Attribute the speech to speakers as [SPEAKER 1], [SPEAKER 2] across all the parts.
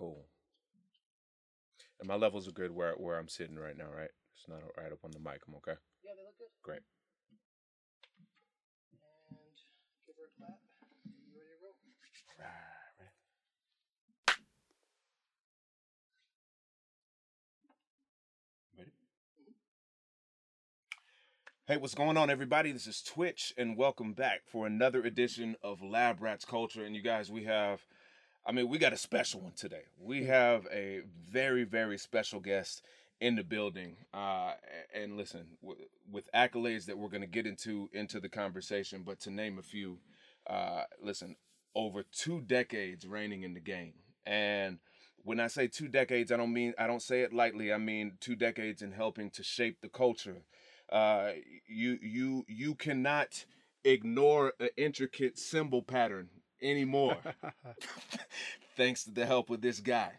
[SPEAKER 1] Cool. And my levels are good where where I'm sitting right now, right? It's not right up on the mic. I'm okay.
[SPEAKER 2] Yeah, they look good.
[SPEAKER 1] Great.
[SPEAKER 2] And give her a clap. You ready to roll?
[SPEAKER 1] Ready? Mm-hmm. Hey, what's going on, everybody? This is Twitch, and welcome back for another edition of Lab Rats Culture. And you guys, we have, I mean, we got a special one today. We have a very, very special guest in the building. Uh, and listen, w- with accolades that we're going to get into into the conversation, but to name a few, uh, listen, over two decades reigning in the game, and when I say two decades, I don't mean I don't say it lightly. I mean two decades in helping to shape the culture. Uh, you you you cannot ignore an intricate cymbal pattern anymore, thanks to the help of this guy.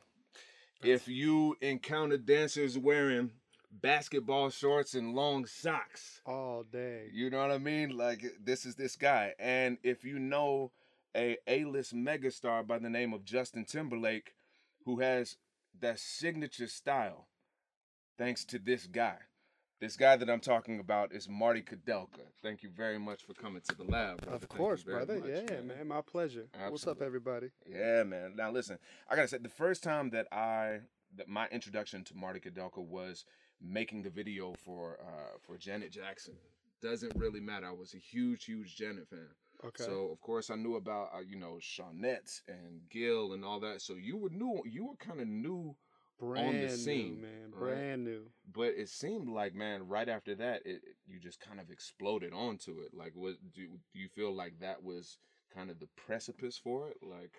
[SPEAKER 1] If you encounter dancers wearing basketball shorts and long socks,
[SPEAKER 2] All day.
[SPEAKER 1] you know what I mean? Like this is this guy. And if you know a A-list megastar by the name of Justin Timberlake, who has that signature style, thanks to this guy. This guy that I'm talking about is Marty Kudelka. Thank you very much for coming to the lab. brother.
[SPEAKER 2] Of course, brother.
[SPEAKER 1] much,
[SPEAKER 2] yeah, man. My pleasure. What's up, everybody?
[SPEAKER 1] Yeah, man. Now listen, I gotta say, the first time that I that my introduction to Marty Kudelka was making the video for uh for Janet Jackson. Doesn't really matter. I was a huge, huge Janet fan.
[SPEAKER 2] Okay.
[SPEAKER 1] So of course I knew about uh, you know Shawnette and Gil and all that. So you were new. You were kind of new,
[SPEAKER 2] brand on the
[SPEAKER 1] scene,
[SPEAKER 2] new, man.
[SPEAKER 1] right?
[SPEAKER 2] Brand new.
[SPEAKER 1] but it seemed like man, right after that, it you just kind of exploded onto it. Like, what do do you feel like that was kind of the precipice for it? Like,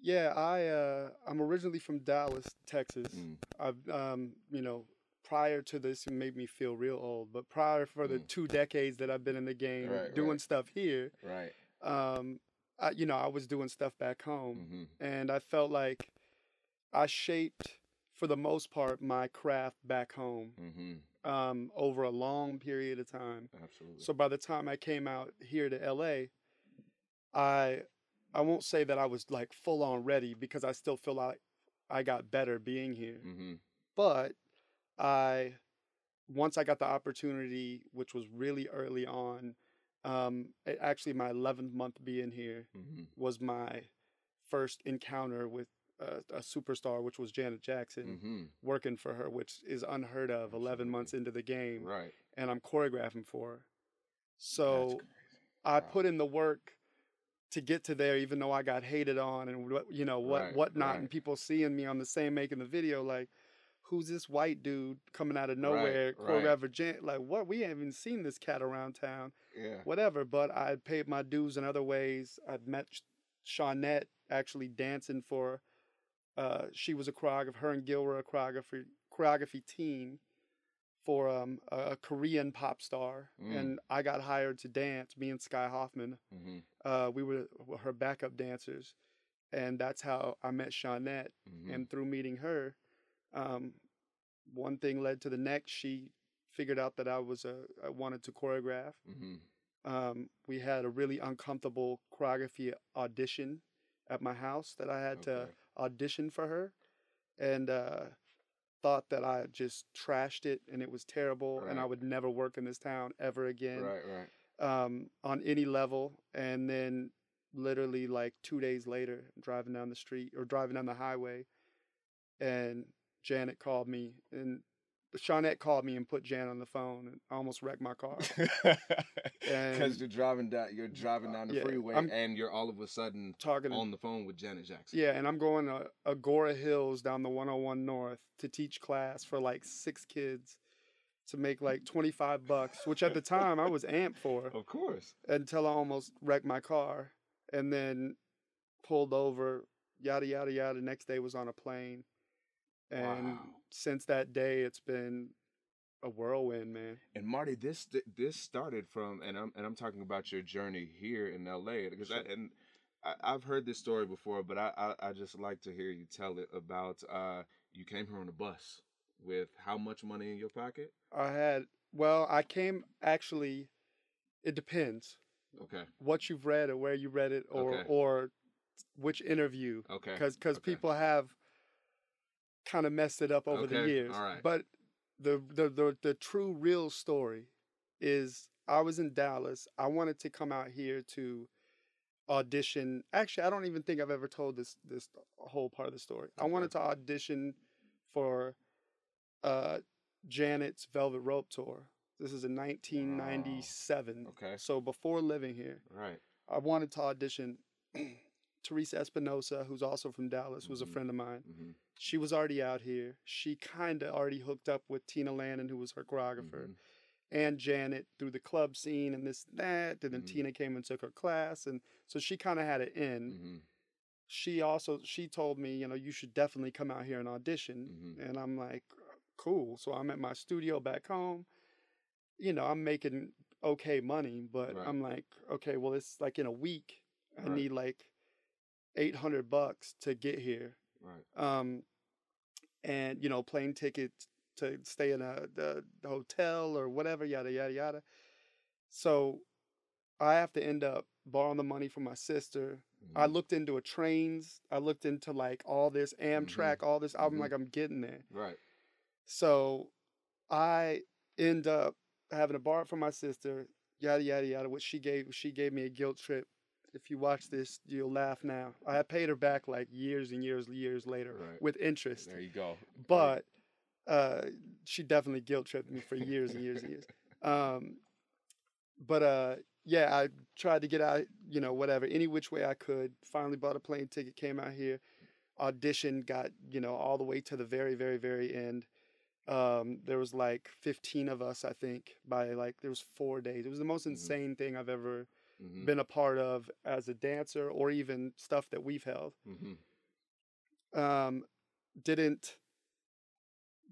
[SPEAKER 2] Yeah, I uh I'm originally from Dallas, Texas.
[SPEAKER 1] mm,
[SPEAKER 2] I've um, you know, prior to this it made me feel real old, but prior for the
[SPEAKER 1] Mm.
[SPEAKER 2] two decades that I've been in the game
[SPEAKER 1] Right,
[SPEAKER 2] doing
[SPEAKER 1] right.
[SPEAKER 2] stuff here,
[SPEAKER 1] right.
[SPEAKER 2] um I, you know, I was doing stuff back home
[SPEAKER 1] hmm
[SPEAKER 2] and I felt like I shaped for the most part my craft back home
[SPEAKER 1] hmm
[SPEAKER 2] um over a long period of time.
[SPEAKER 1] Absolutely.
[SPEAKER 2] So by the time I came out here to LA, I I won't say that I was like full on ready because I still feel like I got better being here.
[SPEAKER 1] hmm
[SPEAKER 2] But I once I got the opportunity, which was really early on, um, actually my 11th month being here
[SPEAKER 1] hmm
[SPEAKER 2] was my first encounter with a, a superstar, which was Janet Jackson,
[SPEAKER 1] hmm
[SPEAKER 2] working for her, which is unheard of. 11 months into the game,
[SPEAKER 1] Right.
[SPEAKER 2] and I'm choreographing for her. So. I
[SPEAKER 1] Wow.
[SPEAKER 2] put in the work to get to there, even though I got hated on and what you know what
[SPEAKER 1] Right,
[SPEAKER 2] whatnot,
[SPEAKER 1] right.
[SPEAKER 2] and people seeing me on the same making the video like, who's this white dude coming out of nowhere,
[SPEAKER 1] right.
[SPEAKER 2] choreographer Jan? Like what? We haven't even seen this cat around town,
[SPEAKER 1] Yeah.
[SPEAKER 2] whatever. But I paid my dues in other ways. I'd met Sh- Shawnette actually dancing for. Uh, she was a choreographer. Her and Gil were a choreography choreography team for um, a, Korean pop star,
[SPEAKER 1] Mm.
[SPEAKER 2] and I got hired to dance. Me and Sky Hoffman,
[SPEAKER 1] hmm
[SPEAKER 2] uh, we were her backup dancers, and that's how I met Shawnette.
[SPEAKER 1] hmm
[SPEAKER 2] And through meeting her, um, one thing led to the next. She figured out that I was a I wanted to choreograph.
[SPEAKER 1] hmm
[SPEAKER 2] Um, we had a really uncomfortable choreography audition at my house that I had to
[SPEAKER 1] Okay.
[SPEAKER 2] audition for her, and uh, thought that I just trashed it and it was terrible, and I would never work in this town ever again
[SPEAKER 1] Right. Right.
[SPEAKER 2] um, on any level. And then, literally, like two days later, driving down the street or driving down the highway, and Janet called me, and Shawnette called me and put Jan on the phone, and almost wrecked my car.
[SPEAKER 1] Because you're driving down, you're driving down the
[SPEAKER 2] Yeah,
[SPEAKER 1] freeway,
[SPEAKER 2] I'm-
[SPEAKER 1] and you're all of a sudden
[SPEAKER 2] Talking
[SPEAKER 1] on the phone with Janet Jackson.
[SPEAKER 2] Yeah, and I'm going to Agoura Hills down the 101 North to teach class for like six kids to make like 25 bucks, which at the time I was amped for
[SPEAKER 1] Of course.
[SPEAKER 2] until I almost wrecked my car and then pulled over, yada, yada, yada. Next day was on a plane. And
[SPEAKER 1] Wow.
[SPEAKER 2] Since that day, it's been a whirlwind, man.
[SPEAKER 1] And Marty, this this started from, and I'm and I'm talking about your journey here in L.A. because I, and I, I've heard this story before, but I, I I just like to hear you tell it about uh you came here on a bus with how much money in your pocket?
[SPEAKER 2] I had, well, I came actually, it depends
[SPEAKER 1] Okay,
[SPEAKER 2] what you've read or where you read it or,
[SPEAKER 1] Okay.
[SPEAKER 2] or which interview.
[SPEAKER 1] okay,
[SPEAKER 2] because because
[SPEAKER 1] okay.
[SPEAKER 2] people have kind of messed it up over the years.
[SPEAKER 1] right.
[SPEAKER 2] But the, the the the true real story is I was in Dallas. I wanted to come out here to audition. Actually, I don't even think I've ever told this this whole part of the story. I wanted to audition for uh, Janet's Velvet Rope tour. This is in 1997.
[SPEAKER 1] okay.
[SPEAKER 2] So before living here,
[SPEAKER 1] Right.
[SPEAKER 2] I wanted to audition. Teresa Espinosa, who's also from Dallas, was a friend of mine.
[SPEAKER 1] Mm-hmm.
[SPEAKER 2] She was already out here. She kind of already hooked up with Tina Landon, who was her choreographer,
[SPEAKER 1] Mhm.
[SPEAKER 2] and Janet through the club scene and this and that. And then
[SPEAKER 1] Mhm.
[SPEAKER 2] Tina came and took her class, and so she kind of had it in.
[SPEAKER 1] Mm-hmm.
[SPEAKER 2] She also she told me, you know, you should definitely come out here and audition.
[SPEAKER 1] Mhm.
[SPEAKER 2] And I'm like, cool. So I'm at my studio back home. You know, I'm making okay money, but
[SPEAKER 1] Right.
[SPEAKER 2] I'm like, okay, well, it's like in a week. I
[SPEAKER 1] Right.
[SPEAKER 2] need like 800 bucks to get here.
[SPEAKER 1] Right.
[SPEAKER 2] Um, and, you know, plane tickets to stay in a the, hotel or whatever, yada, yada, yada. So I have to end up borrowing the money from my sister. I
[SPEAKER 1] Mhm.
[SPEAKER 2] looked into a trains. I looked into like all this Amtrak, all this. I'm
[SPEAKER 1] Mhm.
[SPEAKER 2] like, I'm getting there.
[SPEAKER 1] Right.
[SPEAKER 2] So I end up having to borrow it from my sister, yada yada yada. Which she gave she gave me a guilt trip. If you watch this, you'll laugh now. I paid her back like years and years, years later
[SPEAKER 1] Right.
[SPEAKER 2] with interest.
[SPEAKER 1] There you go.
[SPEAKER 2] But uh, she definitely guilt tripped me for years and years and years. Um, but uh, yeah, I tried to get out, you know, whatever, any which way I could. Finally bought a plane ticket, came out here, auditioned, got, you know, all the way to the very, very, very end. Um, there was like 15 of us, I think, by like, there was four days. It was the most
[SPEAKER 1] Mhm.
[SPEAKER 2] insane thing I've ever
[SPEAKER 1] Mm-hmm.
[SPEAKER 2] been a part of as a dancer or even stuff that we've held
[SPEAKER 1] Mm-hmm.
[SPEAKER 2] um, didn't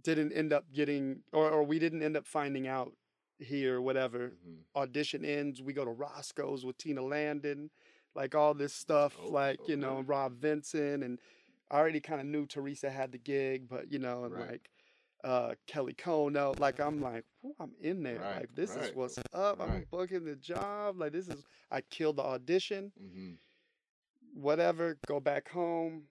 [SPEAKER 2] didn't end up getting or, or we didn't end up finding out here whatever
[SPEAKER 1] Mm-hmm.
[SPEAKER 2] audition ends we go to roscoe's with tina landon like all this stuff
[SPEAKER 1] Oh,
[SPEAKER 2] like you know rob vincent and i already kind of knew teresa had the gig but you know and
[SPEAKER 1] Right.
[SPEAKER 2] like uh kelly kono like i'm like i'm in there
[SPEAKER 1] Right,
[SPEAKER 2] like this is what's up i'm
[SPEAKER 1] right.
[SPEAKER 2] booking the job like this is i killed the audition
[SPEAKER 1] Mm-hmm.
[SPEAKER 2] whatever, go back home.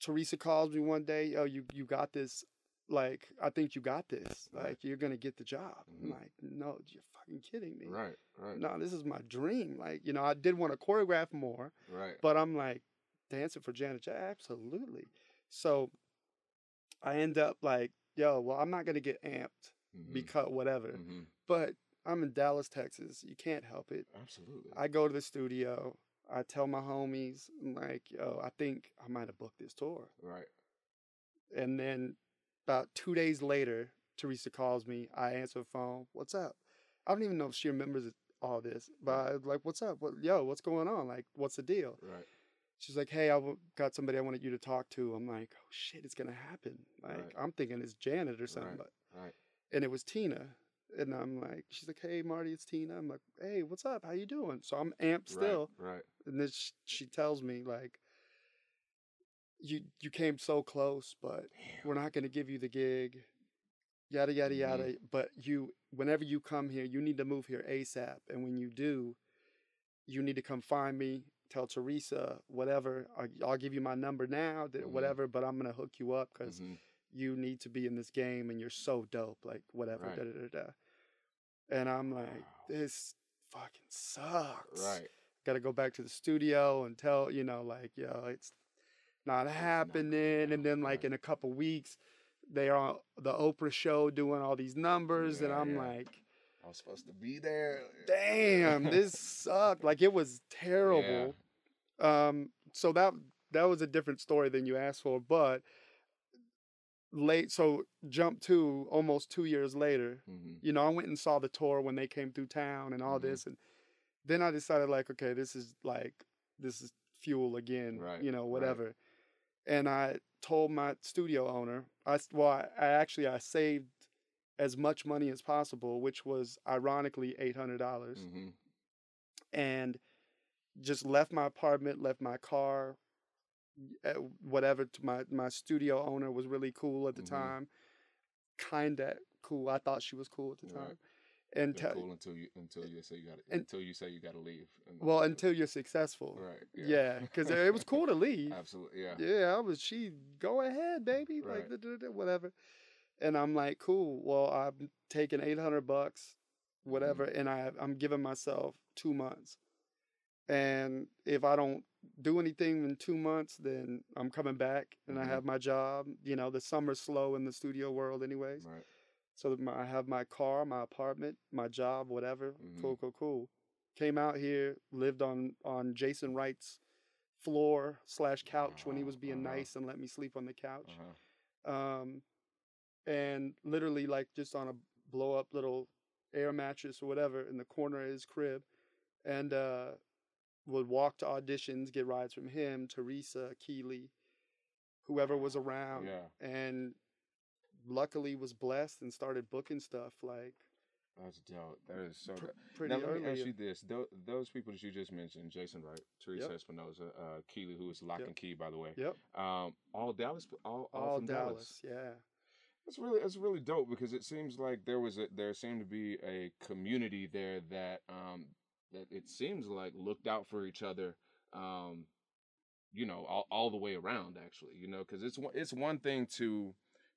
[SPEAKER 2] Teresa calls me one day, oh, you you got this. Like, I think you got this.
[SPEAKER 1] Right.
[SPEAKER 2] Like, you're gonna get the job. I'm
[SPEAKER 1] Mhm.
[SPEAKER 2] like, no, you're fucking kidding me.
[SPEAKER 1] Right. Right.
[SPEAKER 2] No, this is my dream. Like, you know, I did want to choreograph more,
[SPEAKER 1] Right.
[SPEAKER 2] but I'm like, dancing for Janet Jackson, absolutely. So I end up like, yo, well, I'm not gonna get amped
[SPEAKER 1] Mhm.
[SPEAKER 2] because whatever.
[SPEAKER 1] Mhm.
[SPEAKER 2] But I'm in Dallas, Texas. You can't help it.
[SPEAKER 1] Absolutely.
[SPEAKER 2] I go to the studio. I tell my homies, I'm like, yo, I think I might have booked this tour.
[SPEAKER 1] right.
[SPEAKER 2] And then about two days later, Teresa calls me. I answer the phone. What's up? I don't even know if she remembers all this, but I was like, what's up? What, yo, what's going on? Like, what's the deal?
[SPEAKER 1] Right.
[SPEAKER 2] She's like, hey, I w- got somebody I wanted you to talk to. I'm like, oh shit, it's gonna happen. Like,
[SPEAKER 1] Right.
[SPEAKER 2] I'm thinking it's Janet or something,
[SPEAKER 1] Right.
[SPEAKER 2] but
[SPEAKER 1] Right.
[SPEAKER 2] and it was Tina. And I'm like, she's like, hey, Marty, it's Tina. I'm like, hey, what's up? How you doing? So I'm amped still.
[SPEAKER 1] Right.
[SPEAKER 2] And then she, she tells me like you you came so close but we're not going to give you the gig yada yada
[SPEAKER 1] Mhm.
[SPEAKER 2] yada but you whenever you come here you need to move here asap and when you do you need to come find me tell teresa whatever I, i'll give you my number now
[SPEAKER 1] Mhm.
[SPEAKER 2] whatever but i'm going to hook you up because
[SPEAKER 1] Mhm.
[SPEAKER 2] you need to be in this game and you're so dope like whatever
[SPEAKER 1] Right.
[SPEAKER 2] da, da, da, da. and i'm like
[SPEAKER 1] Wow.
[SPEAKER 2] this fucking sucks
[SPEAKER 1] Right.
[SPEAKER 2] got to go back to the studio and tell you know like yo it's not
[SPEAKER 1] not going
[SPEAKER 2] happening and then like
[SPEAKER 1] right.
[SPEAKER 2] in a couple weeks they're on the oprah show doing all these numbers and i'm
[SPEAKER 1] yeah.
[SPEAKER 2] like
[SPEAKER 1] I was supposed to be there.
[SPEAKER 2] damn this sucked like it was terrible um so that that was a different story than you asked for but late so jump to almost two years later
[SPEAKER 1] Mm-hmm.
[SPEAKER 2] you know, I went and saw the tour when they came through town and all
[SPEAKER 1] Mhm.
[SPEAKER 2] this, and then I decided like, okay, this is like this is fuel again,
[SPEAKER 1] Right,
[SPEAKER 2] you know,
[SPEAKER 1] right.
[SPEAKER 2] whatever. And I told my studio owner, I well, I, I actually I saved as much money as possible, which was ironically eight hundred dollars,
[SPEAKER 1] Mm-hmm.
[SPEAKER 2] and just left my apartment, left my car, uh, whatever. To my my studio owner was really cool at the
[SPEAKER 1] Mhm.
[SPEAKER 2] time, kinda cool. I thought she was cool at the
[SPEAKER 1] Right.
[SPEAKER 2] time, and
[SPEAKER 1] They're cool until you until you say you got to until you say you got to leave.
[SPEAKER 2] well
[SPEAKER 1] it.
[SPEAKER 2] until you're successful.
[SPEAKER 1] right.
[SPEAKER 2] Yeah, because it was cool to leave.
[SPEAKER 1] Absolutely. Yeah.
[SPEAKER 2] Yeah, I was. She go ahead, baby.
[SPEAKER 1] Right.
[SPEAKER 2] Like whatever. And I'm like, cool. Well, I'm taking eight hundred bucks, whatever, and I I'm giving myself two months. And if I don't do anything in two months, then I'm coming back and
[SPEAKER 1] Mhm.
[SPEAKER 2] I have my job. You know, the summer's slow in the studio world, anyways.
[SPEAKER 1] Right.
[SPEAKER 2] So that my, I have my car, my apartment, my job, whatever.
[SPEAKER 1] Mhm.
[SPEAKER 2] Cool, cool, cool. Came out here, lived on on Jason Wright's floor slash couch when he was being
[SPEAKER 1] uh-huh.
[SPEAKER 2] nice and let me sleep on the couch.
[SPEAKER 1] Uh-huh.
[SPEAKER 2] Um, and literally like just on a blow up little air mattress or whatever in the corner of his crib, and uh, would walk to auditions, get rides from him, Teresa, Keeley, whoever was around
[SPEAKER 1] Yeah.
[SPEAKER 2] and luckily was blessed and started booking stuff like
[SPEAKER 1] That's dope. That is so.
[SPEAKER 2] pr-
[SPEAKER 1] dope.
[SPEAKER 2] pretty
[SPEAKER 1] now let me ask you this: Tho- those people that you just mentioned, Jason Wright, Teresa
[SPEAKER 2] Yep.
[SPEAKER 1] Espinosa, uh, Keely, who is Lock
[SPEAKER 2] Yep.
[SPEAKER 1] and Key, by the way.
[SPEAKER 2] Yep,
[SPEAKER 1] Um, all Dallas, all, all,
[SPEAKER 2] all
[SPEAKER 1] from
[SPEAKER 2] Dallas. Yeah,
[SPEAKER 1] It's really it's really dope because it seems like there was a there seemed to be a community there that um that it seems like looked out for each other um you know all, all the way around actually you know because it's one- it's one thing to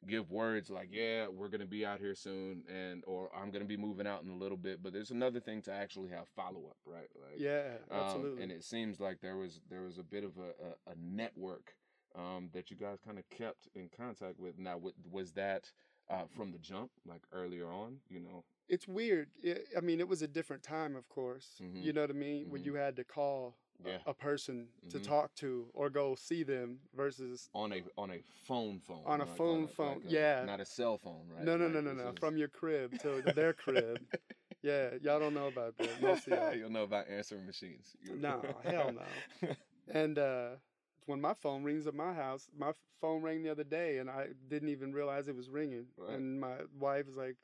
[SPEAKER 1] give words like yeah we're gonna be out here soon and or I'm gonna be moving out in a little bit but there's another thing to actually have follow up right like
[SPEAKER 2] yeah,
[SPEAKER 1] um,
[SPEAKER 2] absolutely.
[SPEAKER 1] and it seems like there was there was a bit of a, a, a network um, that you guys kind of kept in contact with. Now, wa- was that uh, from the jump, like earlier on? You know,
[SPEAKER 2] it's weird. It, I mean, it was a different time, of course.
[SPEAKER 1] Mhm.
[SPEAKER 2] You know what I mean? When
[SPEAKER 1] Mhm.
[SPEAKER 2] you had to call a-
[SPEAKER 1] Yeah.
[SPEAKER 2] a, person to
[SPEAKER 1] Mhm.
[SPEAKER 2] talk to or go see them versus
[SPEAKER 1] on a on a phone phone,
[SPEAKER 2] On a
[SPEAKER 1] like
[SPEAKER 2] phone phone,
[SPEAKER 1] like a-
[SPEAKER 2] yeah.
[SPEAKER 1] not a cell phone, right?
[SPEAKER 2] no, no,
[SPEAKER 1] Like,
[SPEAKER 2] no, no, no,
[SPEAKER 1] is-
[SPEAKER 2] from your crib to their crib. Yeah, y'all don't know about that. Most of.
[SPEAKER 1] You'll know about answering machines.
[SPEAKER 2] No, hell no. And uh, when my phone rings at my house, my phone rang the other day, and I didn't even realize it was ringing.
[SPEAKER 1] Right.
[SPEAKER 2] And my wife was like,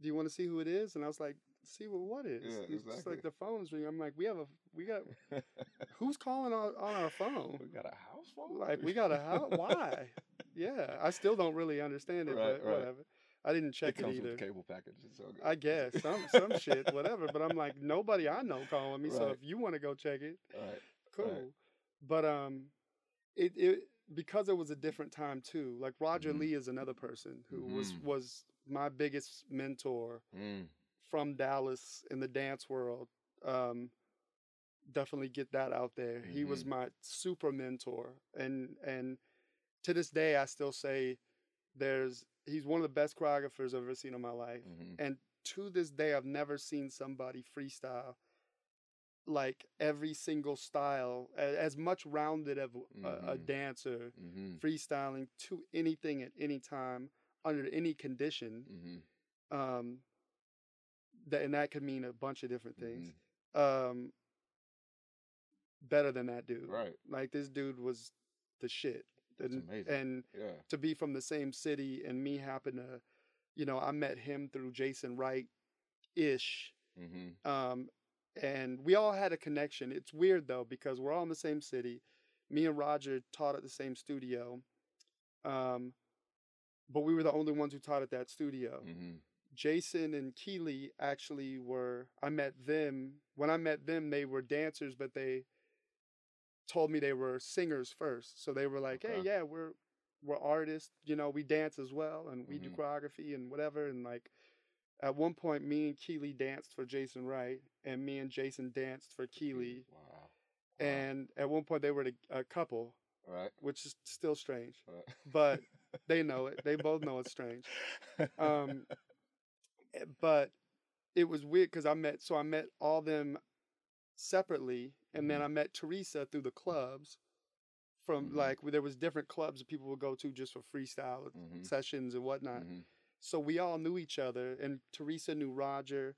[SPEAKER 2] "Do you want to see who it is?" And I was like, "See what what is?"
[SPEAKER 1] Yeah,
[SPEAKER 2] It's just like the phone's ringing. I'm like, "We have a we got who's calling on, on our phone?
[SPEAKER 1] we got a house phone.
[SPEAKER 2] Like we got a house? Why? Yeah, I still don't really understand it,
[SPEAKER 1] Right,
[SPEAKER 2] but
[SPEAKER 1] right.
[SPEAKER 2] whatever. I didn't check
[SPEAKER 1] it
[SPEAKER 2] it,
[SPEAKER 1] comes
[SPEAKER 2] either.
[SPEAKER 1] with cable package. It's so good.
[SPEAKER 2] I guess some some shit, whatever. But I'm like, nobody I know calling me. So if you want to go check it,
[SPEAKER 1] Right.
[SPEAKER 2] cool. But um, it it because it was a different time too. Like Roger
[SPEAKER 1] Mhm.
[SPEAKER 2] Lee is another person who was
[SPEAKER 1] Mhm.
[SPEAKER 2] was my biggest mentor
[SPEAKER 1] Mm.
[SPEAKER 2] from Dallas in the dance world. Um, definitely get that out there. He was
[SPEAKER 1] Mhm.
[SPEAKER 2] my super mentor, and and to this day I still say there's he's one of the best choreographers I've ever seen in my life.
[SPEAKER 1] hmm
[SPEAKER 2] And to this day, I've never seen somebody freestyle like every single style, as much rounded of a, a
[SPEAKER 1] Mhm.
[SPEAKER 2] dancer
[SPEAKER 1] hmm
[SPEAKER 2] freestyling to anything at any time under any condition.
[SPEAKER 1] hmm
[SPEAKER 2] Um, that and that could mean a bunch of different things.
[SPEAKER 1] Mhm.
[SPEAKER 2] Um, better than that dude.
[SPEAKER 1] Right.
[SPEAKER 2] Like this dude was the shit.
[SPEAKER 1] That's
[SPEAKER 2] and,
[SPEAKER 1] amazing.
[SPEAKER 2] and
[SPEAKER 1] Yeah.
[SPEAKER 2] to be from the same city and me happen to, you know, I met him through Jason Wright ish.
[SPEAKER 1] hmm
[SPEAKER 2] Um, and we all had a connection. It's weird though, because we're all in the same city. Me and Roger taught at the same studio. Um, but we were the only ones who taught at that studio.
[SPEAKER 1] hmm
[SPEAKER 2] Jason and Keeley actually were, I met them. When I met them, they were dancers, but they told me they were singers first. So they were like, hey, yeah, we're, we're artists, you know, we dance as well and we do
[SPEAKER 1] Mhm.
[SPEAKER 2] choreography and whatever. And like, at one point, me and Keeley danced for Jason Wright and me and Jason danced for Keeley.
[SPEAKER 1] Wow. Wow.
[SPEAKER 2] And at one point, they were a couple,
[SPEAKER 1] right.
[SPEAKER 2] which is still strange,
[SPEAKER 1] Right.
[SPEAKER 2] but they know it. They both know it's strange. Um, Eh, but it was weird because I met so I met all them separately, and then
[SPEAKER 1] Mhm.
[SPEAKER 2] I met Teresa through the clubs. From
[SPEAKER 1] Mhm.
[SPEAKER 2] like where there was different clubs that people would go to just for freestyle
[SPEAKER 1] Mhm.
[SPEAKER 2] sessions and whatnot.
[SPEAKER 1] Mhm.
[SPEAKER 2] So we all knew each other, and Teresa knew Roger.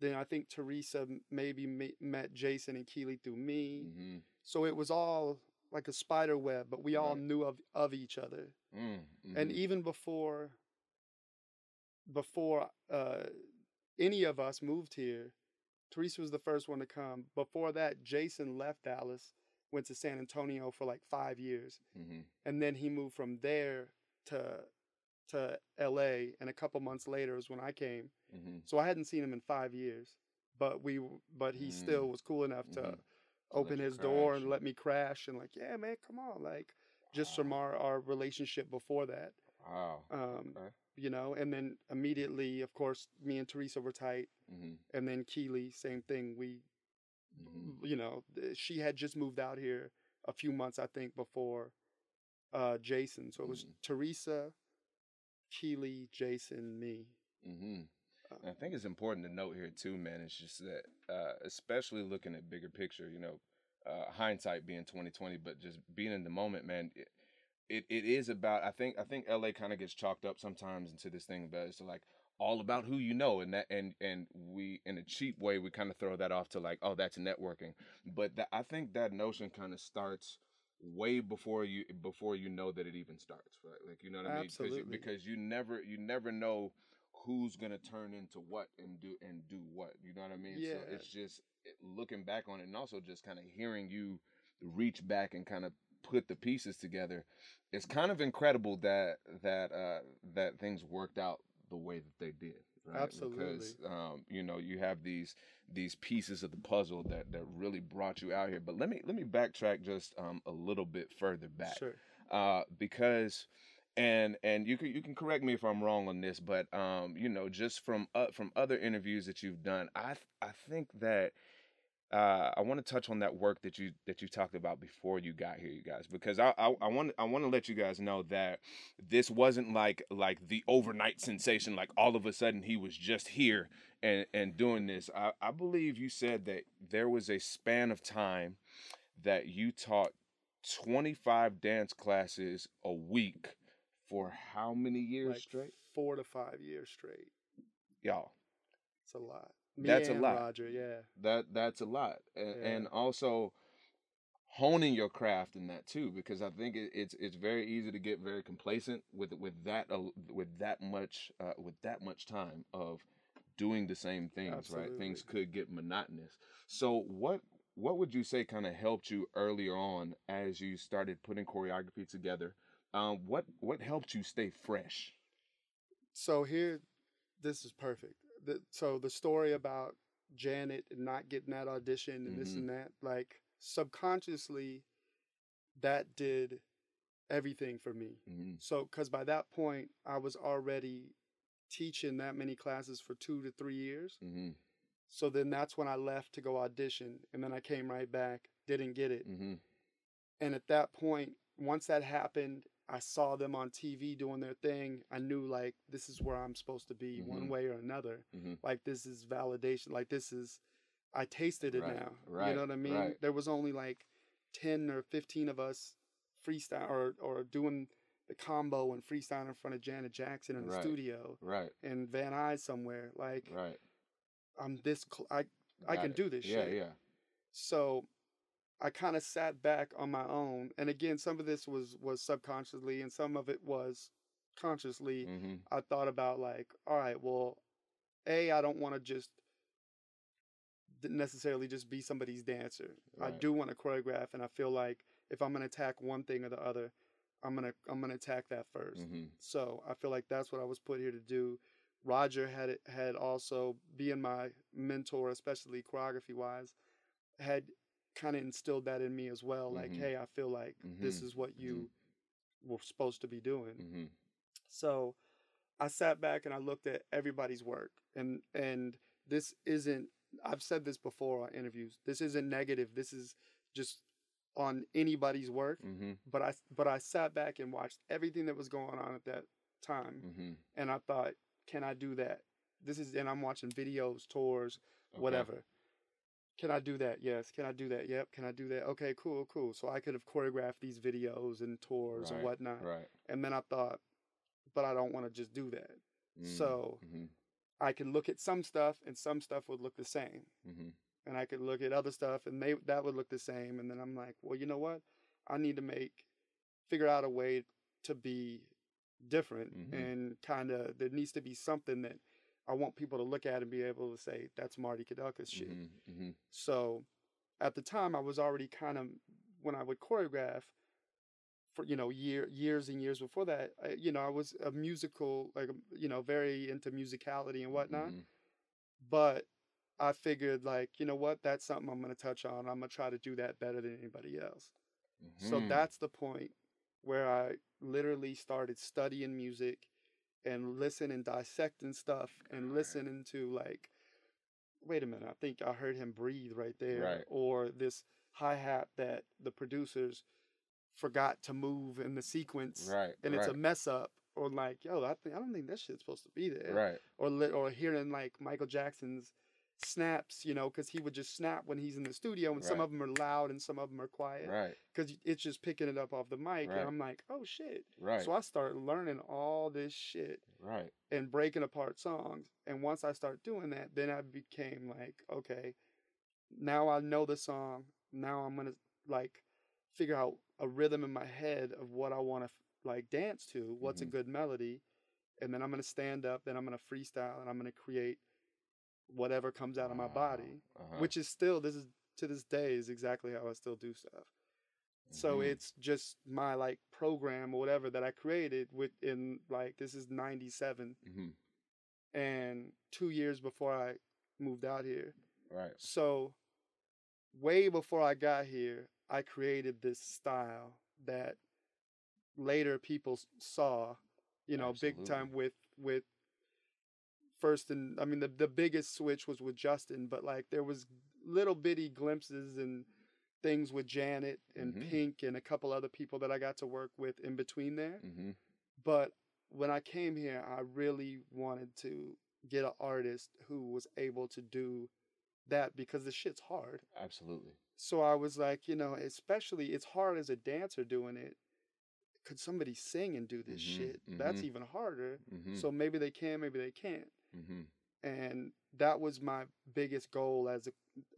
[SPEAKER 2] Then I think Teresa maybe met Jason and Keeley through me.
[SPEAKER 1] Mhm.
[SPEAKER 2] So it was all like a spider web, but we all knew of of each other
[SPEAKER 1] Mm,
[SPEAKER 2] and
[SPEAKER 1] mhm.
[SPEAKER 2] even before before uh, any of us moved here teresa was the first one to come before that jason left dallas went to san antonio for like five years
[SPEAKER 1] Mhm.
[SPEAKER 2] and then he moved from there to to L.A. and a couple months later is when I came.
[SPEAKER 1] Mm-hmm.
[SPEAKER 2] So I hadn't seen him in five years, but we but he
[SPEAKER 1] Mm.
[SPEAKER 2] still was cool enough to
[SPEAKER 1] Mhm. let
[SPEAKER 2] open his door
[SPEAKER 1] crash
[SPEAKER 2] and
[SPEAKER 1] and-
[SPEAKER 2] let me crash and like yeah man come on like just from our our relationship before that
[SPEAKER 1] Wow.
[SPEAKER 2] um
[SPEAKER 1] Okay.
[SPEAKER 2] you know and then immediately of course me and Teresa were tight
[SPEAKER 1] Mm-hmm.
[SPEAKER 2] and then Keely same thing we
[SPEAKER 1] Mm-hmm.
[SPEAKER 2] you know she had just moved out here a few months I think before uh Jason so it was
[SPEAKER 1] Mhm.
[SPEAKER 2] Teresa Keely Jason me
[SPEAKER 1] Mm-hmm. I think it's important to note here too, man. It's just that, uh, especially looking at bigger picture, you know, uh, hindsight being twenty twenty, but just being in the moment, man. It, it, it is about. I think I think LA kind of gets chalked up sometimes into this thing about it's like all about who you know, and that and and we in a cheap way we kind of throw that off to like oh that's networking, but that, I think that notion kind of starts way before you before you know that it even starts, right? Like you know what I mean?
[SPEAKER 2] Absolutely.
[SPEAKER 1] because you never you never know who's gonna turn into what and do and do what. You know what I mean?
[SPEAKER 2] Yeah.
[SPEAKER 1] So it's just looking back on it and also just kind of hearing you reach back and kind of put the pieces together. It's kind of incredible that that uh that things worked out the way that they did. Right? Because um, you know, you have these these pieces of the puzzle that that really brought you out here. But let me let me backtrack just um a little bit further back
[SPEAKER 2] sure
[SPEAKER 1] uh, because and and you can you can correct me if I'm wrong on this, but um, you know, just from uh, from other interviews that you've done, I th- I think that uh, I want to touch on that work that you that you talked about before you got here, you guys, because I I, I want I want to let you guys know that this wasn't like like the overnight sensation, like all of a sudden he was just here and and doing this. I, I believe you said that there was a span of time that you taught 25 dance classes a week for how many years
[SPEAKER 2] like
[SPEAKER 1] straight?
[SPEAKER 2] four to five years straight
[SPEAKER 1] Y'all,
[SPEAKER 2] it's a lot me
[SPEAKER 1] That's a lot.
[SPEAKER 2] Roger yeah
[SPEAKER 1] that that's a lot. And,
[SPEAKER 2] Yeah.
[SPEAKER 1] and also honing your craft in that too because I think it, it's it's very easy to get very complacent with with that uh, with that much uh, with that much time of doing the same things, right? Things could get monotonous. So what what would you say kind of helped you earlier on as you started putting choreography together? Um, what what helped you stay fresh?
[SPEAKER 2] so here this is perfect the, so the story about janet and not getting that audition and this
[SPEAKER 1] Mhm.
[SPEAKER 2] and that like subconsciously that did everything for me
[SPEAKER 1] Mm-hmm.
[SPEAKER 2] so because by that point i was already teaching that many classes for two to three years
[SPEAKER 1] Mm-hmm.
[SPEAKER 2] so then that's when i left to go audition and then i came right back didn't get it
[SPEAKER 1] Mm-hmm.
[SPEAKER 2] and at that point once that happened i saw them on tv doing their thing i knew like this is where i'm supposed to be one
[SPEAKER 1] Mhm.
[SPEAKER 2] way or another
[SPEAKER 1] Mhm.
[SPEAKER 2] like this is validation like this is i tasted it
[SPEAKER 1] Right,
[SPEAKER 2] now you know what i mean
[SPEAKER 1] right.
[SPEAKER 2] there was only like 10 or 15 of us freestyle or, or doing the combo and freestyle in front of janet jackson in the
[SPEAKER 1] Right.
[SPEAKER 2] studio
[SPEAKER 1] Right,
[SPEAKER 2] and van nuys somewhere like
[SPEAKER 1] right.
[SPEAKER 2] i'm this cl- i I can
[SPEAKER 1] it.
[SPEAKER 2] do this
[SPEAKER 1] Yeah,
[SPEAKER 2] shit.
[SPEAKER 1] yeah.
[SPEAKER 2] so I kind of sat back on my own, and again, some of this was was subconsciously, and some of it was consciously.
[SPEAKER 1] Mm-hmm.
[SPEAKER 2] I thought about like, all right, well, a I don't want to just necessarily just be somebody's dancer. I do want to choreograph, and I feel like if I'm gonna attack one thing or the other, I'm gonna I'm gonna attack that 1st
[SPEAKER 1] Mm-hmm.
[SPEAKER 2] So I feel like that's what I was put here to do. Roger had it, had also being my mentor, especially choreography wise, had kind of instilled that in me as well. Like,
[SPEAKER 1] Mhm.
[SPEAKER 2] hey, I feel like this
[SPEAKER 1] Mhm.
[SPEAKER 2] is what you were supposed to be doing.
[SPEAKER 1] Mm-hmm.
[SPEAKER 2] So I sat back and I looked at everybody's work, and and this isn't. I've said this before on interviews. This isn't negative. This is just on anybody's work.
[SPEAKER 1] Mm-hmm.
[SPEAKER 2] But I but I sat back and watched everything that was going on at that time,
[SPEAKER 1] Mm-hmm.
[SPEAKER 2] and I thought, can I do that? This is and I'm watching videos, tours,
[SPEAKER 1] Okay.
[SPEAKER 2] whatever. Can I do that? Yes. Can I do that? Yep. Can I do that? Okay, cool, cool. So I could have choreographed these videos and tours and whatnot.
[SPEAKER 1] Right.
[SPEAKER 2] And then I thought, but I don't want to just do that. So
[SPEAKER 1] Mm-hmm.
[SPEAKER 2] I could look at some stuff and some stuff would look the same.
[SPEAKER 1] Mm-hmm.
[SPEAKER 2] And I could look at other stuff and they that would look the same. And then I'm like, well, you know what? I need to make figure out a way to be different
[SPEAKER 1] Mhm.
[SPEAKER 2] and kind of there needs to be something that I want people to look at and be able to say that's Marty Kudelka's shit.
[SPEAKER 1] Mm-hmm.
[SPEAKER 2] So at the time, I was already kind of, when I would choreograph, for you know year years and years before that, I, you know, I was a musical like um, you know very into musicality and whatnot.
[SPEAKER 1] Mhm.
[SPEAKER 2] But I figured like you know what, that's something I'm gonna touch on. I'm gonna try to do that better than anybody else. So
[SPEAKER 1] Mhm.
[SPEAKER 2] that's the point where I literally started studying music and listen and dissect and stuff, and listening to like, wait a minute, I think I heard him breathe right there,
[SPEAKER 1] Right.
[SPEAKER 2] or this hi hat that the producers forgot to move in the sequence,
[SPEAKER 1] right,
[SPEAKER 2] and it's a mess up, or like, yo, I think I don't think that shit's supposed to be there,
[SPEAKER 1] right,
[SPEAKER 2] or li- or hearing like Michael Jackson's snaps, you know, because he would just snap when he's in the studio, and some of them are loud and some of them are quiet
[SPEAKER 1] right,
[SPEAKER 2] because it's just picking it up off the mic,
[SPEAKER 1] Right.
[SPEAKER 2] and I'm like, oh shit.
[SPEAKER 1] right,
[SPEAKER 2] So I start learning all this shit
[SPEAKER 1] right.
[SPEAKER 2] and breaking apart songs. And once I start doing that, then I became like, okay, now I know the song. Now I'm gonna like figure out a rhythm in my head of what I want to like dance to. What's
[SPEAKER 1] Mhm.
[SPEAKER 2] a good melody, and then I'm gonna stand up. Then I'm gonna freestyle, and I'm gonna create whatever comes out of my body.
[SPEAKER 1] Uh-huh.
[SPEAKER 2] Which is still this is to this day is exactly how I still do stuff. So
[SPEAKER 1] Mhm.
[SPEAKER 2] it's just my like program or whatever that I created within like this is 97
[SPEAKER 1] Mhm.
[SPEAKER 2] and 2 years before I moved out here.
[SPEAKER 1] right,
[SPEAKER 2] So way before I got here, I created this style that later people saw, you know, big time with with first and I mean the the biggest switch was with Justin, but like there was little bitty glimpses and things with Janet and
[SPEAKER 1] Mhm.
[SPEAKER 2] Pink and a couple other people that I got to work with in between there.
[SPEAKER 1] hmm
[SPEAKER 2] But when I came here, I really wanted to get an artist who was able to do that because the shit's hard.
[SPEAKER 1] absolutely.
[SPEAKER 2] So I was like, you know, especially it's hard as a dancer doing it. Could somebody sing and do this
[SPEAKER 1] Mhm,
[SPEAKER 2] shit? That's
[SPEAKER 1] mhm.
[SPEAKER 2] even harder.
[SPEAKER 1] hmm
[SPEAKER 2] So maybe they can, maybe they can't.
[SPEAKER 1] Hmm
[SPEAKER 2] And that was my biggest goal as a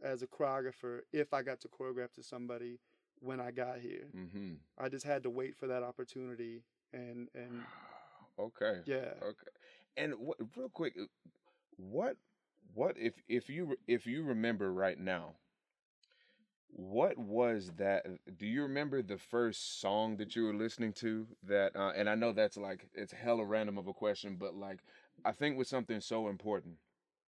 [SPEAKER 2] as a choreographer. If I got to choreograph to somebody when I got here,
[SPEAKER 1] hmm
[SPEAKER 2] I just had to wait for that opportunity. And and
[SPEAKER 1] Okay.
[SPEAKER 2] yeah,
[SPEAKER 1] Okay. And what, real quick, uh, what what if if you if you remember right now, what was that? Do you remember the first song that you were listening to? That uh, and I know that's like it's hella random of a question, but like I think with something so important,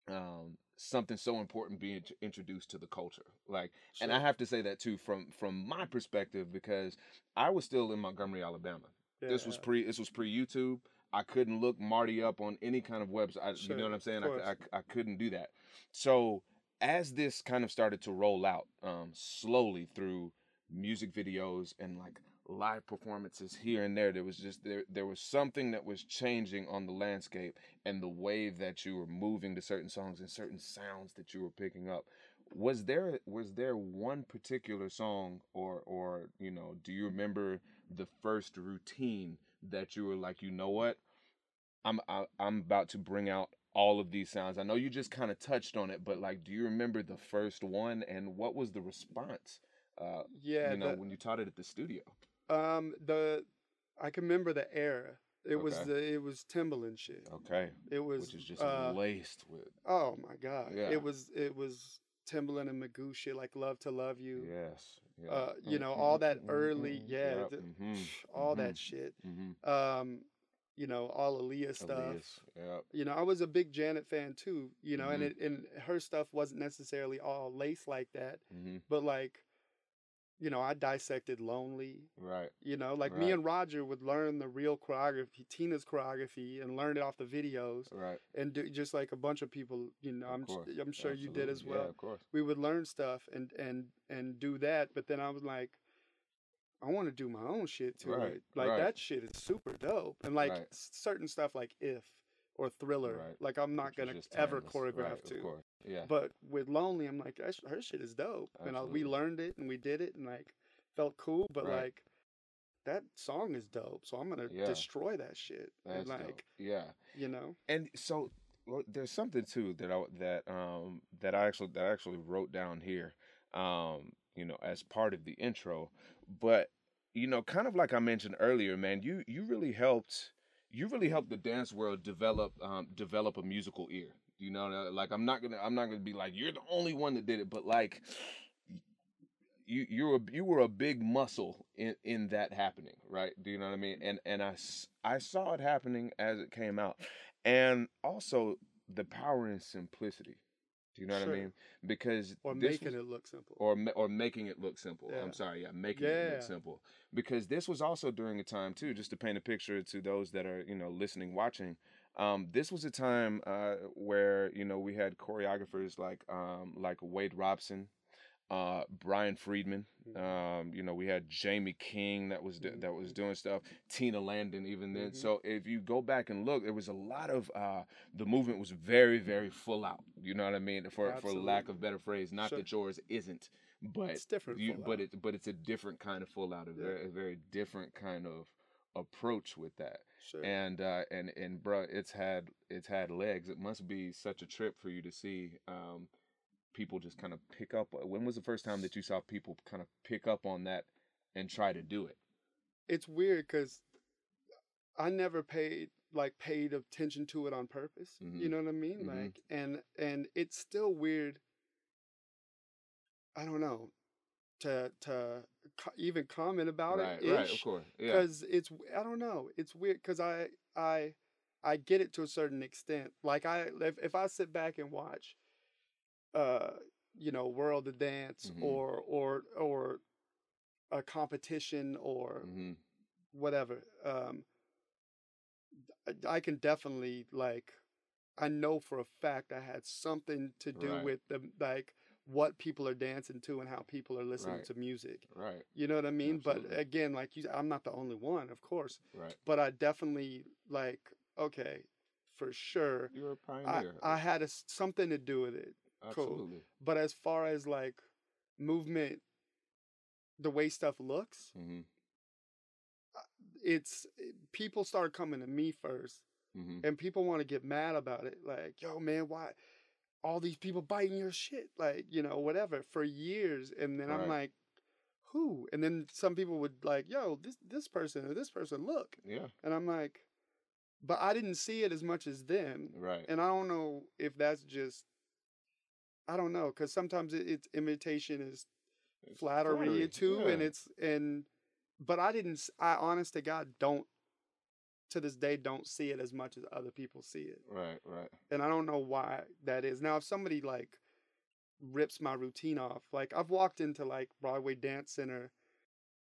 [SPEAKER 1] um, something so important being introduced to the culture, like and I have to say that too from from my perspective because I was still in Montgomery, Alabama. This was pre this was pre YouTube. I couldn't look Marty up on any kind of website. I, You know what I'm saying? I, I. I couldn't do that. So as this kind of started to roll out um, slowly through music videos and like live performances here and there, there was just there there was something that was changing on the landscape and the wave that you were moving to certain songs and certain sounds that you were picking up. Was there was there one particular song or or you know do you remember the first routine that you were like you know what I'm I, I'm about to bring out all of these sounds. I know you just kind of touched on it, but like, do you remember the first one and what was the response? Uh,
[SPEAKER 2] yeah.
[SPEAKER 1] you know, when you taught it at the studio.
[SPEAKER 2] Um, the I can remember the era. It was the it was Timbaland shit.
[SPEAKER 1] Okay,
[SPEAKER 2] It was
[SPEAKER 1] which is just
[SPEAKER 2] uh,
[SPEAKER 1] laced with
[SPEAKER 2] oh my god.
[SPEAKER 1] Yeah.
[SPEAKER 2] It was it was Timbaland and Magoo shit like Love to Love You.
[SPEAKER 1] yes, yeah.
[SPEAKER 2] Uh, you know all that early yeah,
[SPEAKER 1] Yep,
[SPEAKER 2] th-
[SPEAKER 1] mhm,
[SPEAKER 2] all that shit. Um, you know all Aaliyah stuff.
[SPEAKER 1] Yep.
[SPEAKER 2] You know I was a big Janet fan too. You know and
[SPEAKER 1] Mhm.
[SPEAKER 2] it and her stuff wasn't necessarily all lace like that,
[SPEAKER 1] hmm
[SPEAKER 2] but like, you know I dissected Lonely.
[SPEAKER 1] Right.
[SPEAKER 2] You know, like me and Roger would learn the real choreography, Tina's choreography, and learn it off the videos,
[SPEAKER 1] Right.
[SPEAKER 2] and do, just like a bunch of people, you know, I'm I'm sure you did as well.
[SPEAKER 1] Yeah, of course.
[SPEAKER 2] We would learn stuff and and and do that, but then I was like, I want to do my own shit to
[SPEAKER 1] Right,
[SPEAKER 2] it. Like
[SPEAKER 1] right.
[SPEAKER 2] that shit is super dope, and like
[SPEAKER 1] Right.
[SPEAKER 2] certain stuff like If or Thriller,
[SPEAKER 1] Right.
[SPEAKER 2] like I'm not gonna ever choreograph
[SPEAKER 1] right,
[SPEAKER 2] to.
[SPEAKER 1] Yeah.
[SPEAKER 2] But with Lonely, I'm like, her shit is dope, and I, we learned it and we did it and like felt cool. But
[SPEAKER 1] Right.
[SPEAKER 2] like that song is dope, so I'm gonna
[SPEAKER 1] Yeah.
[SPEAKER 2] destroy that shit.
[SPEAKER 1] That's
[SPEAKER 2] and like
[SPEAKER 1] dope. Yeah.
[SPEAKER 2] you know,
[SPEAKER 1] and so well, there's something too that I that um that I actually that I actually wrote down here, um you know as part of the intro, but you know kind of like I mentioned earlier, man, you you really helped you really helped the dance world develop um develop a musical ear. You know, uh, like I'm not gonna I'm not gonna be like you're the only one that did it, but like you you were you were a big muscle in in that happening, right? Do you know what I mean? And and I I saw it happening as it came out, and also the power in simplicity. Do you know what I mean? Because
[SPEAKER 2] or making
[SPEAKER 1] was-
[SPEAKER 2] it look simple.
[SPEAKER 1] or or making it look simple.
[SPEAKER 2] Yeah.
[SPEAKER 1] I'm sorry, yeah, making it look simple. Because this was also during a time too, just to paint a picture to those that are you know listening, watching. Um, this was a time uh, where you know we had choreographers like um, like Wade Robson, uh, Brian Friedman.
[SPEAKER 2] Mhm.
[SPEAKER 1] Um, you know we had Jamie King that was do- that was doing stuff. Tina Landon even then.
[SPEAKER 2] Mhm.
[SPEAKER 1] So if you go back and look, there was a lot of uh, the movement was very very full out. You know what I mean? For for lack of better phrase, not
[SPEAKER 2] Sure.
[SPEAKER 1] that yours isn't, but
[SPEAKER 2] it's different.
[SPEAKER 1] you, but it but it's a different kind of full out, a
[SPEAKER 2] Yeah.
[SPEAKER 1] very a very different kind of approach with that.
[SPEAKER 2] Sure.
[SPEAKER 1] And uh and and bro, it's had it's had legs. It must be such a trip for you to see um people just kind of pick up. When was the first time that you saw people kind of pick up on that and try to do it?
[SPEAKER 2] it's weird because I never paid like paid attention to it on purpose. You
[SPEAKER 1] Mhm.
[SPEAKER 2] know what I mean?
[SPEAKER 1] Mhm.
[SPEAKER 2] Like, and and it's still weird. I don't know to to co- even comment about
[SPEAKER 1] right,
[SPEAKER 2] it
[SPEAKER 1] right, of course. Yeah.
[SPEAKER 2] because it's I don't know it's weird because I I I get it to a certain extent. Like I if if I sit back and watch, uh, you know, World of Dance
[SPEAKER 1] Mhm.
[SPEAKER 2] or or or a competition or
[SPEAKER 1] hmm
[SPEAKER 2] whatever. Um, I, I can definitely like, I know for a fact I had something to do
[SPEAKER 1] Right.
[SPEAKER 2] with the like what people are dancing to and how people are listening
[SPEAKER 1] Right.
[SPEAKER 2] to music.
[SPEAKER 1] Right,
[SPEAKER 2] You know what I mean?
[SPEAKER 1] Absolutely.
[SPEAKER 2] But again, like you, I'm not the only one, of course.
[SPEAKER 1] right.
[SPEAKER 2] But I definitely like, okay, for sure.
[SPEAKER 1] You're a
[SPEAKER 2] I,
[SPEAKER 1] pioneer.
[SPEAKER 2] I had a something to do with it. cool.
[SPEAKER 1] Absolutely.
[SPEAKER 2] But as far as like movement, the way stuff looks,
[SPEAKER 1] hmm
[SPEAKER 2] it's people start coming to me first
[SPEAKER 1] hmm
[SPEAKER 2] and people want to get mad about it like yo man why all these people biting your shit like you know whatever for years and then i'm like who and then some people would like yo this this person or this person look
[SPEAKER 1] Yeah.
[SPEAKER 2] and i'm like but i didn't see it as much as them
[SPEAKER 1] Right.
[SPEAKER 2] and i don't know if that's just i don't know because sometimes it, it's imitation is
[SPEAKER 1] It's
[SPEAKER 2] flattery
[SPEAKER 1] flattery,
[SPEAKER 2] too and it's and but i didn't I honest to god don't to this day don't see it as much as other people see it
[SPEAKER 1] Right. Right.
[SPEAKER 2] and i don't know why that is now if somebody like rips my routine off like i've walked into like broadway dance center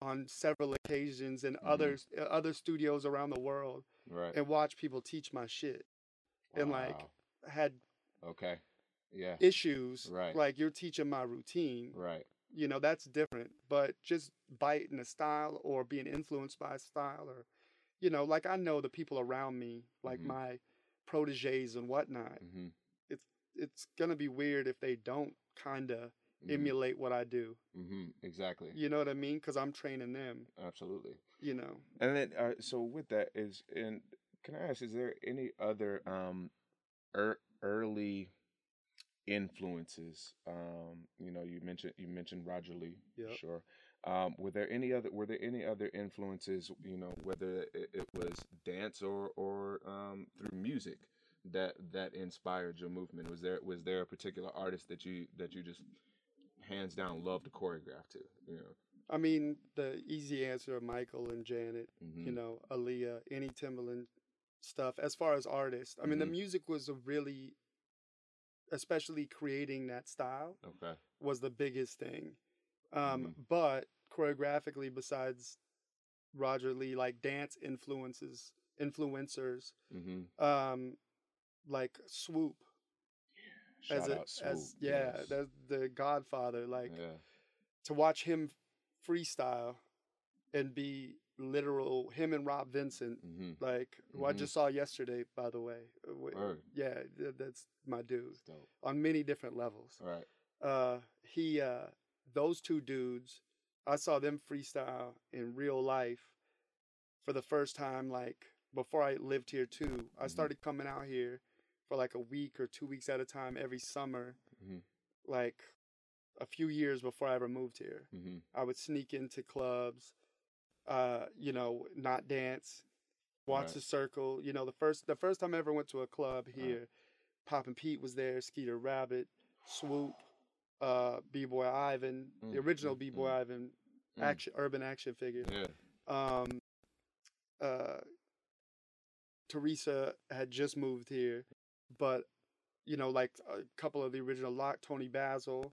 [SPEAKER 2] on several occasions in
[SPEAKER 1] Mhm.
[SPEAKER 2] other uh, other studios around the world
[SPEAKER 1] Right.
[SPEAKER 2] and watch people teach my shit and, like, had
[SPEAKER 1] Okay. Yeah.
[SPEAKER 2] issues
[SPEAKER 1] Right.
[SPEAKER 2] like you're teaching my routine
[SPEAKER 1] Right.
[SPEAKER 2] you know that's different but just biting a style or being influenced by a style or you know like i know the people around me like
[SPEAKER 1] Mhm.
[SPEAKER 2] my proteges and whatnot
[SPEAKER 1] hmm
[SPEAKER 2] it's gonna be weird if they don't kind of emulate what i do
[SPEAKER 1] hmm Exactly.
[SPEAKER 2] you know what i mean because i'm training them
[SPEAKER 1] Absolutely.
[SPEAKER 2] you know
[SPEAKER 1] And then, uh, so with that is, and can I ask, is there any other um, er, early influences? Um, you know, you mentioned you mentioned Roger Lee,
[SPEAKER 2] Yep.
[SPEAKER 1] sure. Um, were there any other? Were there any other influences? You know, whether it, it was dance or or um, through music that that inspired your movement? Was there was there a particular artist that you that you just hands down love to choreograph to? You know,
[SPEAKER 2] i mean the easy answer michael and janet you
[SPEAKER 1] Mhm.
[SPEAKER 2] know Aaliyah, any Timbaland stuff as far as artists i mean the
[SPEAKER 1] Mhm.
[SPEAKER 2] music was a really especially creating that style
[SPEAKER 1] okay,
[SPEAKER 2] was the biggest thing. Um,
[SPEAKER 1] Mhm.
[SPEAKER 2] But choreographically, besides Roger Lee, like dance influences, influencers,
[SPEAKER 1] hmm
[SPEAKER 2] um, like Swoop
[SPEAKER 1] Shout
[SPEAKER 2] as a,
[SPEAKER 1] Swoop.
[SPEAKER 2] as yeah,
[SPEAKER 1] yes.
[SPEAKER 2] that's the Godfather. Like
[SPEAKER 1] yeah.
[SPEAKER 2] to watch him freestyle and be literal, him and Rob Vincent.
[SPEAKER 1] hmm
[SPEAKER 2] Like who I
[SPEAKER 1] Mhm.
[SPEAKER 2] just saw yesterday, by the way. Uh,
[SPEAKER 1] Word.
[SPEAKER 2] Yeah, th- that's my dude
[SPEAKER 1] dope.
[SPEAKER 2] on many different levels.
[SPEAKER 1] All right.
[SPEAKER 2] uh he uh those two dudes i saw them freestyle in real life for the first time like before i lived here too i
[SPEAKER 1] Mhm.
[SPEAKER 2] started coming out here for like a week or two weeks at a time every summer
[SPEAKER 1] Mhm.
[SPEAKER 2] like a few years before i ever moved here
[SPEAKER 1] hmm
[SPEAKER 2] i would sneak into clubs uh you know not dance watch
[SPEAKER 1] Right.
[SPEAKER 2] the circle you know the first the first time i ever went to a club
[SPEAKER 1] Right.
[SPEAKER 2] here Poppin' Pete was there, Skeeter Rabbit, Swoop, uh, B Boy Ivan, the
[SPEAKER 1] Mm,
[SPEAKER 2] original
[SPEAKER 1] mm,
[SPEAKER 2] B Boy
[SPEAKER 1] mm.
[SPEAKER 2] Ivan,
[SPEAKER 1] Mm.
[SPEAKER 2] action urban action figure.
[SPEAKER 1] Yeah.
[SPEAKER 2] Um, uh, Teresa had just moved here, but you know, like a couple of the original lock, Toni Basil,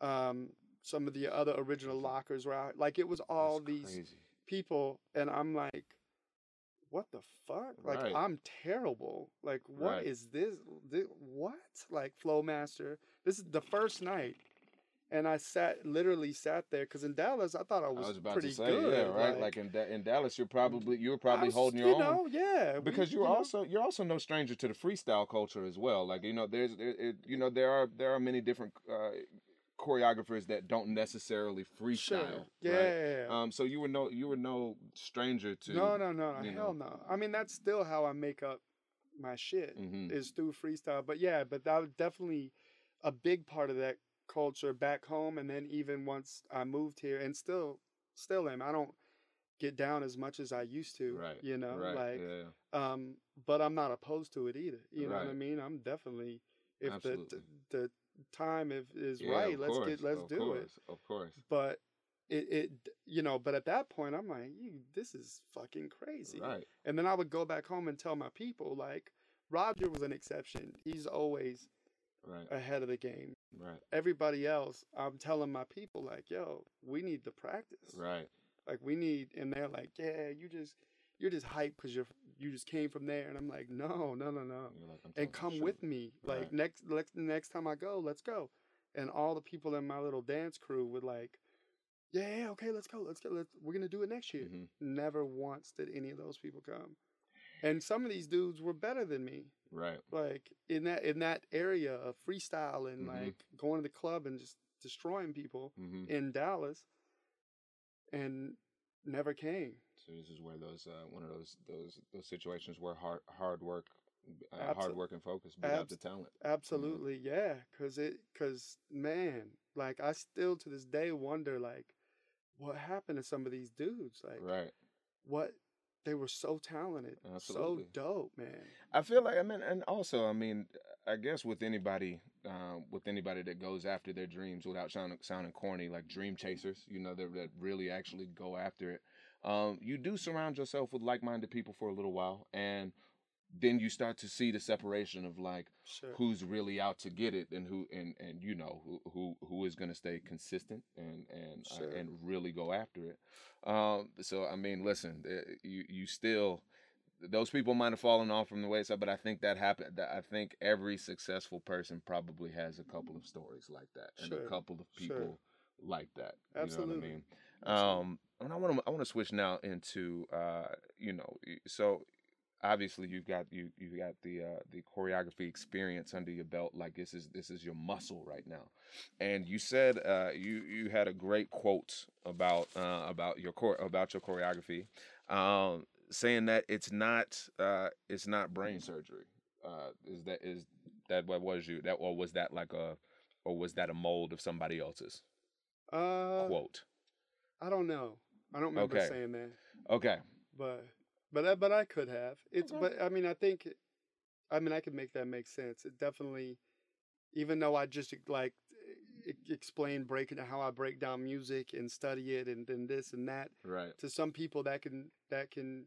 [SPEAKER 2] um, some of the other original lockers were out. Like it was all
[SPEAKER 1] That's
[SPEAKER 2] these
[SPEAKER 1] crazy.
[SPEAKER 2] people, and I'm like, what the fuck? Like
[SPEAKER 1] Right.
[SPEAKER 2] I'm terrible. Like what is
[SPEAKER 1] Right.
[SPEAKER 2] this? Thi- What? Like Flowmaster. This is the first night. And I sat, literally sat there, because in Dallas I thought I
[SPEAKER 1] I
[SPEAKER 2] was,
[SPEAKER 1] was about
[SPEAKER 2] pretty
[SPEAKER 1] to say,
[SPEAKER 2] good.
[SPEAKER 1] yeah, right. Like, in da- in Dallas, you're probably you were
[SPEAKER 2] I
[SPEAKER 1] probably
[SPEAKER 2] was,
[SPEAKER 1] holding your
[SPEAKER 2] you
[SPEAKER 1] own.
[SPEAKER 2] know, yeah,
[SPEAKER 1] because
[SPEAKER 2] you
[SPEAKER 1] you're
[SPEAKER 2] know,
[SPEAKER 1] also you're also no stranger to the freestyle culture as well. Like you know, there's there, it, you know there are there are many different uh, choreographers that don't necessarily freestyle.
[SPEAKER 2] sure, yeah,
[SPEAKER 1] right? Um. So you were no you were no stranger to.
[SPEAKER 2] no, no, no, no, hell
[SPEAKER 1] know.
[SPEAKER 2] no. I mean, that's still how I make up my shit
[SPEAKER 1] hmm
[SPEAKER 2] is through freestyle. But yeah, but that was definitely a big part of that culture back home, and then even once I moved here, and still, still am. I don't get down as much as I used to.
[SPEAKER 1] Right.
[SPEAKER 2] You know,
[SPEAKER 1] right.
[SPEAKER 2] like,
[SPEAKER 1] yeah.
[SPEAKER 2] um, but I'm not opposed to it either. You know what I mean? I'm definitely if
[SPEAKER 1] Absolutely.
[SPEAKER 2] the the time if, is
[SPEAKER 1] Yeah,
[SPEAKER 2] right, let's
[SPEAKER 1] course,
[SPEAKER 2] get let's do it.
[SPEAKER 1] Of course.
[SPEAKER 2] But it, it you know, but at that point I'm like, you this is fucking crazy.
[SPEAKER 1] Right.
[SPEAKER 2] And then I would go back home and tell my people like Roger was an exception. He's always
[SPEAKER 1] Right.
[SPEAKER 2] ahead of the game.
[SPEAKER 1] Right.
[SPEAKER 2] Everybody else, I'm telling my people like, yo, we need to practice.
[SPEAKER 1] Right.
[SPEAKER 2] Like we need, and they're like, yeah, you just you're just hyped because you're you just came from there, and I'm like, no, no, no, no,
[SPEAKER 1] like,
[SPEAKER 2] and come with me. Like
[SPEAKER 1] Right.
[SPEAKER 2] next next next time I go, let's go. And all the people in my little dance crew would like, yeah, yeah, okay, let's go, let's go, let's we're gonna do it next year.
[SPEAKER 1] Mhm.
[SPEAKER 2] Never once did any of those people come. And some of these dudes were better than me.
[SPEAKER 1] Right.
[SPEAKER 2] Like in that in that area of freestyle and
[SPEAKER 1] Mhm.
[SPEAKER 2] like going to the club and just destroying people
[SPEAKER 1] hmm
[SPEAKER 2] in Dallas and never came.
[SPEAKER 1] So this is where those uh, one of those those those situations where hard hard work, uh,
[SPEAKER 2] Abso-
[SPEAKER 1] hard work and focus beat
[SPEAKER 2] abs-
[SPEAKER 1] the talent.
[SPEAKER 2] Absolutely, yeah. Cause it, cause man, like I still to this day wonder, like, what happened to some of these dudes? Like,
[SPEAKER 1] Right.
[SPEAKER 2] what they were so talented,
[SPEAKER 1] Absolutely.
[SPEAKER 2] so dope, man.
[SPEAKER 1] I feel like I mean, and also I mean, I guess with anybody, um, with anybody that goes after their dreams without sounding sounding corny, like dream chasers, you know, that that really actually go after it. Um, you do surround yourself with like minded people for a little while, and then you start to see the separation of like
[SPEAKER 2] Sure.
[SPEAKER 1] who's really out to get it and who and and you know who who, who is going to stay consistent and and uh, and really go after it um so i mean listen uh, you you still those people might have fallen off from the wayside but i think that happened i think every successful person probably has a couple of stories like that and
[SPEAKER 2] Sure.
[SPEAKER 1] a couple of
[SPEAKER 2] Sure.
[SPEAKER 1] people like that you know what i mean
[SPEAKER 2] Absolutely.
[SPEAKER 1] Um and i want to i want to switch now into uh you know so obviously you've got you you got the uh the choreography experience under your belt like this is this is your muscle right now. And you said uh you you had a great quote about uh about your core about your choreography um saying that it's not uh it's not brain surgery. Uh is that is that what was you that or was that like a or was that a mold of somebody else's
[SPEAKER 2] uh,
[SPEAKER 1] quote
[SPEAKER 2] I don't know. I don't remember
[SPEAKER 1] Okay.
[SPEAKER 2] saying that,
[SPEAKER 1] okay
[SPEAKER 2] but but I, but I could have. It's
[SPEAKER 1] Okay.
[SPEAKER 2] but I mean I think, I mean I could make that make sense. It definitely, even though I just like explain breaking how I break down music and study it and then this and that.
[SPEAKER 1] right
[SPEAKER 2] To some people that can that can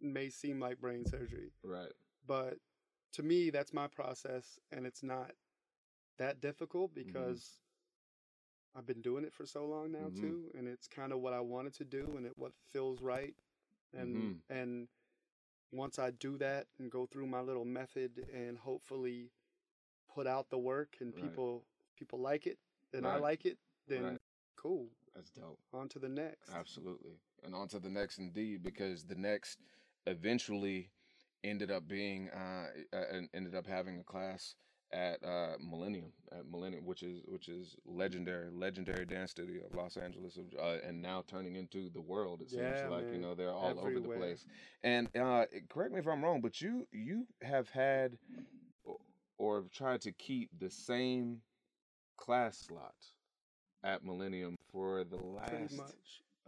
[SPEAKER 2] may seem like brain surgery,
[SPEAKER 1] right
[SPEAKER 2] but to me that's my process and it's not that difficult
[SPEAKER 1] Mm-hmm.
[SPEAKER 2] because I've been doing it for so long now
[SPEAKER 1] Mhm.
[SPEAKER 2] too, and it's kind of what I wanted to do and it what feels right, and
[SPEAKER 1] Mhm.
[SPEAKER 2] and once I do that and go through my little method and hopefully put out the work and
[SPEAKER 1] Right.
[SPEAKER 2] people people like it, then I like it, then
[SPEAKER 1] Right.
[SPEAKER 2] cool,
[SPEAKER 1] that's dope
[SPEAKER 2] on to the next.
[SPEAKER 1] Absolutely. And on to the next indeed, because the next eventually ended up being uh, uh and ended up having a class at uh Millennium at Millennium which is which is legendary legendary dance studio of Los Angeles uh, and now turning into the world it seems
[SPEAKER 2] Yeah,
[SPEAKER 1] like you know they're all over the place and uh correct me if I'm wrong but you you have had or- have tried to keep the same class slot at Millennium for the last.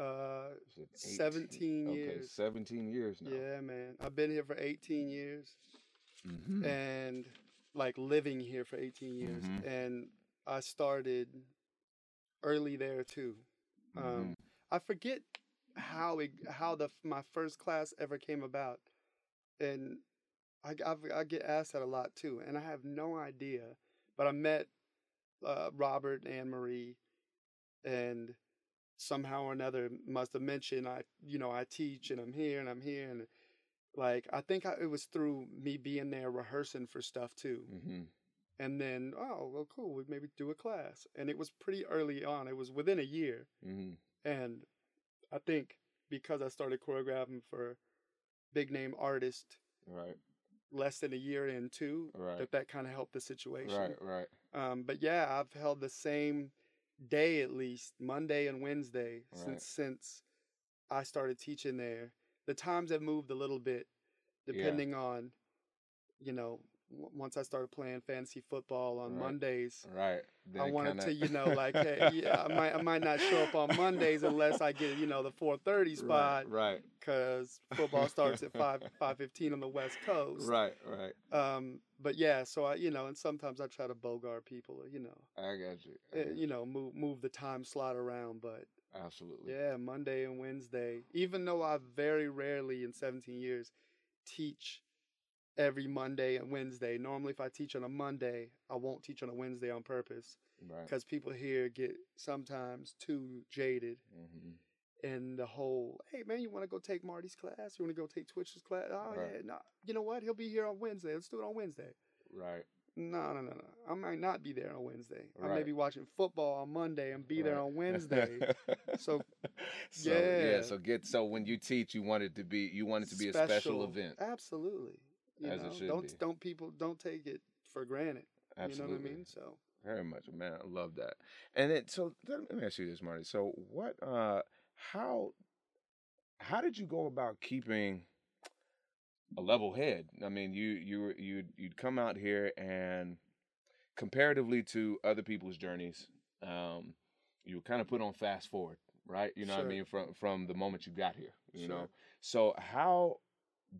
[SPEAKER 2] Uh,
[SPEAKER 1] is it
[SPEAKER 2] 17
[SPEAKER 1] okay, 17 years now.
[SPEAKER 2] yeah, man. I've been here for 18 years.
[SPEAKER 1] Mhm.
[SPEAKER 2] and like living here for 18 years
[SPEAKER 1] Mhm.
[SPEAKER 2] and I started early there too. Um,
[SPEAKER 1] Mhm.
[SPEAKER 2] I forget how it how the my first class ever came about, and I I've- I get asked that a lot too, and I have no idea. But I met uh, Robert and Marie, and somehow or another must have mentioned I you know I teach and I'm here and I'm here and like I think I, it was through me being there rehearsing for stuff too,
[SPEAKER 1] Mhm.
[SPEAKER 2] and then oh well cool we maybe do a class, and it was pretty early on. It was within a year.
[SPEAKER 1] Mhm.
[SPEAKER 2] And I think because I started choreographing for big name artists
[SPEAKER 1] Right.
[SPEAKER 2] less than a year in too,
[SPEAKER 1] Right.
[SPEAKER 2] that that kind of helped the situation.
[SPEAKER 1] Right. Right.
[SPEAKER 2] Um, but yeah, I've held the same day at least, Monday and Wednesday,
[SPEAKER 1] Right.
[SPEAKER 2] since since I started teaching there. The times have moved a little bit,
[SPEAKER 1] Yeah.
[SPEAKER 2] depending on, you know, w- once I started playing fantasy football on
[SPEAKER 1] Right.
[SPEAKER 2] Mondays.
[SPEAKER 1] Right. Then
[SPEAKER 2] I wanted
[SPEAKER 1] kinda-
[SPEAKER 2] to, you know, like, hey, yeah, I might, I might not show up on Mondays unless I get, you know, the four thirty spot
[SPEAKER 1] Right.
[SPEAKER 2] because football starts at five five fifteen on the West Coast.
[SPEAKER 1] Right. Right.
[SPEAKER 2] Um, but yeah, so I, you know, and sometimes I try to bogart people, you know,
[SPEAKER 1] I got you. I
[SPEAKER 2] eh,
[SPEAKER 1] got
[SPEAKER 2] you know, move move the time slot around. But
[SPEAKER 1] Absolutely.
[SPEAKER 2] yeah, Monday and Wednesday. Even though I very rarely in seventeen years teach every Monday and Wednesday. Normally, if I teach on a Monday, I won't teach on a Wednesday on purpose
[SPEAKER 1] Right.
[SPEAKER 2] because people here get sometimes too jaded
[SPEAKER 1] hmm
[SPEAKER 2] in the whole hey man you want to go take marty's class you want to go take twitch's class oh
[SPEAKER 1] Right.
[SPEAKER 2] yeah no you know what he'll be here on wednesday let's do it on wednesday
[SPEAKER 1] Right.
[SPEAKER 2] No no no no i might not be there on wednesday i may be watching football on monday and be there on wednesday So,
[SPEAKER 1] so yeah.
[SPEAKER 2] yeah.
[SPEAKER 1] So get so when you teach, you want it to be you want it to be a special event.
[SPEAKER 2] absolutely you
[SPEAKER 1] As it
[SPEAKER 2] know
[SPEAKER 1] should
[SPEAKER 2] don't
[SPEAKER 1] be.
[SPEAKER 2] don't people don't take it for granted
[SPEAKER 1] Absolutely.
[SPEAKER 2] you know what i mean so
[SPEAKER 1] Very much, man. I love that. And then, so let let me ask you this, Marty. So, what, uh, how, how did you go about keeping a level head? I mean, you you you'd you'd come out here and comparatively to other people's journeys, um, you were kind of put on fast forward, right? You know what I mean from from the moment you got here. You know, so how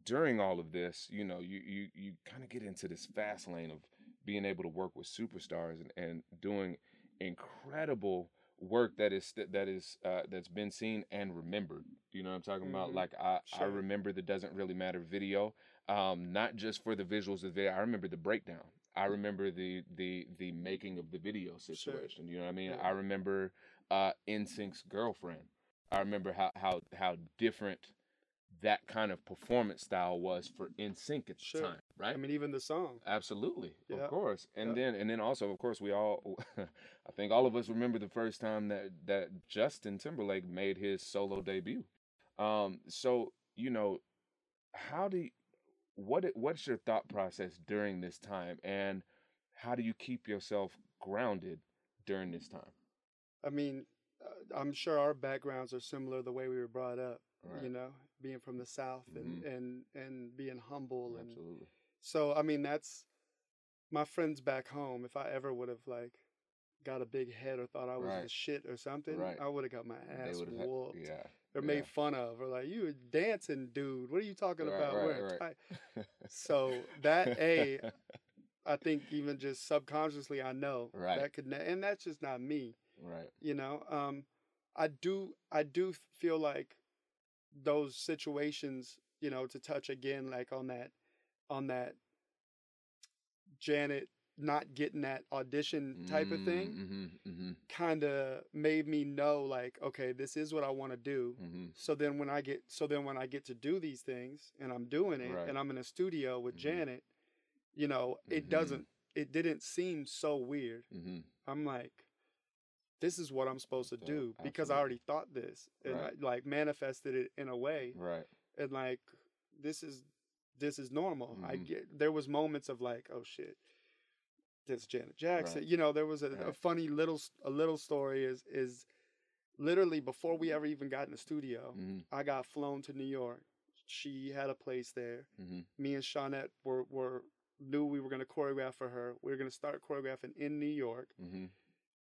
[SPEAKER 1] during all of this, you know, you you you kind of get into this fast lane of being able to work with superstars and, and doing incredible work that is that is uh, that's been seen and remembered. You know what I'm talking about?
[SPEAKER 2] Mhm.
[SPEAKER 1] Like I I remember the doesn't really matter video, um, not just for the visuals of the video. I remember the breakdown. I remember the the the making of the video situation. You know what I mean?
[SPEAKER 2] Yeah.
[SPEAKER 1] I remember uh NSYNC's girlfriend. I remember how how how different that kind of performance style was for NSYNC at the
[SPEAKER 2] Sure.
[SPEAKER 1] time, right?
[SPEAKER 2] i mean even the song
[SPEAKER 1] Absolutely,
[SPEAKER 2] Yeah.
[SPEAKER 1] of course, and
[SPEAKER 2] Yeah.
[SPEAKER 1] then and then also, of course, we all, I think all of us remember the first time that that Justin Timberlake made his solo debut. Um, so you know, how do you, what what's your thought process during this time, and how do you keep yourself grounded during this time?
[SPEAKER 2] i mean uh, i'm sure our backgrounds are similar the way we were brought up
[SPEAKER 1] Right.
[SPEAKER 2] you know being from the south and and and being humble and
[SPEAKER 1] Absolutely.
[SPEAKER 2] So i mean that's my friends back home if i ever would have like got a big head or thought i was
[SPEAKER 1] Right.
[SPEAKER 2] the shit or something
[SPEAKER 1] Right.
[SPEAKER 2] i would have got my ass
[SPEAKER 1] would've had-
[SPEAKER 2] whooped
[SPEAKER 1] yeah.
[SPEAKER 2] or
[SPEAKER 1] yeah.
[SPEAKER 2] made fun of or like you a dancing dude what are you talking
[SPEAKER 1] Right,
[SPEAKER 2] about
[SPEAKER 1] right, right.
[SPEAKER 2] tight So, that, A, i think even just subconsciously i know
[SPEAKER 1] Right.
[SPEAKER 2] that could and that's just not me
[SPEAKER 1] right.
[SPEAKER 2] you know um i do i do feel like those situations you know to touch again like on that on that janet not getting that audition type of thing
[SPEAKER 1] Mm-hmm, mm-hmm,
[SPEAKER 2] kind of made me know like okay this is what i want to do
[SPEAKER 1] mm-hmm.
[SPEAKER 2] so then when i get so then when i get to do these things and i'm doing it
[SPEAKER 1] Right.
[SPEAKER 2] and i'm in a studio with
[SPEAKER 1] Mhm.
[SPEAKER 2] janet you know it
[SPEAKER 1] Mhm.
[SPEAKER 2] doesn't it didn't seem so weird
[SPEAKER 1] Mm-hmm.
[SPEAKER 2] I'm like, this is what I'm supposed to
[SPEAKER 1] Dope,
[SPEAKER 2] do because I already thought this and
[SPEAKER 1] Right.
[SPEAKER 2] I, like manifested it in a way
[SPEAKER 1] Right.
[SPEAKER 2] and like this is this is normal. I
[SPEAKER 1] Mhm.
[SPEAKER 2] get there was moments of like, oh shit, this Janet Jackson.
[SPEAKER 1] Right.
[SPEAKER 2] You know, there was a, a funny little a little story is is literally before we ever even got in the studio,
[SPEAKER 1] Mm-hmm.
[SPEAKER 2] I got flown to New York. She had a place there.
[SPEAKER 1] Mm-hmm.
[SPEAKER 2] Me and Shawnette were were knew we were gonna choreograph for her. We were gonna start choreographing in New York
[SPEAKER 1] Mm-hmm.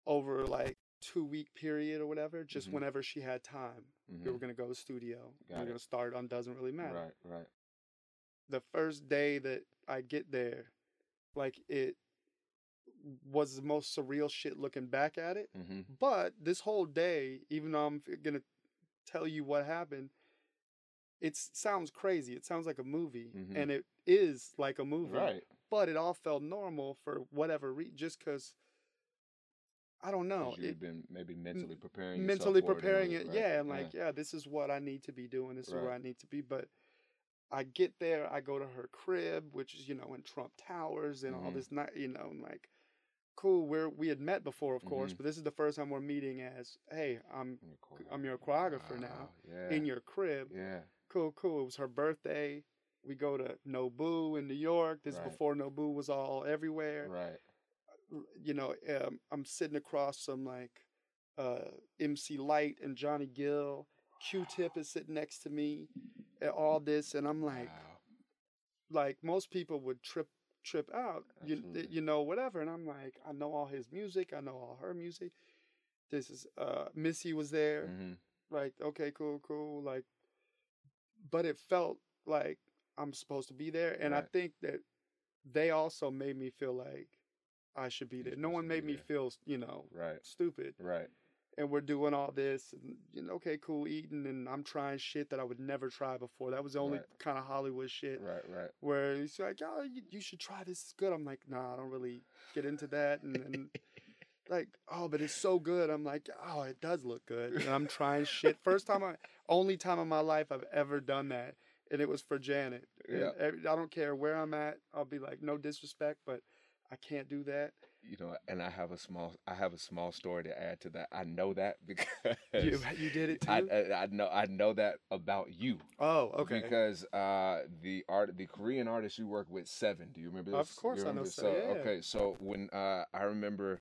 [SPEAKER 2] over like two week period or whatever, just
[SPEAKER 1] Mhm.
[SPEAKER 2] whenever she had time.
[SPEAKER 1] Mm-hmm.
[SPEAKER 2] We were gonna go to studio. we
[SPEAKER 1] Got
[SPEAKER 2] were
[SPEAKER 1] it.
[SPEAKER 2] gonna start on doesn't really matter.
[SPEAKER 1] Right. Right.
[SPEAKER 2] The first day that I get there, like it was the most surreal shit looking back at it.
[SPEAKER 1] Mm-hmm.
[SPEAKER 2] But this whole day, even though I'm gonna tell you what happened, it sounds crazy. It sounds like a movie,
[SPEAKER 1] Mhm.
[SPEAKER 2] and it is like a movie.
[SPEAKER 1] Right.
[SPEAKER 2] But it all felt normal for whatever reason, just because. I don't know.
[SPEAKER 1] you
[SPEAKER 2] It,
[SPEAKER 1] had been maybe mentally preparing. yourself
[SPEAKER 2] mentally
[SPEAKER 1] for it
[SPEAKER 2] preparing it.
[SPEAKER 1] right?
[SPEAKER 2] Yeah, I'm like, yeah, this is what I need to be doing. This is where I need to be. But I get there, I go to her crib, which is you know in Trump Towers and all
[SPEAKER 1] Mhm.
[SPEAKER 2] this night, you know, like, cool. We're we had met before, of course,
[SPEAKER 1] Mhm.
[SPEAKER 2] but this is the first time we're meeting as, hey, I'm
[SPEAKER 1] Your
[SPEAKER 2] I'm your choreographer now
[SPEAKER 1] Yeah.
[SPEAKER 2] in your crib.
[SPEAKER 1] yeah.
[SPEAKER 2] Cool, cool. It was her birthday. We go to Nobu in New York. This is
[SPEAKER 1] Right.
[SPEAKER 2] before Nobu was all everywhere
[SPEAKER 1] Right.
[SPEAKER 2] you know, um, I'm sitting across some like uh, MC Lyte and Johnny Gill. Q-Tip is sitting next to me. And all this, and I'm like,
[SPEAKER 1] wow.
[SPEAKER 2] like most people would trip trip out, you
[SPEAKER 1] Absolutely.
[SPEAKER 2] you know, whatever. And I'm like, I know all his music. I know all her music. This is uh, Missy was there.
[SPEAKER 1] Mm-hmm.
[SPEAKER 2] Like, okay, cool, cool. Like, but it felt like I'm supposed to be there, and I think that they also made me feel like I should be there. No one made me feel, you know,
[SPEAKER 1] Right.
[SPEAKER 2] stupid.
[SPEAKER 1] Right.
[SPEAKER 2] And we're doing all this, and you know, okay, cool, eating, and I'm trying shit that I would never try before. That was the only
[SPEAKER 1] Right.
[SPEAKER 2] kind of Hollywood shit
[SPEAKER 1] Right. Right.
[SPEAKER 2] where he's like, "Oh, you, you should try this. It's good." I'm like, "Nah, I don't really get into that." And, and like, "Oh, but it's so good." I'm like, "Oh, it does look good." And I'm trying shit. First time, I, only time in my life I've ever done that, and it was for Janet.
[SPEAKER 1] Yeah.
[SPEAKER 2] every- I don't care where I'm at. I'll be like, "No disrespect, but I can't do that."
[SPEAKER 1] You know, and I have a small, I have a small story to add to that. I know that because
[SPEAKER 2] You you did it too.
[SPEAKER 1] I, I I know I know that about you
[SPEAKER 2] oh, okay.
[SPEAKER 1] because uh the art the Korean artist you work with Seven. Do you remember this?
[SPEAKER 2] Of course
[SPEAKER 1] You
[SPEAKER 2] I know
[SPEAKER 1] remember? So
[SPEAKER 2] yeah.
[SPEAKER 1] okay, so when uh I remember.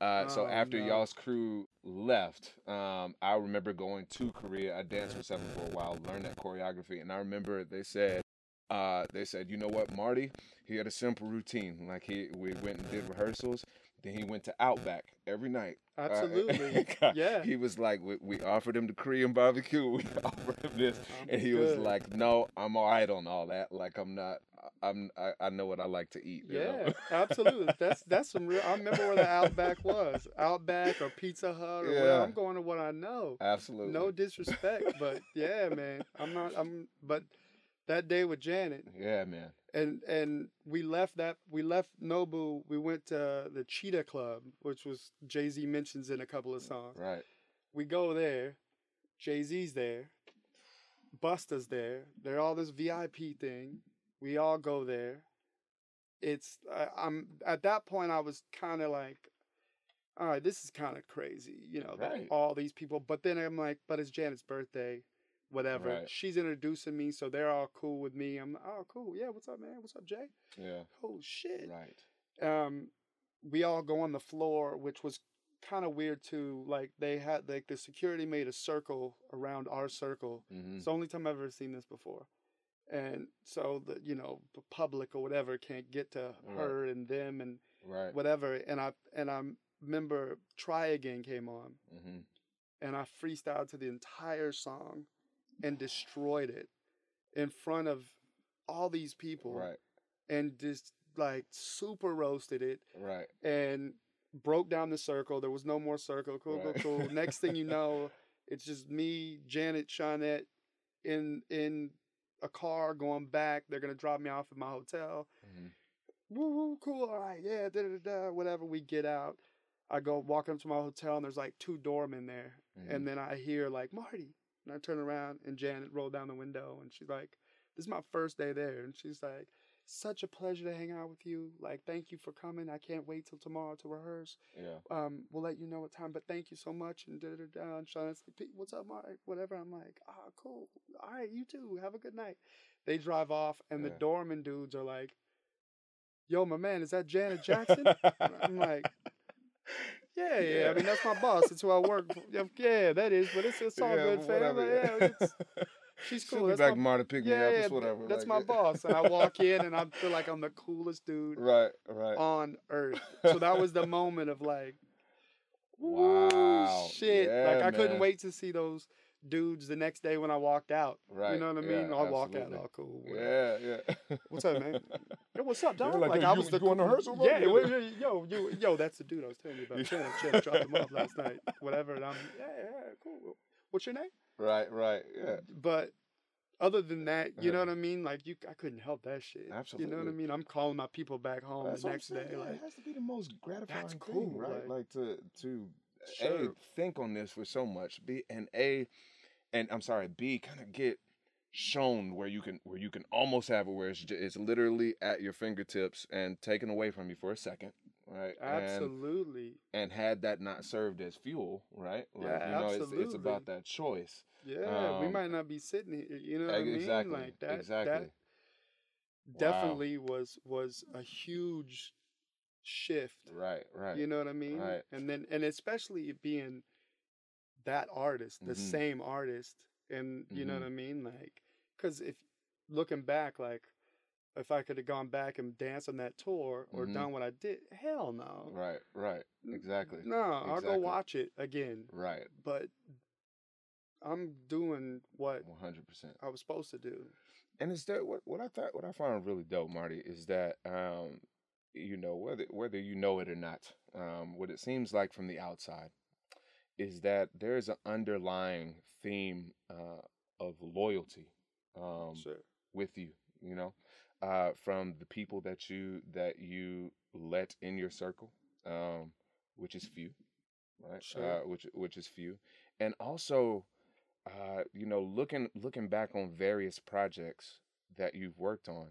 [SPEAKER 1] Uh, so
[SPEAKER 2] Oh,
[SPEAKER 1] after
[SPEAKER 2] no.
[SPEAKER 1] y'all's crew left, um, I remember going to Korea. I danced with Seven for a while, learned that choreography, and I remember they said, uh, they said, you know what, Marty, he had a simple routine. Like he, we went and did rehearsals. Then he went to Outback every night. Uh,
[SPEAKER 2] Absolutely. yeah.
[SPEAKER 1] He was like, we, we offered him the Korean barbecue. We offered him this,
[SPEAKER 2] I'm
[SPEAKER 1] and he was like, no, I'm all right on all that. Like I'm not. I'm. I, I know what I like to eat.
[SPEAKER 2] Yeah, absolutely. That's that's some real. I remember where the Outback was, Outback or Pizza Hut or where
[SPEAKER 1] Yeah.
[SPEAKER 2] I'm going to what I know.
[SPEAKER 1] Absolutely.
[SPEAKER 2] No disrespect, but yeah, man, I'm not. I'm. But that day with Janet,
[SPEAKER 1] Yeah, man.
[SPEAKER 2] and and we left that we left Nobu. We went to the Cheetah Club, which was Jay Z mentions in a couple of songs.
[SPEAKER 1] Right.
[SPEAKER 2] We go there, Jay Z's there, Busta's there. They're all this VIP thing. We all go there. It's I, I'm at that point I was kind of like, all right, this is kind of crazy, you know,
[SPEAKER 1] Right.
[SPEAKER 2] all these people. But then I'm like, but it's Janet's birthday, whatever.
[SPEAKER 1] Right.
[SPEAKER 2] She's introducing me, so they're all cool with me. I'm like, oh cool, yeah. What's up, man? What's up, Jay?
[SPEAKER 1] Yeah.
[SPEAKER 2] Oh shit
[SPEAKER 1] Right.
[SPEAKER 2] um we all go on the floor which was kind of weird too like they had like the security made a circle around our circle
[SPEAKER 1] Mm-hmm.
[SPEAKER 2] it's the only time i've ever seen this before and so the you know the public or whatever can't get to
[SPEAKER 1] Right.
[SPEAKER 2] her and them and
[SPEAKER 1] Right.
[SPEAKER 2] whatever and i and i remember try again came on
[SPEAKER 1] Mm-hmm.
[SPEAKER 2] and i freestyled to the entire song and destroyed it in front of all these people
[SPEAKER 1] Right.
[SPEAKER 2] and just like super roasted it
[SPEAKER 1] Right.
[SPEAKER 2] and broke down the circle. There was no more circle. Cool,
[SPEAKER 1] Right.
[SPEAKER 2] cool, cool. Next thing you know, it's just me, Janet, Shawnette in in a car going back. They're gonna drop me off at my hotel.
[SPEAKER 1] Mm-hmm.
[SPEAKER 2] Woo woo, cool, all right, yeah, da da da, whatever. We get out. I go walk up to my hotel and there's like two doormen there,
[SPEAKER 1] Mm-hmm.
[SPEAKER 2] and then I hear like Marty, and I turn around and Janet rolled down the window and she's like, "This is my first day there," and she's like. Such a pleasure to hang out with you. Like, thank you for coming. I can't wait till tomorrow to rehearse
[SPEAKER 1] yeah.
[SPEAKER 2] um, we'll let you know what time, but thank you so much. And da da da. And Shawnette's like, "Pete, what's up, Mark? Whatever. I'm like, ah, cool. All right, you too. Have a good night. They drive off, and the
[SPEAKER 1] Yeah.
[SPEAKER 2] doorman dudes are like, yo, my man, is that Janet Jackson? I'm like, yeah, yeah, I mean, that's my boss. That's who I work for. Yeah, Yeah, that is, but it's, it's all
[SPEAKER 1] Yeah,
[SPEAKER 2] good, fam. Like, yeah, it's, she's
[SPEAKER 1] She'll
[SPEAKER 2] cool.
[SPEAKER 1] be
[SPEAKER 2] That's
[SPEAKER 1] back
[SPEAKER 2] my,
[SPEAKER 1] to pick me
[SPEAKER 2] yeah,
[SPEAKER 1] up.
[SPEAKER 2] yeah,
[SPEAKER 1] It's whatever.
[SPEAKER 2] that's
[SPEAKER 1] like
[SPEAKER 2] my
[SPEAKER 1] it.
[SPEAKER 2] boss. And I walk in, and I feel like I'm the coolest dude
[SPEAKER 1] Right. Right.
[SPEAKER 2] on earth. So that was the moment of like,
[SPEAKER 1] Wow.
[SPEAKER 2] Shit.
[SPEAKER 1] Yeah,
[SPEAKER 2] like I couldn't wait to see those dudes the next day when I walked out.
[SPEAKER 1] Right.
[SPEAKER 2] You know what I
[SPEAKER 1] yeah,
[SPEAKER 2] mean? I walk out all cool. whatever.
[SPEAKER 1] Yeah, yeah.
[SPEAKER 2] What's up, man? Yo, what's up, dog?
[SPEAKER 1] like,
[SPEAKER 2] Like,
[SPEAKER 1] "Yo,
[SPEAKER 2] I
[SPEAKER 1] you-
[SPEAKER 2] was the
[SPEAKER 1] going to rehearsal.
[SPEAKER 2] Yeah,
[SPEAKER 1] Yeah.
[SPEAKER 2] well, yo, you, yo, that's the dude I was telling you about. Shannon, Shannon dropped him off last night. Whatever. And I'm, yeah, yeah, cool. What's your name?
[SPEAKER 1] right, right. Yeah.
[SPEAKER 2] But other than that, you know
[SPEAKER 1] Uh-huh.
[SPEAKER 2] what I mean? Like you, I couldn't help that shit. Absolutely. You know what I mean? I'm calling my people back home
[SPEAKER 1] That's
[SPEAKER 2] the next day. Like,
[SPEAKER 1] it has to be the most gratifying thing,
[SPEAKER 2] cool,
[SPEAKER 1] right?
[SPEAKER 2] like-
[SPEAKER 1] Like, to to a think on this for so much, b and a, and I'm sorry, b kind of get shown where you can where you can almost have it where it's it's literally at your fingertips and taken away from you for a second, right?
[SPEAKER 2] Absolutely.
[SPEAKER 1] and had that not served as fuel, right? Like,
[SPEAKER 2] Yeah,
[SPEAKER 1] you know, it's, it's about that choice.
[SPEAKER 2] Yeah, we
[SPEAKER 1] Um,
[SPEAKER 2] might not be sitting here. You know what I mean?
[SPEAKER 1] exactly.
[SPEAKER 2] Like that.
[SPEAKER 1] exactly.
[SPEAKER 2] That definitely was was a huge shift.
[SPEAKER 1] right. Right.
[SPEAKER 2] You know what I mean?
[SPEAKER 1] Right.
[SPEAKER 2] And then and especially it being that artist, the
[SPEAKER 1] Mhm.
[SPEAKER 2] same artist, and you know
[SPEAKER 1] Mhm.
[SPEAKER 2] what I mean? Like, because if looking back, like. If I could have gone back and danced on that tour or
[SPEAKER 1] Mhm.
[SPEAKER 2] done what I did, hell no.
[SPEAKER 1] right. Right. Exactly.
[SPEAKER 2] No, I'll go watch it again.
[SPEAKER 1] Right.
[SPEAKER 2] But I'm doing what
[SPEAKER 1] One hundred percent.
[SPEAKER 2] I was supposed to do.
[SPEAKER 1] And it's that what what I thought what I found really dope, Marty, is that um, you know whether whether you know it or not, um, what it seems like from the outside is that there is an underlying theme uh, of loyalty um,
[SPEAKER 2] sure.
[SPEAKER 1] with you. You know, uh, from the people that you that you let in your circle, um, which is few, right?
[SPEAKER 2] Sure.
[SPEAKER 1] Uh, which which is few, and also, uh, you know, looking looking back on various projects that you've worked on,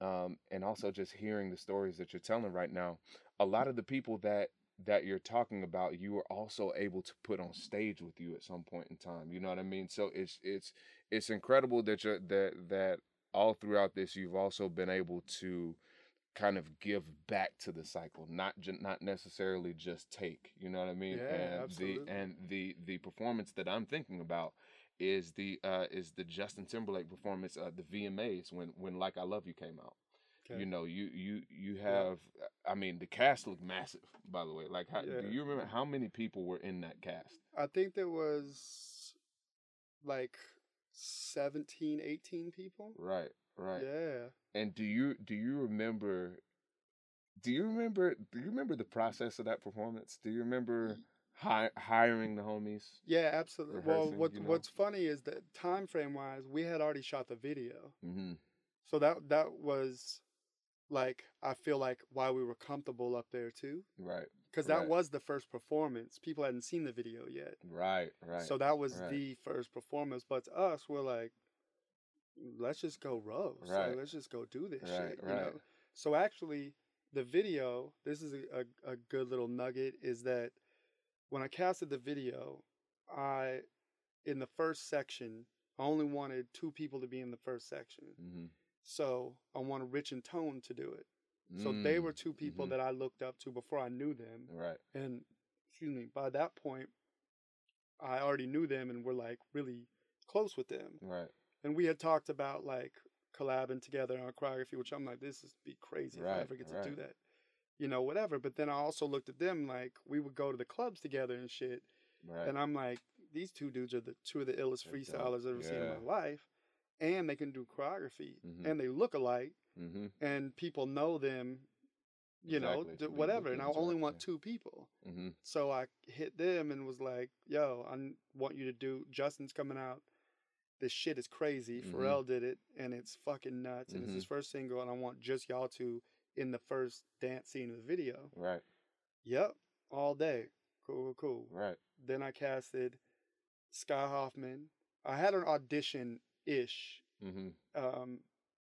[SPEAKER 1] um, and also just hearing the stories that you're telling right now, a lot of the people that that you're talking about, you were also able to put on stage with you at some point in time. You know what I mean? So it's it's it's incredible that you're that that all throughout this you've also been able to kind of give back to the cycle not ju- not necessarily just take you know what i mean
[SPEAKER 2] Yeah,
[SPEAKER 1] and
[SPEAKER 2] absolutely.
[SPEAKER 1] the and the the performance that i'm thinking about is the uh is the justin timberlake performance uh the vmas when when like i love you came out
[SPEAKER 2] Okay.
[SPEAKER 1] you know you you you
[SPEAKER 2] Yeah.
[SPEAKER 1] have i mean the cast looked massive by the way like how,
[SPEAKER 2] Yeah.
[SPEAKER 1] do you remember how many people were in that cast
[SPEAKER 2] I think there was like 17, 18 people.
[SPEAKER 1] right right
[SPEAKER 2] Yeah.
[SPEAKER 1] And do you do you remember do you remember do you remember the process of that performance? Do you remember hi- hiring the homies?
[SPEAKER 2] Yeah, absolutely. Well, what
[SPEAKER 1] you know?
[SPEAKER 2] what's funny is that time frame wise, we had already shot the video.
[SPEAKER 1] Mm-hmm.
[SPEAKER 2] So that that was like I feel like why we were comfortable up there too
[SPEAKER 1] Right,
[SPEAKER 2] cuz that
[SPEAKER 1] Right.
[SPEAKER 2] was the first performance. People hadn't seen the video yet.
[SPEAKER 1] right, right.
[SPEAKER 2] So that was
[SPEAKER 1] right.
[SPEAKER 2] the first performance, but to us we're like let's just go roast. Like,
[SPEAKER 1] Right.
[SPEAKER 2] let's just go do this
[SPEAKER 1] Right,
[SPEAKER 2] shit, you
[SPEAKER 1] right.
[SPEAKER 2] know. So actually the video, this is a, a, a good little nugget is that when I casted the video, I in the first section, I only wanted two people to be in the first section.
[SPEAKER 1] mm-hmm.
[SPEAKER 2] So I wanted Rich and Tone to do it. So they were two people
[SPEAKER 1] mhm.
[SPEAKER 2] that I looked up to before I knew them.
[SPEAKER 1] right,
[SPEAKER 2] And excuse me, by that point, I already knew them and were like really close with them.
[SPEAKER 1] right,
[SPEAKER 2] And we had talked about like collabing together on choreography, which I'm like, this is be crazy if I ever get to do that. You know, whatever. But then I also looked at them like we would go to the clubs together and shit.
[SPEAKER 1] right.
[SPEAKER 2] And I'm like, these two dudes are the two of the illest freestylers I've ever seen in my life. And they can do choreography.
[SPEAKER 1] Mhm.
[SPEAKER 2] And they look alike
[SPEAKER 1] mm-hmm.
[SPEAKER 2] and people know them, you know,
[SPEAKER 1] Exactly.
[SPEAKER 2] d-
[SPEAKER 1] The
[SPEAKER 2] whatever. And I only
[SPEAKER 1] right,
[SPEAKER 2] want
[SPEAKER 1] yeah.
[SPEAKER 2] two people.
[SPEAKER 1] Mm-hmm.
[SPEAKER 2] So I hit them and was like, yo, i want you to do, Justin's coming out. This shit is crazy.
[SPEAKER 1] Mhm.
[SPEAKER 2] Pharrell did it and it's fucking nuts. And it's
[SPEAKER 1] Mm-hmm.
[SPEAKER 2] his first single. And I want just y'all to in the first dance scene of the video.
[SPEAKER 1] Right,
[SPEAKER 2] Yep. All day. Cool, cool, cool.
[SPEAKER 1] right,
[SPEAKER 2] Then I casted Sky Hoffman. I had an audition ish
[SPEAKER 1] mm-hmm.
[SPEAKER 2] um,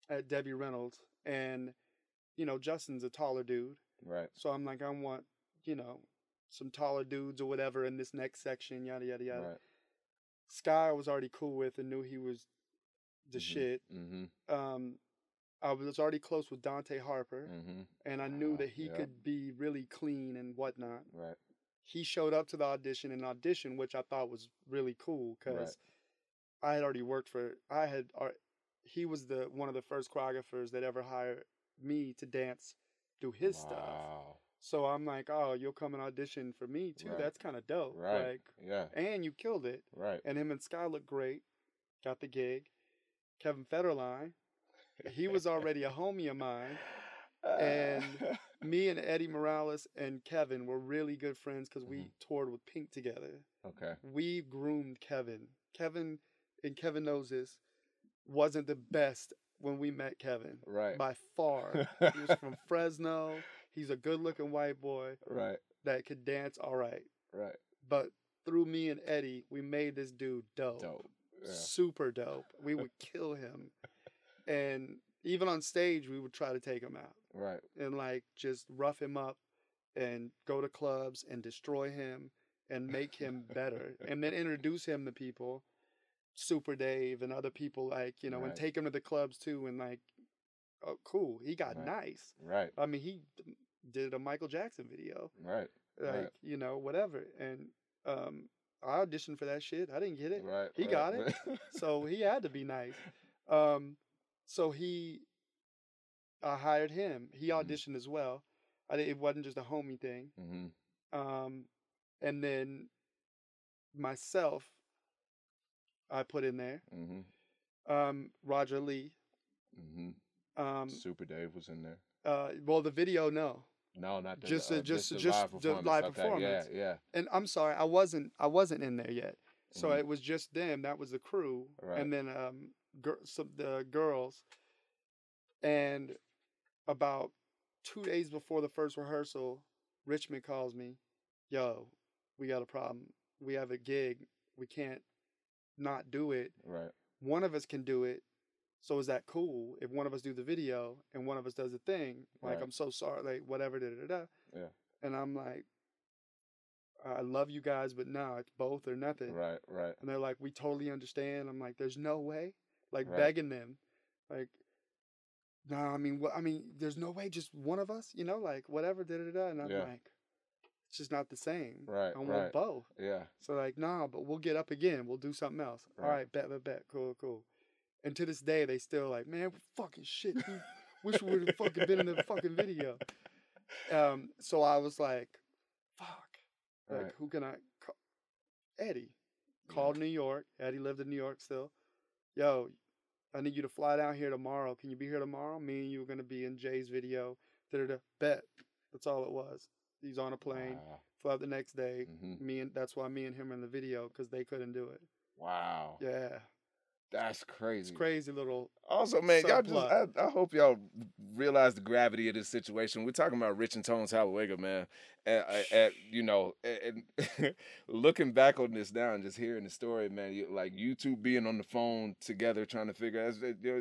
[SPEAKER 2] at Debbie Reynolds. And, you know, Justin's a taller dude.
[SPEAKER 1] right,
[SPEAKER 2] So I'm like, I want, you know, some taller dudes or whatever in this next section, yada, yada, yada.
[SPEAKER 1] right.
[SPEAKER 2] Sky I was already cool with and knew he was the
[SPEAKER 1] Mhm.
[SPEAKER 2] shit.
[SPEAKER 1] Mm-hmm.
[SPEAKER 2] Um, I was already close with Dante Harper,
[SPEAKER 1] Mm-hmm.
[SPEAKER 2] and I knew
[SPEAKER 1] Ah,
[SPEAKER 2] that he
[SPEAKER 1] yeah.
[SPEAKER 2] could be really clean and whatnot.
[SPEAKER 1] Right,
[SPEAKER 2] He showed up to the audition and audition, which I thought was really cool because
[SPEAKER 1] Right.
[SPEAKER 2] I had already worked for. I had. He was the one of the first choreographers that ever hired me to dance, do his stuff. So I'm like, oh, you'll come and audition for me too.
[SPEAKER 1] Right.
[SPEAKER 2] That's kind of dope.
[SPEAKER 1] Right.
[SPEAKER 2] Like,
[SPEAKER 1] Yeah.
[SPEAKER 2] and you killed it.
[SPEAKER 1] Right.
[SPEAKER 2] And him and Sky looked great. Got the gig. Kevin Federline, he was already a homie of mine. and Me and Eddie Morales and Kevin were really good friends because we
[SPEAKER 1] Mhm.
[SPEAKER 2] toured with Pink together.
[SPEAKER 1] okay.
[SPEAKER 2] We groomed Kevin. Kevin, and Kevin knows this, wasn't the best when we met Kevin
[SPEAKER 1] Right.
[SPEAKER 2] by far. he was from Fresno. He's a good looking white boy
[SPEAKER 1] right.
[SPEAKER 2] that could dance all right.
[SPEAKER 1] Right.
[SPEAKER 2] But through me and Eddie, we made this dude dope.
[SPEAKER 1] Dope. Yeah.
[SPEAKER 2] Super dope. We would kill him. And even on stage, we would try to take him out
[SPEAKER 1] Right.
[SPEAKER 2] and like just rough him up and go to clubs and destroy him and make him better and then introduce him to people super dave and other people like you know and take him to the clubs too and like oh cool he got
[SPEAKER 1] Right.
[SPEAKER 2] nice
[SPEAKER 1] Right.
[SPEAKER 2] i mean he did a michael jackson video
[SPEAKER 1] Right.
[SPEAKER 2] like
[SPEAKER 1] Right.
[SPEAKER 2] you know whatever and um i auditioned for that shit i didn't get it
[SPEAKER 1] Right.
[SPEAKER 2] He
[SPEAKER 1] right,
[SPEAKER 2] got it. so he had to be nice. Um, so he, I hired him. He
[SPEAKER 1] Mhm.
[SPEAKER 2] auditioned as well. I, it wasn't just a homie thing.
[SPEAKER 1] Mhm.
[SPEAKER 2] Um, and then myself, I put in there.
[SPEAKER 1] Mhm.
[SPEAKER 2] Um, Roger Lee.
[SPEAKER 1] Mhm.
[SPEAKER 2] Um,
[SPEAKER 1] Super Dave was in there.
[SPEAKER 2] uh, well, the video, no.
[SPEAKER 1] No, not the,
[SPEAKER 2] Just
[SPEAKER 1] uh,
[SPEAKER 2] the- just-
[SPEAKER 1] the
[SPEAKER 2] just
[SPEAKER 1] live
[SPEAKER 2] the
[SPEAKER 1] performance.
[SPEAKER 2] live
[SPEAKER 1] okay.
[SPEAKER 2] performance.
[SPEAKER 1] Yeah. Yeah.
[SPEAKER 2] And I'm sorry, I wasn't. I wasn't in there yet. So
[SPEAKER 1] Mhm.
[SPEAKER 2] it was just them. That was the crew,
[SPEAKER 1] Right.
[SPEAKER 2] and then um, gir- some the girls. And about two days before the first rehearsal, Richmond calls me, "Yo, we got a problem. We have a gig. We can't not do it.
[SPEAKER 1] Right.
[SPEAKER 2] One of us can do it. So is that cool if one of us do the video and one of us does the thing? Like,
[SPEAKER 1] Right.
[SPEAKER 2] I'm so sorry. Like, whatever. Da da da.
[SPEAKER 1] Yeah.
[SPEAKER 2] And I'm like, I love you guys, but no, it's both or nothing.
[SPEAKER 1] Right. Right.
[SPEAKER 2] And they're like, we totally understand. I'm like, there's no way. Like
[SPEAKER 1] Right.
[SPEAKER 2] begging them, like, no, I mean, what? I mean, there's no way. Just one of us, you know, like whatever. Da da da. And I'm
[SPEAKER 1] Yeah.
[SPEAKER 2] like, it's just not the same.
[SPEAKER 1] Right.
[SPEAKER 2] I want
[SPEAKER 1] right.
[SPEAKER 2] both.
[SPEAKER 1] Yeah.
[SPEAKER 2] So like, nah, but we'll get up again. We'll do something else. All
[SPEAKER 1] Right.
[SPEAKER 2] right, bet, bet, bet. Cool, cool. And to this day, they still like, man, fucking shit. dude. Wish we would have fucking been in the fucking video. Um, so I was like, fuck. Like,
[SPEAKER 1] Right.
[SPEAKER 2] who can I call? Eddie.
[SPEAKER 1] Yeah.
[SPEAKER 2] Called New York. Eddie lived in New York still. Yo, I need you to fly down here tomorrow. Can you be here tomorrow? Me and you are gonna be in Jay's video. Da-da-da. Bet. That's all it was. He's on a plane.
[SPEAKER 1] Wow.
[SPEAKER 2] Out the next day.
[SPEAKER 1] Mhm.
[SPEAKER 2] Me and that's why me and him are in the video because they couldn't do it.
[SPEAKER 1] Wow.
[SPEAKER 2] Yeah,
[SPEAKER 1] That's crazy.
[SPEAKER 2] it's crazy little.
[SPEAKER 1] Also, man, y'all just. I, I hope y'all realize the gravity of this situation. We're talking about Rich and Tones Talauega, man. At, and you know, and, looking back on this now and just hearing the story, man, you, like you two being on the phone together trying to figure out,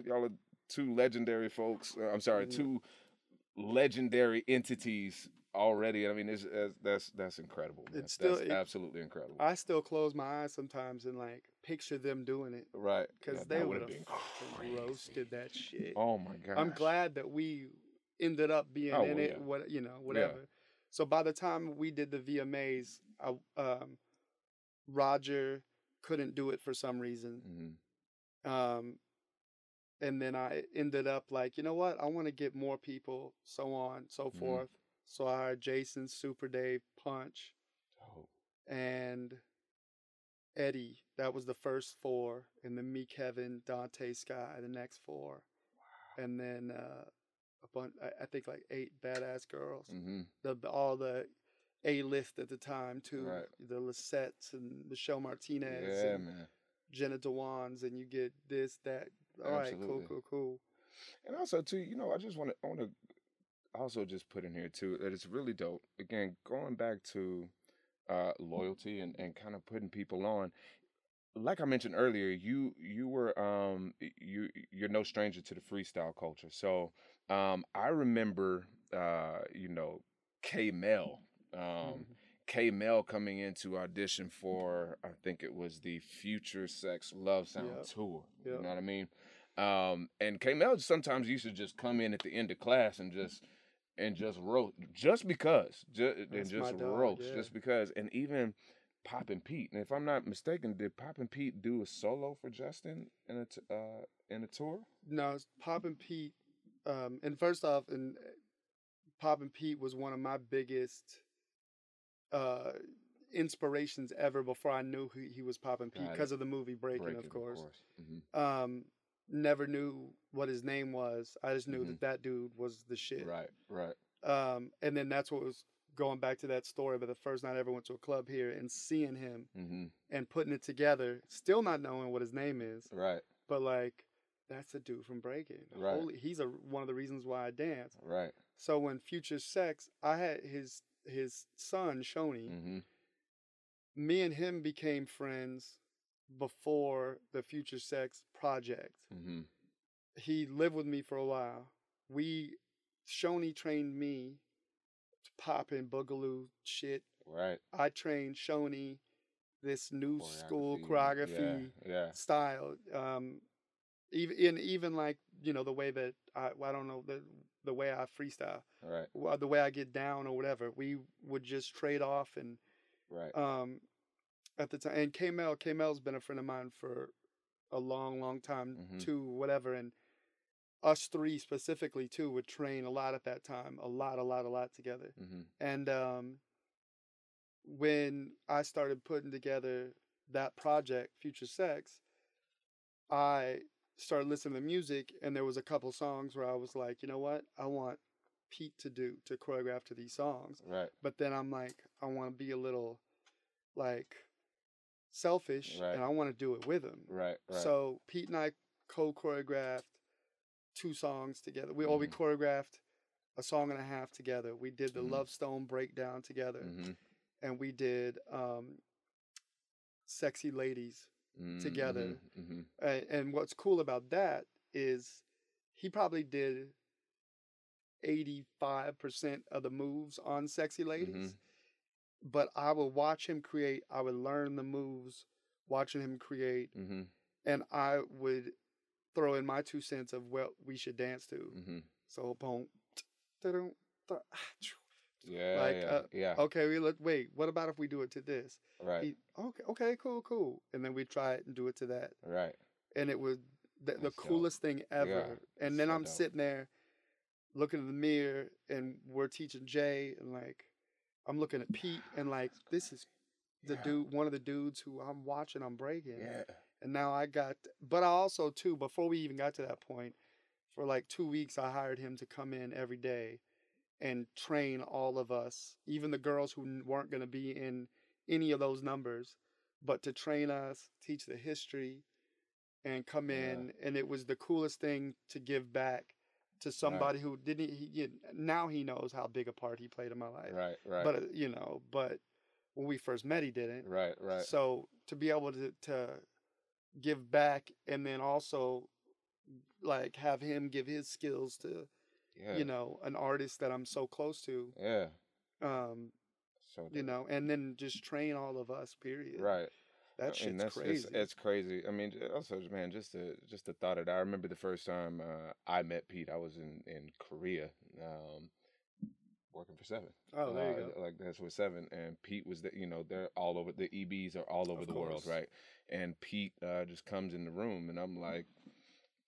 [SPEAKER 1] y'all are two legendary folks. uh, I'm sorry,
[SPEAKER 2] Mhm.
[SPEAKER 1] two legendary entities already. I mean, it's, it's, that's that's incredible. Man.
[SPEAKER 2] It's still-
[SPEAKER 1] that's
[SPEAKER 2] it-
[SPEAKER 1] absolutely incredible.
[SPEAKER 2] I still close my eyes sometimes and like picture them doing it
[SPEAKER 1] right.
[SPEAKER 2] because
[SPEAKER 1] Yeah,
[SPEAKER 2] they would have
[SPEAKER 1] been crazy.
[SPEAKER 2] roasted that shit.
[SPEAKER 1] Oh my god.
[SPEAKER 2] I'm glad that we ended up being
[SPEAKER 1] Oh,
[SPEAKER 2] in
[SPEAKER 1] well,
[SPEAKER 2] it.
[SPEAKER 1] yeah.
[SPEAKER 2] What you know, whatever. So by the time we did the VMAs, I, um, Roger couldn't do it for some reason.
[SPEAKER 1] Mhm.
[SPEAKER 2] Um, and then I ended up like, you know what? I want to get more people, so on, so
[SPEAKER 1] Mhm.
[SPEAKER 2] forth. So I hired Jason, Super Dave, Punch, and Eddie. That was the first four, and then me, Kevin, Dante, Sky, the next four, and then uh, a bunch. I, I think like eight badass girls.
[SPEAKER 1] Mm-hmm.
[SPEAKER 2] The all the A list at the time too.
[SPEAKER 1] Right.
[SPEAKER 2] The Lisettes and Michelle Martinez.
[SPEAKER 1] Yeah,
[SPEAKER 2] and
[SPEAKER 1] man.
[SPEAKER 2] Jenna Dewans, and you get this, that. All right, cool, cool, cool.
[SPEAKER 1] And also too, you know, I just want to I want to also just put in here too that it's really dope. Again, going back to uh loyalty and and kind of putting people on. Like I mentioned earlier, you you were um you you're no stranger to the freestyle culture. So um I remember uh you know K Mel um
[SPEAKER 2] Mhm.
[SPEAKER 1] K Mel coming in to audition for I think it was the Future Sex Love Sound
[SPEAKER 2] Yep.
[SPEAKER 1] tour.
[SPEAKER 2] Yep.
[SPEAKER 1] You know what I mean? Um, and K Mel sometimes used to just come in at the end of class and just and just roast just because. Just and just
[SPEAKER 2] dog,
[SPEAKER 1] roast.
[SPEAKER 2] yeah.
[SPEAKER 1] Just because. And even Poppin' Pete. And if I'm not mistaken, did Poppin' Pete do a solo for Justin in a t- uh in a tour?
[SPEAKER 2] No, it's Pop and Pete. Um, and first off, and uh, Poppin' Pete was one of my biggest uh, inspirations ever before I knew he, he was Poppin' Pete because of the movie Breaking,
[SPEAKER 1] Breaking,
[SPEAKER 2] of course.
[SPEAKER 1] Mhm.
[SPEAKER 2] Um, never knew what his name was. I just knew
[SPEAKER 1] Mhm.
[SPEAKER 2] that that dude was the shit.
[SPEAKER 1] Right, right.
[SPEAKER 2] Um, and then that's what was going back to that story. But the first night I ever went to a club here and seeing him
[SPEAKER 1] hmm
[SPEAKER 2] and putting it together, still not knowing what his name is,
[SPEAKER 1] Right,
[SPEAKER 2] but like that's a dude from Breaking.
[SPEAKER 1] Right.
[SPEAKER 2] Holy, he's a one of the reasons why I dance.
[SPEAKER 1] right.
[SPEAKER 2] So when Future Sex, I had his his son Shoni.
[SPEAKER 1] hmm
[SPEAKER 2] Me and him became friends before the Future Sex project.
[SPEAKER 1] hmm
[SPEAKER 2] He lived with me for a while. We Shoni trained me to pop in boogaloo shit.
[SPEAKER 1] Right.
[SPEAKER 2] I trained Shoni this new school choreography
[SPEAKER 1] Yeah, yeah.
[SPEAKER 2] style. Um, even in even like you know the way that I I don't know the the way I freestyle,
[SPEAKER 1] Right,
[SPEAKER 2] the way I get down or whatever. We would just trade off and
[SPEAKER 1] right.
[SPEAKER 2] um at the time and K Mel K Mel's been a friend of mine for a long long time
[SPEAKER 1] Mhm.
[SPEAKER 2] too whatever and us three specifically too would train a lot at that time a lot a lot a lot together
[SPEAKER 1] hmm
[SPEAKER 2] and um when I started putting together that project Future Sex I started listening to music and there was a couple songs where I was like you know what? I want Pete to do to choreograph to these songs
[SPEAKER 1] Right,
[SPEAKER 2] but then I'm like, I want to be a little like selfish
[SPEAKER 1] Right.
[SPEAKER 2] and I want to do it with him.
[SPEAKER 1] right, right.
[SPEAKER 2] So Pete and I co choreographed two songs together. We or we choreographed a song and a half together. We did the
[SPEAKER 1] Mhm.
[SPEAKER 2] LoveStoned breakdown together
[SPEAKER 1] hmm
[SPEAKER 2] and we did um Sexy Ladies. together.
[SPEAKER 1] hmm
[SPEAKER 2] And, and what's cool about that is he probably did 85% of the moves on Sexy Ladies. But I would watch him create, I would learn the moves watching him create,
[SPEAKER 1] hmm
[SPEAKER 2] and I would throw in my two cents of what we should dance to.
[SPEAKER 1] hmm
[SPEAKER 2] So, boom,
[SPEAKER 1] Yeah,
[SPEAKER 2] Like,
[SPEAKER 1] yeah,
[SPEAKER 2] uh,
[SPEAKER 1] yeah.
[SPEAKER 2] okay, we look, wait, what about if we do it to this?
[SPEAKER 1] right,
[SPEAKER 2] He, okay, okay, cool, cool. And then we try it and do it to that.
[SPEAKER 1] right.
[SPEAKER 2] and it was the, the
[SPEAKER 1] That's dope.
[SPEAKER 2] coolest thing ever. and then
[SPEAKER 1] so
[SPEAKER 2] I'm
[SPEAKER 1] dope.
[SPEAKER 2] sitting there looking in the mirror, and we're teaching Jay, and like I'm looking at Pete, and like this is the
[SPEAKER 1] Yeah.
[SPEAKER 2] dude, one of the dudes who I'm watching, I'm breaking,
[SPEAKER 1] Yeah.
[SPEAKER 2] and now I got. But I also too, before we even got to that point, for like two weeks, I hired him to come in every day and train all of us, even the girls who weren't going to be in any of those numbers, but to train us, teach the history, and come
[SPEAKER 1] Yeah.
[SPEAKER 2] in. And it was the coolest thing to give back to somebody who didn't. He, he now he knows how big a part he played in my life.
[SPEAKER 1] Right, right,
[SPEAKER 2] But you know, but when we first met, he didn't.
[SPEAKER 1] right, right.
[SPEAKER 2] So to be able to to give back and then also like have him give his skills to
[SPEAKER 1] yeah,
[SPEAKER 2] you know an artist that I'm so close to
[SPEAKER 1] yeah.
[SPEAKER 2] um
[SPEAKER 1] So
[SPEAKER 2] you know and then just train all of us period
[SPEAKER 1] right.
[SPEAKER 2] That
[SPEAKER 1] and
[SPEAKER 2] shit's
[SPEAKER 1] that's
[SPEAKER 2] crazy
[SPEAKER 1] It's, it's crazy. I mean, also, man, just the just the thought of that. I remember the first time uh, I met Pete. I was in in Korea, um, working for Seven.
[SPEAKER 2] oh there you
[SPEAKER 1] Uh,
[SPEAKER 2] go
[SPEAKER 1] Like that's with Seven, and Pete was the you know they're all over. The EBs are all over
[SPEAKER 2] Of
[SPEAKER 1] the world, right? And Pete uh, just comes in the room, and I'm like.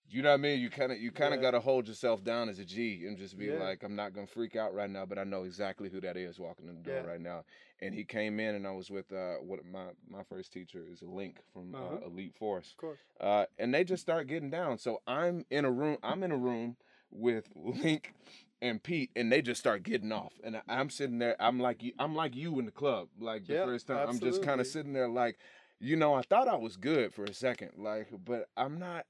[SPEAKER 1] You know what I mean? You kind of you kind of
[SPEAKER 2] Yeah.
[SPEAKER 1] got to hold yourself down as a G and just be
[SPEAKER 2] Yeah.
[SPEAKER 1] like, I'm not gonna freak out right now, but I know exactly who that is walking in the door
[SPEAKER 2] Yeah.
[SPEAKER 1] right now. And he came in, and I was with uh, what my my first teacher is Link from uh
[SPEAKER 2] Uh-huh.
[SPEAKER 1] Elite Force,
[SPEAKER 2] of course
[SPEAKER 1] uh, and they just start getting down. So I'm in a room. I'm in a room with Link and Pete, and they just start getting off. And I'm sitting there. I'm like you. I'm like you in the club. Like the first time, I'm just kind of sitting there, like, you know, I thought I was good for a second, like, but I'm not.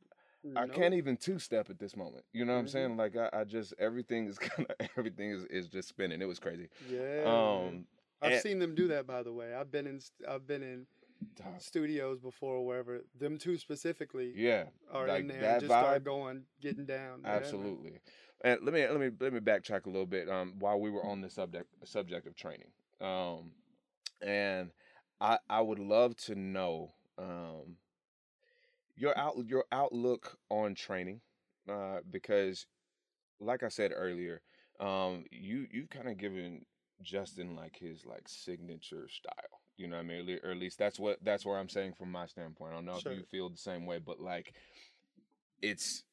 [SPEAKER 1] I
[SPEAKER 2] Nope.
[SPEAKER 1] can't even two step at this moment. You know what I'm
[SPEAKER 2] Mhm.
[SPEAKER 1] saying? Like I, I just everything is kind of everything is, is just spinning. It was crazy.
[SPEAKER 2] yeah.
[SPEAKER 1] Um,
[SPEAKER 2] I've
[SPEAKER 1] and-
[SPEAKER 2] seen them do that by the way I've been in I've been in
[SPEAKER 1] dog,
[SPEAKER 2] studios before or wherever them two specifically
[SPEAKER 1] yeah,
[SPEAKER 2] are
[SPEAKER 1] like
[SPEAKER 2] in there and just start going getting down Yeah.
[SPEAKER 1] Absolutely. And let me let me let me backtrack a little bit. Um, while we were on the subject subject of training, um, and I I would love to know um your out your outlook on training, uh, because like I said earlier, um, you you've kind of given Justin like his like signature style. You know what I mean? Or at least that's what that's where I'm saying from my standpoint. I don't know
[SPEAKER 2] Sure.
[SPEAKER 1] if you feel the same way, but like it's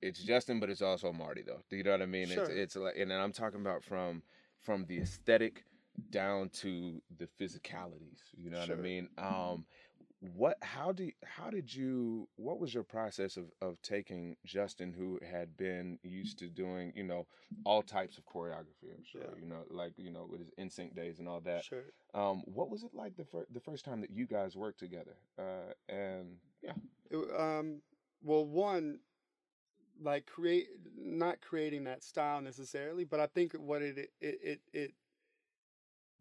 [SPEAKER 1] it's Justin, but it's also Marty though. Do you know what I mean?
[SPEAKER 2] Sure.
[SPEAKER 1] It's it's like, and then I'm talking about from from the aesthetic down to the physicalities. You know what I mean? Um, what? How do? How did you? What was your process of of taking Justin, who had been used to doing, you know, all types of choreography? I'm sure,
[SPEAKER 2] Yeah.
[SPEAKER 1] you know, like you know, with his NSYNC days and all that.
[SPEAKER 2] Sure.
[SPEAKER 1] Um, what was it like the first the first time that you guys worked together? Uh, and yeah,
[SPEAKER 2] It- um, well, one, like create not creating that style necessarily, but I think what it it it it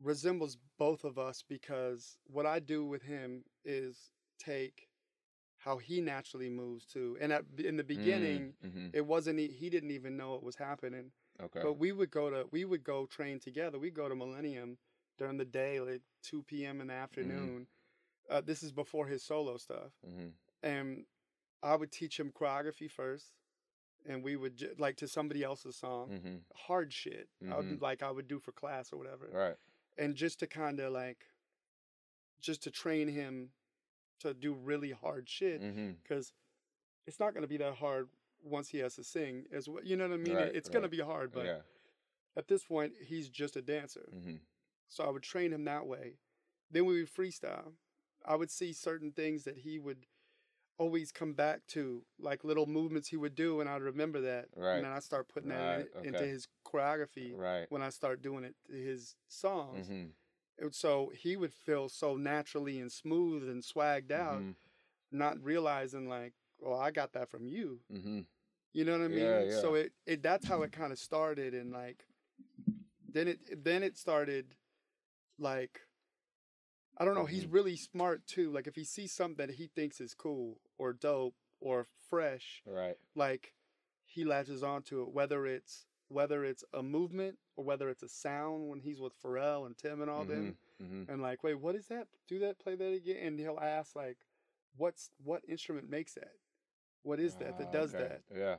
[SPEAKER 2] resembles both of us because what I do with him is take how he naturally moves to, and at, in the beginning,
[SPEAKER 1] hmm
[SPEAKER 2] it wasn't he didn't even know it was happening.
[SPEAKER 1] okay,
[SPEAKER 2] But we would go to we would go train together. We go to Millennium during the day, like two p.m. in the afternoon. Uh, this is before his solo stuff
[SPEAKER 1] hmm
[SPEAKER 2] and I would teach him choreography first, and we would ju- like to somebody else's song,
[SPEAKER 1] hmm
[SPEAKER 2] hard shit, I would,
[SPEAKER 1] Mhm.
[SPEAKER 2] like I would do for class or whatever,
[SPEAKER 1] right,
[SPEAKER 2] and just to kind of like, just to train him to do really hard shit, because it's not gonna be that hard once he has to sing as well. You know what I mean?
[SPEAKER 1] Right,
[SPEAKER 2] it's gonna be hard, but
[SPEAKER 1] yeah,
[SPEAKER 2] at this point, he's just a dancer.
[SPEAKER 1] hmm
[SPEAKER 2] So I would train him that way. Then we would freestyle. I would see certain things that he would always come back to, like little movements he would do, and I'd remember that.
[SPEAKER 1] Right.
[SPEAKER 2] And then I start putting that
[SPEAKER 1] Right,
[SPEAKER 2] in, into his choreography
[SPEAKER 1] right,
[SPEAKER 2] when I start doing it his songs.
[SPEAKER 1] hmm
[SPEAKER 2] And so he would feel so naturally and smooth and swagged out,
[SPEAKER 1] hmm
[SPEAKER 2] not realizing like, oh, I got that from you.
[SPEAKER 1] hmm
[SPEAKER 2] You know what I mean?
[SPEAKER 1] Yeah,
[SPEAKER 2] So it, it that's how it kind of started and like then it then it started like I don't know, he's
[SPEAKER 1] Mhm.
[SPEAKER 2] really smart too. Like if he sees something that he thinks is cool or dope or fresh,
[SPEAKER 1] right,
[SPEAKER 2] like he latches onto it whether it's whether it's a movement or whether it's a sound when he's with Pharrell and Tim and all them
[SPEAKER 1] hmm
[SPEAKER 2] and like, wait, what is that? Do that, play that again. And he'll ask like, what's what instrument makes that? What is that that does that?
[SPEAKER 1] Yeah,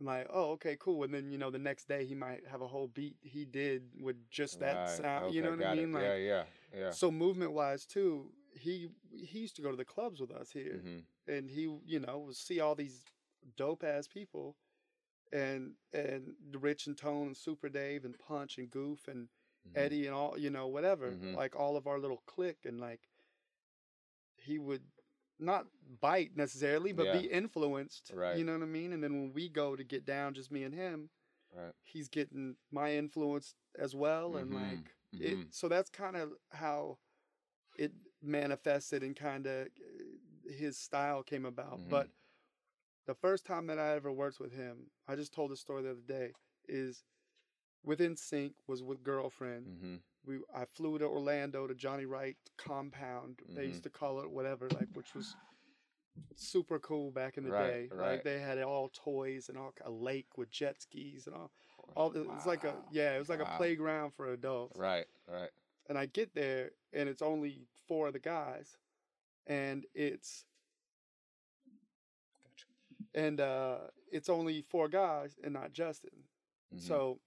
[SPEAKER 2] I'm like, oh, okay, cool. And then you know, the next day he might have a whole beat he did with just that
[SPEAKER 1] right.
[SPEAKER 2] sound. you know what I
[SPEAKER 1] it.
[SPEAKER 2] mean? Like,
[SPEAKER 1] yeah, yeah, yeah.
[SPEAKER 2] so movement wise too, he he used to go to the clubs with us here,
[SPEAKER 1] hmm
[SPEAKER 2] and he you know would see all these dope ass people, and and the Rich and Tone and Super Dave and Punch and Goof and
[SPEAKER 1] Mm-hmm.
[SPEAKER 2] Eddie and all you know whatever,
[SPEAKER 1] Mhm.
[SPEAKER 2] like all of our little clique, and like he would not bite necessarily, but be influenced.
[SPEAKER 1] Right.
[SPEAKER 2] You know what I mean? And then when we go to get down, just me and him,
[SPEAKER 1] Right.
[SPEAKER 2] he's getting my influence as well, and
[SPEAKER 1] Mhm.
[SPEAKER 2] like it. So that's kind of how it manifested and kind of his style came about. But the first time that I ever worked with him, I just told the story the other day, is with NSYNC was with girlfriend.
[SPEAKER 1] hmm
[SPEAKER 2] We I flew to Orlando to Johnny Wright compound. They
[SPEAKER 1] Mhm.
[SPEAKER 2] used to call it whatever, like which was super cool back in the
[SPEAKER 1] Right,
[SPEAKER 2] day.
[SPEAKER 1] right.
[SPEAKER 2] Like they had all toys and all a lake with jet skis and all. All it was like a yeah, it was like a playground for adults.
[SPEAKER 1] Right, right.
[SPEAKER 2] And I get there and it's only four of the guys, and it's and uh it's only four guys and not Justin.
[SPEAKER 1] Mhm.
[SPEAKER 2] So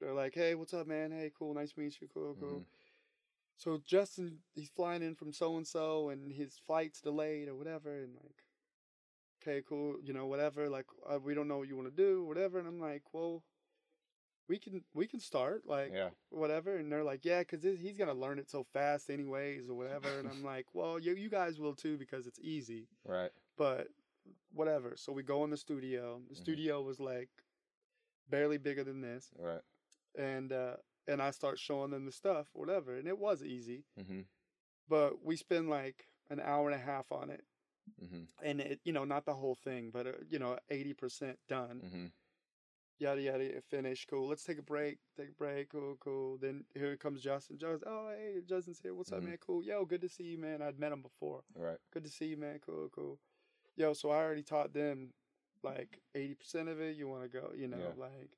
[SPEAKER 2] they're like, "Hey, what's up, man? Hey, cool, nice to meet you. Cool, cool."
[SPEAKER 1] Mhm.
[SPEAKER 2] So Justin, he's flying in from so and so, and his flight's delayed or whatever, and like, okay, cool, you know, whatever. Like, uh, we don't know what you want to do, whatever. And I'm like, well, we can we can start, like,
[SPEAKER 1] yeah,
[SPEAKER 2] whatever. And they're like, yeah, because he's gonna learn it so fast, anyways, or whatever. and I'm like, well, you you guys will too because it's easy,
[SPEAKER 1] right.
[SPEAKER 2] but whatever. So we go in the studio. The
[SPEAKER 1] Mhm.
[SPEAKER 2] studio was like barely bigger than this
[SPEAKER 1] Right.
[SPEAKER 2] and uh and I start showing them the stuff, whatever, and it was easy.
[SPEAKER 1] hmm
[SPEAKER 2] But we spend like an hour and a half on it,
[SPEAKER 1] hmm
[SPEAKER 2] and it you know not the whole thing, but uh, you know eighty percent done.
[SPEAKER 1] hmm
[SPEAKER 2] Yada yada, finish. Cool. Let's take a break. Take a break. Cool, cool. Then here comes Justin. Justin. Oh hey, Justin's here. What's up,
[SPEAKER 1] Mhm.
[SPEAKER 2] man? Cool. Yo, good to see you, man. I'd met him before.
[SPEAKER 1] Right.
[SPEAKER 2] Good to see you, man. Cool, cool. Yo, so I already taught them like eighty percent of it. You want to go? You know,
[SPEAKER 1] Yeah.
[SPEAKER 2] like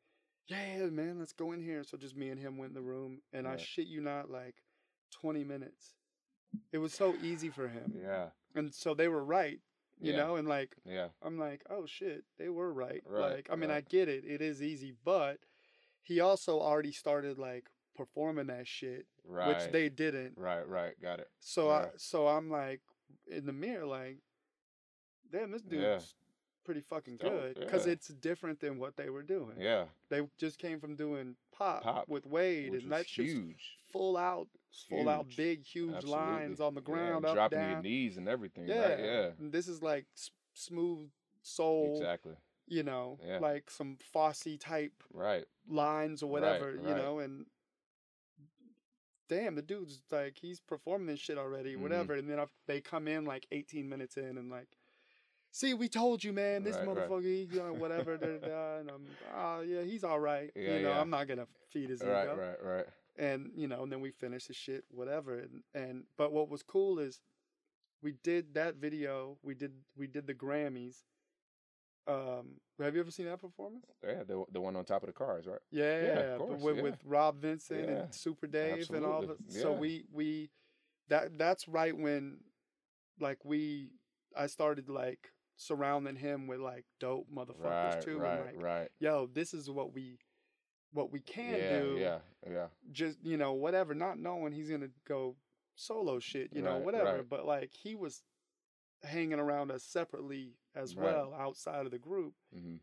[SPEAKER 2] yeah, man. Let's go in here. So just me and him went in the room, and I shit you not, like twenty minutes. It was so easy for him,
[SPEAKER 1] Yeah.
[SPEAKER 2] and so they were right. You
[SPEAKER 1] Yeah.
[SPEAKER 2] know, and like
[SPEAKER 1] Yeah.
[SPEAKER 2] I'm like, oh shit, they were right.
[SPEAKER 1] Right,
[SPEAKER 2] Like, I mean, I get it. It is easy, but he also already started like performing that shit,
[SPEAKER 1] Right.
[SPEAKER 2] which they didn't.
[SPEAKER 1] Right. Right. Got it.
[SPEAKER 2] So I, so I'm like in the mirror, like, damn, this dude's
[SPEAKER 1] Yeah.
[SPEAKER 2] pretty fucking good because
[SPEAKER 1] yeah.
[SPEAKER 2] it's different than what they were doing.
[SPEAKER 1] Yeah,
[SPEAKER 2] They just came from doing pop,
[SPEAKER 1] Pop,
[SPEAKER 2] with Wade, and
[SPEAKER 1] was
[SPEAKER 2] that shit's
[SPEAKER 1] huge.
[SPEAKER 2] full out, full out, big, huge
[SPEAKER 1] Absolutely.
[SPEAKER 2] lines on the
[SPEAKER 1] Yeah,
[SPEAKER 2] ground, up,
[SPEAKER 1] dropping
[SPEAKER 2] down.
[SPEAKER 1] your knees and everything.
[SPEAKER 2] yeah,
[SPEAKER 1] right? yeah,
[SPEAKER 2] And this is like s- smooth soul,
[SPEAKER 1] exactly.
[SPEAKER 2] you know,
[SPEAKER 1] Yeah.
[SPEAKER 2] like some Fosse type
[SPEAKER 1] Right,
[SPEAKER 2] lines or
[SPEAKER 1] Right,
[SPEAKER 2] whatever, you know, and damn, the dude's like he's performing this shit already,
[SPEAKER 1] Mhm.
[SPEAKER 2] whatever. And then if they come in like 18 minutes in and like, see, we told you, man, this
[SPEAKER 1] Right, right.
[SPEAKER 2] motherfucker, he, you know, whatever, da, da, da," and I'm, oh yeah, he's all right,
[SPEAKER 1] Yeah,
[SPEAKER 2] you know,
[SPEAKER 1] yeah.
[SPEAKER 2] I'm not gonna feed his
[SPEAKER 1] right,
[SPEAKER 2] ego,
[SPEAKER 1] right, right. right.
[SPEAKER 2] and you know, and then we finish the shit, whatever, and and but what was cool is we did that video, we did we did the Grammys. Um, have you ever seen that performance?
[SPEAKER 1] Yeah, the the one on top of the cars, right?
[SPEAKER 2] Yeah,
[SPEAKER 1] Yeah, of course,
[SPEAKER 2] with,
[SPEAKER 1] yeah.
[SPEAKER 2] with Rob Vincent
[SPEAKER 1] Yeah,
[SPEAKER 2] and Super Dave and all the
[SPEAKER 1] absolutely,
[SPEAKER 2] so we we that that's right when like we I started like surrounding him with like dope motherfuckers
[SPEAKER 1] Right,
[SPEAKER 2] too
[SPEAKER 1] right,
[SPEAKER 2] and like
[SPEAKER 1] right.
[SPEAKER 2] yo this is what we what we can
[SPEAKER 1] yeah,
[SPEAKER 2] do
[SPEAKER 1] yeah, yeah.
[SPEAKER 2] just you know whatever not knowing he's gonna go solo shit you know
[SPEAKER 1] Right,
[SPEAKER 2] whatever
[SPEAKER 1] right.
[SPEAKER 2] but like he was hanging around us separately as well outside of the group
[SPEAKER 1] hmm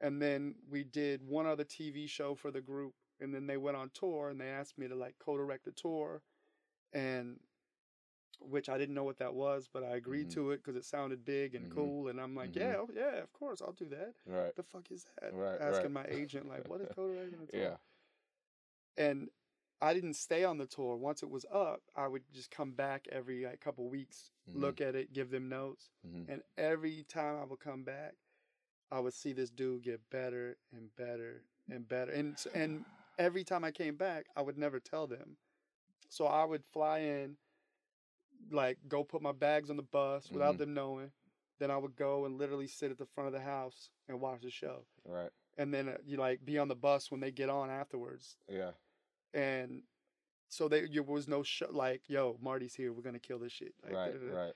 [SPEAKER 2] and then we did one other TV show for the group, and then they went on tour, and they asked me to like co-direct the tour, and which I didn't know what that was, but I agreed
[SPEAKER 1] Mhm.
[SPEAKER 2] to it because it sounded big and
[SPEAKER 1] Mhm.
[SPEAKER 2] cool, and I'm like,
[SPEAKER 1] Mhm.
[SPEAKER 2] yeah, oh, yeah, of course, I'll do that.
[SPEAKER 1] Right.
[SPEAKER 2] The fuck is that?
[SPEAKER 1] Right,
[SPEAKER 2] Asking
[SPEAKER 1] right.
[SPEAKER 2] my agent like, what is a tour?
[SPEAKER 1] Yeah.
[SPEAKER 2] And I didn't stay on the tour. Once it was up, I would just come back every like couple weeks,
[SPEAKER 1] Mhm.
[SPEAKER 2] look at it, give them notes,
[SPEAKER 1] Mhm.
[SPEAKER 2] and every time I would come back, I would see this dude get better and better and better. And and every time I came back, I would never tell them. So I would fly in, like go put my bags on the bus without
[SPEAKER 1] Mhm.
[SPEAKER 2] them knowing. Then I would go and literally sit at the front of the house and watch the show.
[SPEAKER 1] Right.
[SPEAKER 2] And then uh, you like be on the bus when they get on afterwards.
[SPEAKER 1] Yeah.
[SPEAKER 2] And so they, there was no show like, yo, Marty's here. We're gonna kill this shit. Like,
[SPEAKER 1] right.
[SPEAKER 2] da-da-da.
[SPEAKER 1] Right.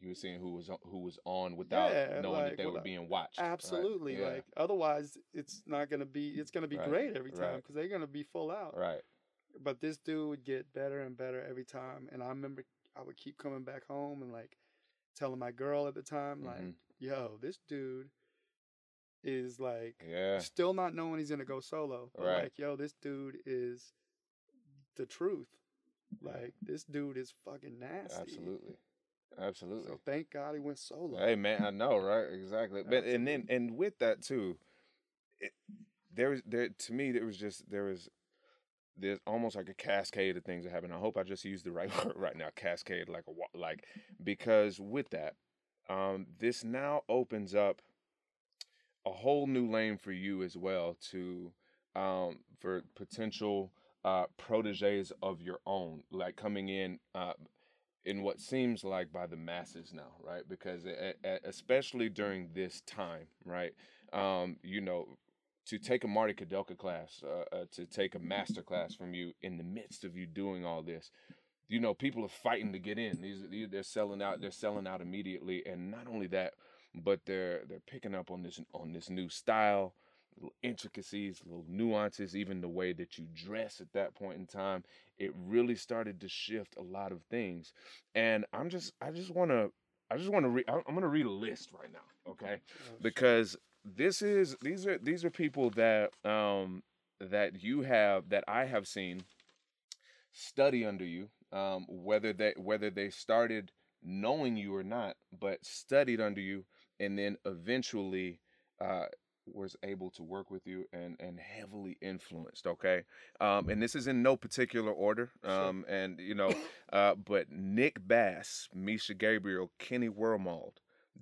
[SPEAKER 1] You were seeing who was on, who was on without
[SPEAKER 2] Yeah,
[SPEAKER 1] knowing
[SPEAKER 2] like,
[SPEAKER 1] that they were being watched. right?
[SPEAKER 2] Absolutely.
[SPEAKER 1] Yeah.
[SPEAKER 2] Like otherwise, it's not gonna be. It's gonna be
[SPEAKER 1] Right,
[SPEAKER 2] great every time
[SPEAKER 1] right.
[SPEAKER 2] because they're gonna be full out.
[SPEAKER 1] Right.
[SPEAKER 2] But this dude would get better and better every time, and I remember I would keep coming back home and like telling my girl at the time, like,
[SPEAKER 1] Mhm.
[SPEAKER 2] "Yo, this dude is like
[SPEAKER 1] Yeah.
[SPEAKER 2] still not knowing he's gonna go solo, but
[SPEAKER 1] Right.
[SPEAKER 2] like, yo, this dude is the truth. Like this dude is fucking nasty.
[SPEAKER 1] Absolutely. Absolutely.
[SPEAKER 2] So thank God he went solo.
[SPEAKER 1] Hey man, I know, right? Exactly. But and then and with that too, it, there was there to me there was just there was there's almost like a cascade of things that happen. I hope I just used the right word right now. Cascade like a like because with that, um, this now opens up a whole new lane for you as well to um for potential uh proteges of your own like coming in uh in what seems like by the masses now, right? Because a- a- especially during this time, right? Um, you know, to take a Marty Kudelka class, uh, uh, to take a master class from you in the midst of you doing all this, you know, people are fighting to get in. These, these they're selling out. They're selling out immediately, and not only that, but they're they're picking up on this on this new style, little intricacies, little nuances, even the way that you dress at that point in time. It really started to shift a lot of things, and I'm just I just want to I just want to read. I'm going to read a list right now, okay?
[SPEAKER 2] Oh,
[SPEAKER 1] because this is these are these are people that um that you have that I have seen study under you um whether they whether they started knowing you or not but studied under you and then eventually uh was able to work with you and and heavily influenced okay um and this is in no particular order
[SPEAKER 2] Sure.
[SPEAKER 1] um and you know uh but Nick Bass Misha Gabriel Kenny Wormald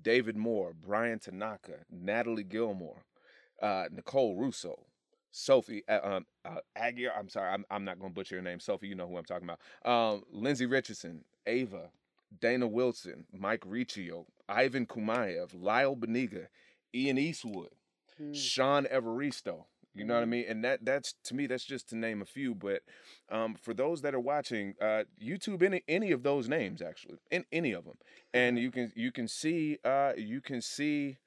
[SPEAKER 1] David Moore, Brian Tanaka, Natalie Gilmore, uh, Nicole Russo, Sophie uh, um, uh, Aguirre. I'm sorry, I'm, I'm not going to butcher your name. Sophie, you know who I'm talking about. Um, Lindsay Richardson, Ava, Dana Wilson, Mike Riccio, Ivan Koumaev, Lyle Beniga, Ian Eastwood,
[SPEAKER 2] Hmm.
[SPEAKER 1] Sean Evaristo. You know what I mean? And that that's to me that's just to name a few. But um, for those that are watching, uh, YouTube any any of those names actually, in any of them, and you can you can see uh, you can see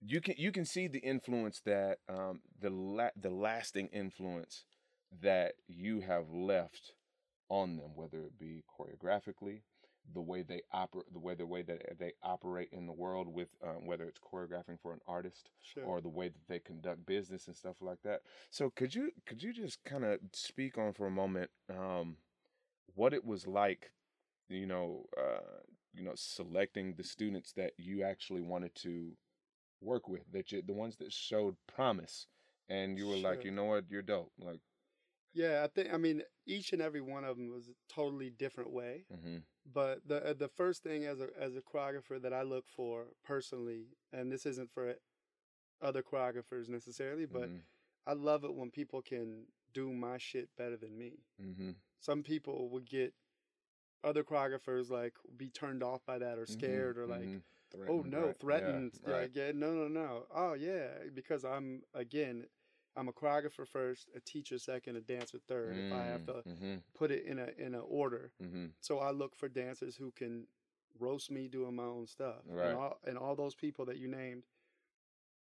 [SPEAKER 1] you can you can see the influence that um, the la- the lasting influence that you have left on them, whether it be choreographically, the way they operate, the way the way that they operate in the world with um, whether it's choreographing for an artist
[SPEAKER 2] Sure.
[SPEAKER 1] or the way that they conduct business and stuff like that. So could you could you just kind of speak on for a moment um, what it was like, you know, uh, you know, selecting the students that you actually wanted to work with, that you the ones that showed promise, and you were like, you know what, you're dope, like,
[SPEAKER 2] yeah, I think I mean each and every one of them was a totally different way.
[SPEAKER 1] mm-hmm,
[SPEAKER 2] But the uh, the first thing as a as a choreographer that I look for personally, and this isn't for other choreographers necessarily, but
[SPEAKER 1] mm-hmm,
[SPEAKER 2] I love it when people can do my shit better than me.
[SPEAKER 1] mm-hmm,
[SPEAKER 2] Some people would get other choreographers like be turned off by that or scared or like oh no threatened
[SPEAKER 1] right,
[SPEAKER 2] like yeah no no no oh yeah because i'm again i'm a choreographer first a teacher second a dancer third if i have to
[SPEAKER 1] mm-hmm,
[SPEAKER 2] put it in a in a order.
[SPEAKER 1] Mm-hmm,
[SPEAKER 2] so i look for dancers who can roast me doing my own stuff
[SPEAKER 1] Right.
[SPEAKER 2] and all and all those people that you named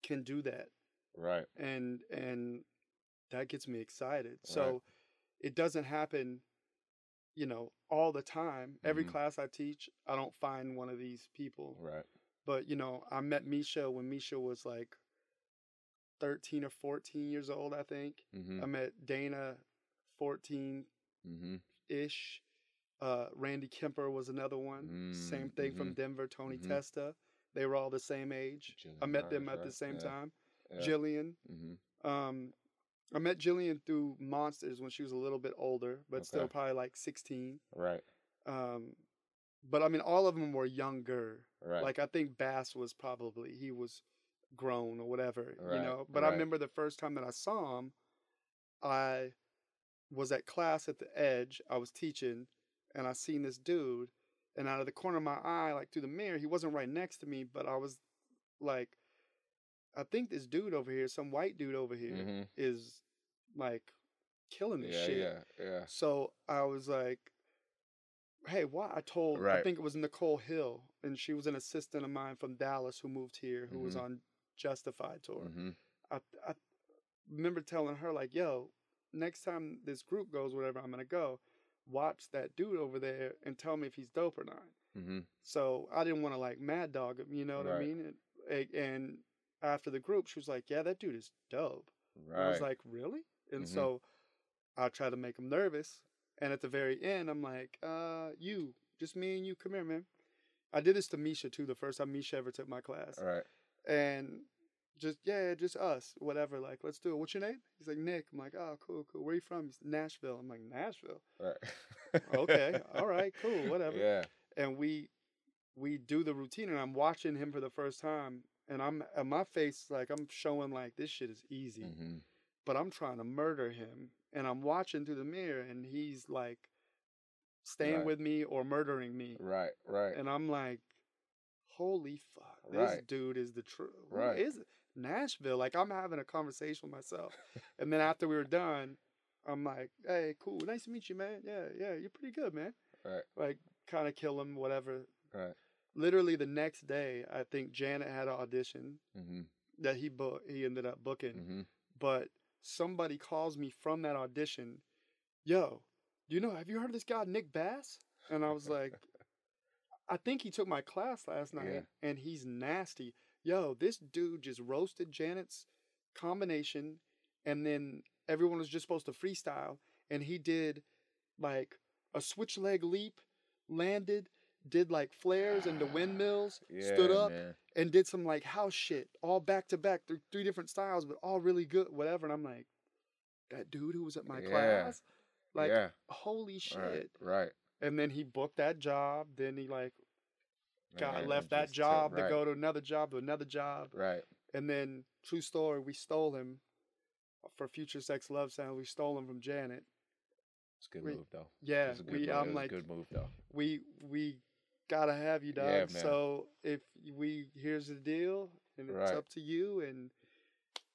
[SPEAKER 2] can do that.
[SPEAKER 1] Right,
[SPEAKER 2] and and that gets me excited. So it doesn't happen you know all the time. Every
[SPEAKER 1] Mhm.
[SPEAKER 2] class i teach i don't find one of these people.
[SPEAKER 1] Right,
[SPEAKER 2] but you know i met misha when misha was like 13 or 14 years old i think.
[SPEAKER 1] Mm-hmm,
[SPEAKER 2] i met dana 14
[SPEAKER 1] mm-hmm,
[SPEAKER 2] ish uh, randy kemper was another one. Same
[SPEAKER 1] Mm,
[SPEAKER 2] thing from denver tony
[SPEAKER 1] mhm.
[SPEAKER 2] testa. They were all the same age. I
[SPEAKER 1] Jillian
[SPEAKER 2] met them at the same
[SPEAKER 1] yeah,
[SPEAKER 2] time.
[SPEAKER 1] Yeah,
[SPEAKER 2] jillian.
[SPEAKER 1] Mm-hmm,
[SPEAKER 2] um, I met Jillian through Monsters when she was a little bit older, but still probably like 16.
[SPEAKER 1] right,
[SPEAKER 2] Um, but I mean, all of them were younger.
[SPEAKER 1] right,
[SPEAKER 2] Like I think Bass was probably he was grown or whatever,
[SPEAKER 1] Right,
[SPEAKER 2] you know. But I remember the first time that I saw him, I was at class at the Edge. I was teaching, and I seen this dude, and out of the corner of my eye, like through the mirror, he wasn't right next to me, but I was like, I think this dude over here, some white dude over here, is
[SPEAKER 1] mm-hmm,
[SPEAKER 2] like killing this
[SPEAKER 1] yeah,
[SPEAKER 2] shit.
[SPEAKER 1] yeah, yeah,
[SPEAKER 2] So I was like, hey, why? I told,
[SPEAKER 1] right.
[SPEAKER 2] I think it was Nicole Hill, and she was an assistant of mine from Dallas who moved here, who was
[SPEAKER 1] Mhm.
[SPEAKER 2] on Justified tour.
[SPEAKER 1] mm-hmm,
[SPEAKER 2] I, I remember telling her, like, yo, next time this group goes, whatever, I'm going to go, watch that dude over there and tell me if he's dope or not.
[SPEAKER 1] mm-hmm,
[SPEAKER 2] So I didn't want to like mad dog him, you know what I mean? And, and after the group, she was like, yeah, that dude is dope.
[SPEAKER 1] right,
[SPEAKER 2] I was like, really? And
[SPEAKER 1] Mhm.
[SPEAKER 2] so I try to make him nervous. And at the very end, I'm like, uh, you, just me and you, come here, man. I did this to Misha too, the first time Misha ever took my class.
[SPEAKER 1] right,
[SPEAKER 2] And just, yeah, just us, whatever. Like, let's do it. What's your name? He's like, Nick. I'm like, oh, cool, cool. Where you from? He's Nashville. I'm like, Nashville.
[SPEAKER 1] right,
[SPEAKER 2] Okay, all right, cool, whatever.
[SPEAKER 1] yeah,
[SPEAKER 2] And we, we do the routine, and I'm watching him for the first time. And I'm, and my face, like, I'm showing, like, this shit is easy
[SPEAKER 1] mm-hmm,
[SPEAKER 2] but I'm trying to murder him. And I'm watching through the mirror and he's like staying
[SPEAKER 1] Right.
[SPEAKER 2] with me or murdering me.
[SPEAKER 1] right, right,
[SPEAKER 2] And I'm like, holy fuck, this
[SPEAKER 1] Right.
[SPEAKER 2] dude is the truth.
[SPEAKER 1] Right.
[SPEAKER 2] Is? Nashville. Like I'm having a conversation with myself. and then after we were done, I'm like, hey, cool. Nice to meet you, man. Yeah, yeah, you're pretty good, man.
[SPEAKER 1] right,
[SPEAKER 2] Like kind of kill him, whatever.
[SPEAKER 1] right,
[SPEAKER 2] Literally the next day, I think Janet had an audition
[SPEAKER 1] mm-hmm,
[SPEAKER 2] that he booked. He ended up booking
[SPEAKER 1] mm-hmm,
[SPEAKER 2] but somebody calls me from that audition, yo, do you know, have you heard of this guy, Nick Bass? And I was like, I think he took my class last night
[SPEAKER 1] Yeah.
[SPEAKER 2] and he's nasty. Yo, this dude just roasted Janet's combination and then everyone was just supposed to freestyle and he did like a switch leg leap, landed, did like flares and the windmills, stood up,
[SPEAKER 1] man.
[SPEAKER 2] and did some like house shit, all back to back through three different styles, but all really good, whatever. And I'm like, that dude who was at my
[SPEAKER 1] Yeah.
[SPEAKER 2] class, like,
[SPEAKER 1] yeah,
[SPEAKER 2] holy shit.
[SPEAKER 1] right, right.
[SPEAKER 2] And then he booked that job. Then he like got
[SPEAKER 1] Man,
[SPEAKER 2] left that
[SPEAKER 1] took-
[SPEAKER 2] job to
[SPEAKER 1] right,
[SPEAKER 2] go to another job to another job.
[SPEAKER 1] right,
[SPEAKER 2] And then true story, we stole him for Future Sex Love Sound. We stole him from Janet.
[SPEAKER 1] it's a good
[SPEAKER 2] We-
[SPEAKER 1] move though.
[SPEAKER 2] Yeah,
[SPEAKER 1] It's a good
[SPEAKER 2] we.
[SPEAKER 1] move.
[SPEAKER 2] I'm like,
[SPEAKER 1] a good move though.
[SPEAKER 2] we we gotta have you, dog.
[SPEAKER 1] Yeah.
[SPEAKER 2] So if we here's the deal, and it's up to you. And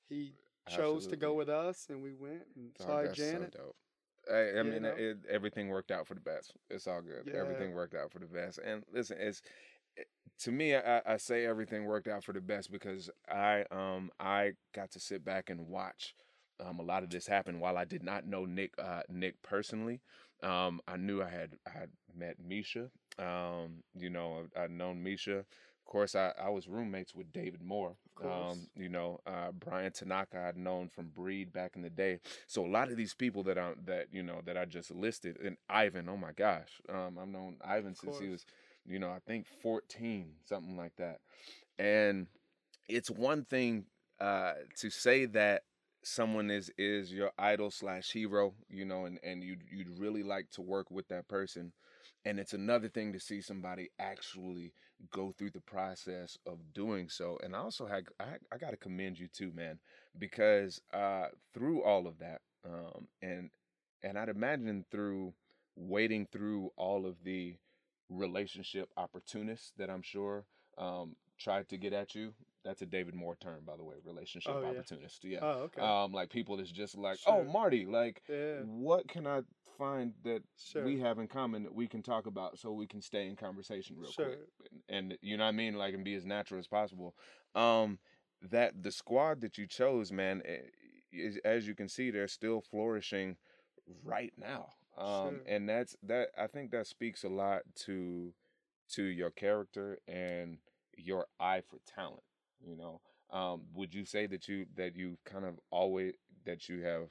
[SPEAKER 2] he chose to go with us, and we went and
[SPEAKER 1] Dog,
[SPEAKER 2] saw Janet.
[SPEAKER 1] So. I, I mean,
[SPEAKER 2] know?
[SPEAKER 1] it, everything worked out for the best. It's all good.
[SPEAKER 2] Yeah.
[SPEAKER 1] Everything worked out for the best. And listen, it's it- to me, I, I say everything worked out for the best because I um I got to sit back and watch um a lot of this happen. While I did not know Nick uh Nick personally, um I knew I had I had met Misha. Um, you know, I've known Misha. Of course, I, I was roommates with David Moore.
[SPEAKER 2] Of course.
[SPEAKER 1] Um, you know, uh, Brian Tanaka I'd known from Breed back in the day. So a lot of these people that I that you know that I just listed, and Ivan, oh my gosh, um, I've known Ivan since he was, you know, I think fourteen, something like that. And it's one thing uh, to say that someone is is your idol slash hero, you know, and and you you'd really like to work with that person, and it's another thing to see somebody actually go through the process of doing so. And I also had I I got to commend you too, man, because uh, through all of that, um, and and I'd imagine through wading through all of the relationship opportunists that I'm sure um, tried to get at you. That's a David Moore term, by the way. Relationship
[SPEAKER 2] Oh, yeah.
[SPEAKER 1] opportunist. Yeah.
[SPEAKER 2] Oh, okay.
[SPEAKER 1] Um, like people that's just like, oh, Marty, like,
[SPEAKER 2] yeah.
[SPEAKER 1] what can I find that
[SPEAKER 2] Sure.
[SPEAKER 1] we have in common that we can talk about so we can stay in conversation real
[SPEAKER 2] Sure.
[SPEAKER 1] quick and, and you know what I mean, like, and be as natural as possible. Um, that the squad that you chose, man, eh, is, as you can see, they're still flourishing right now. Um,
[SPEAKER 2] Sure.
[SPEAKER 1] and that's that. I think that speaks a lot to to your character and your eye for talent. You know, um, would you say that you that you kind of always that you have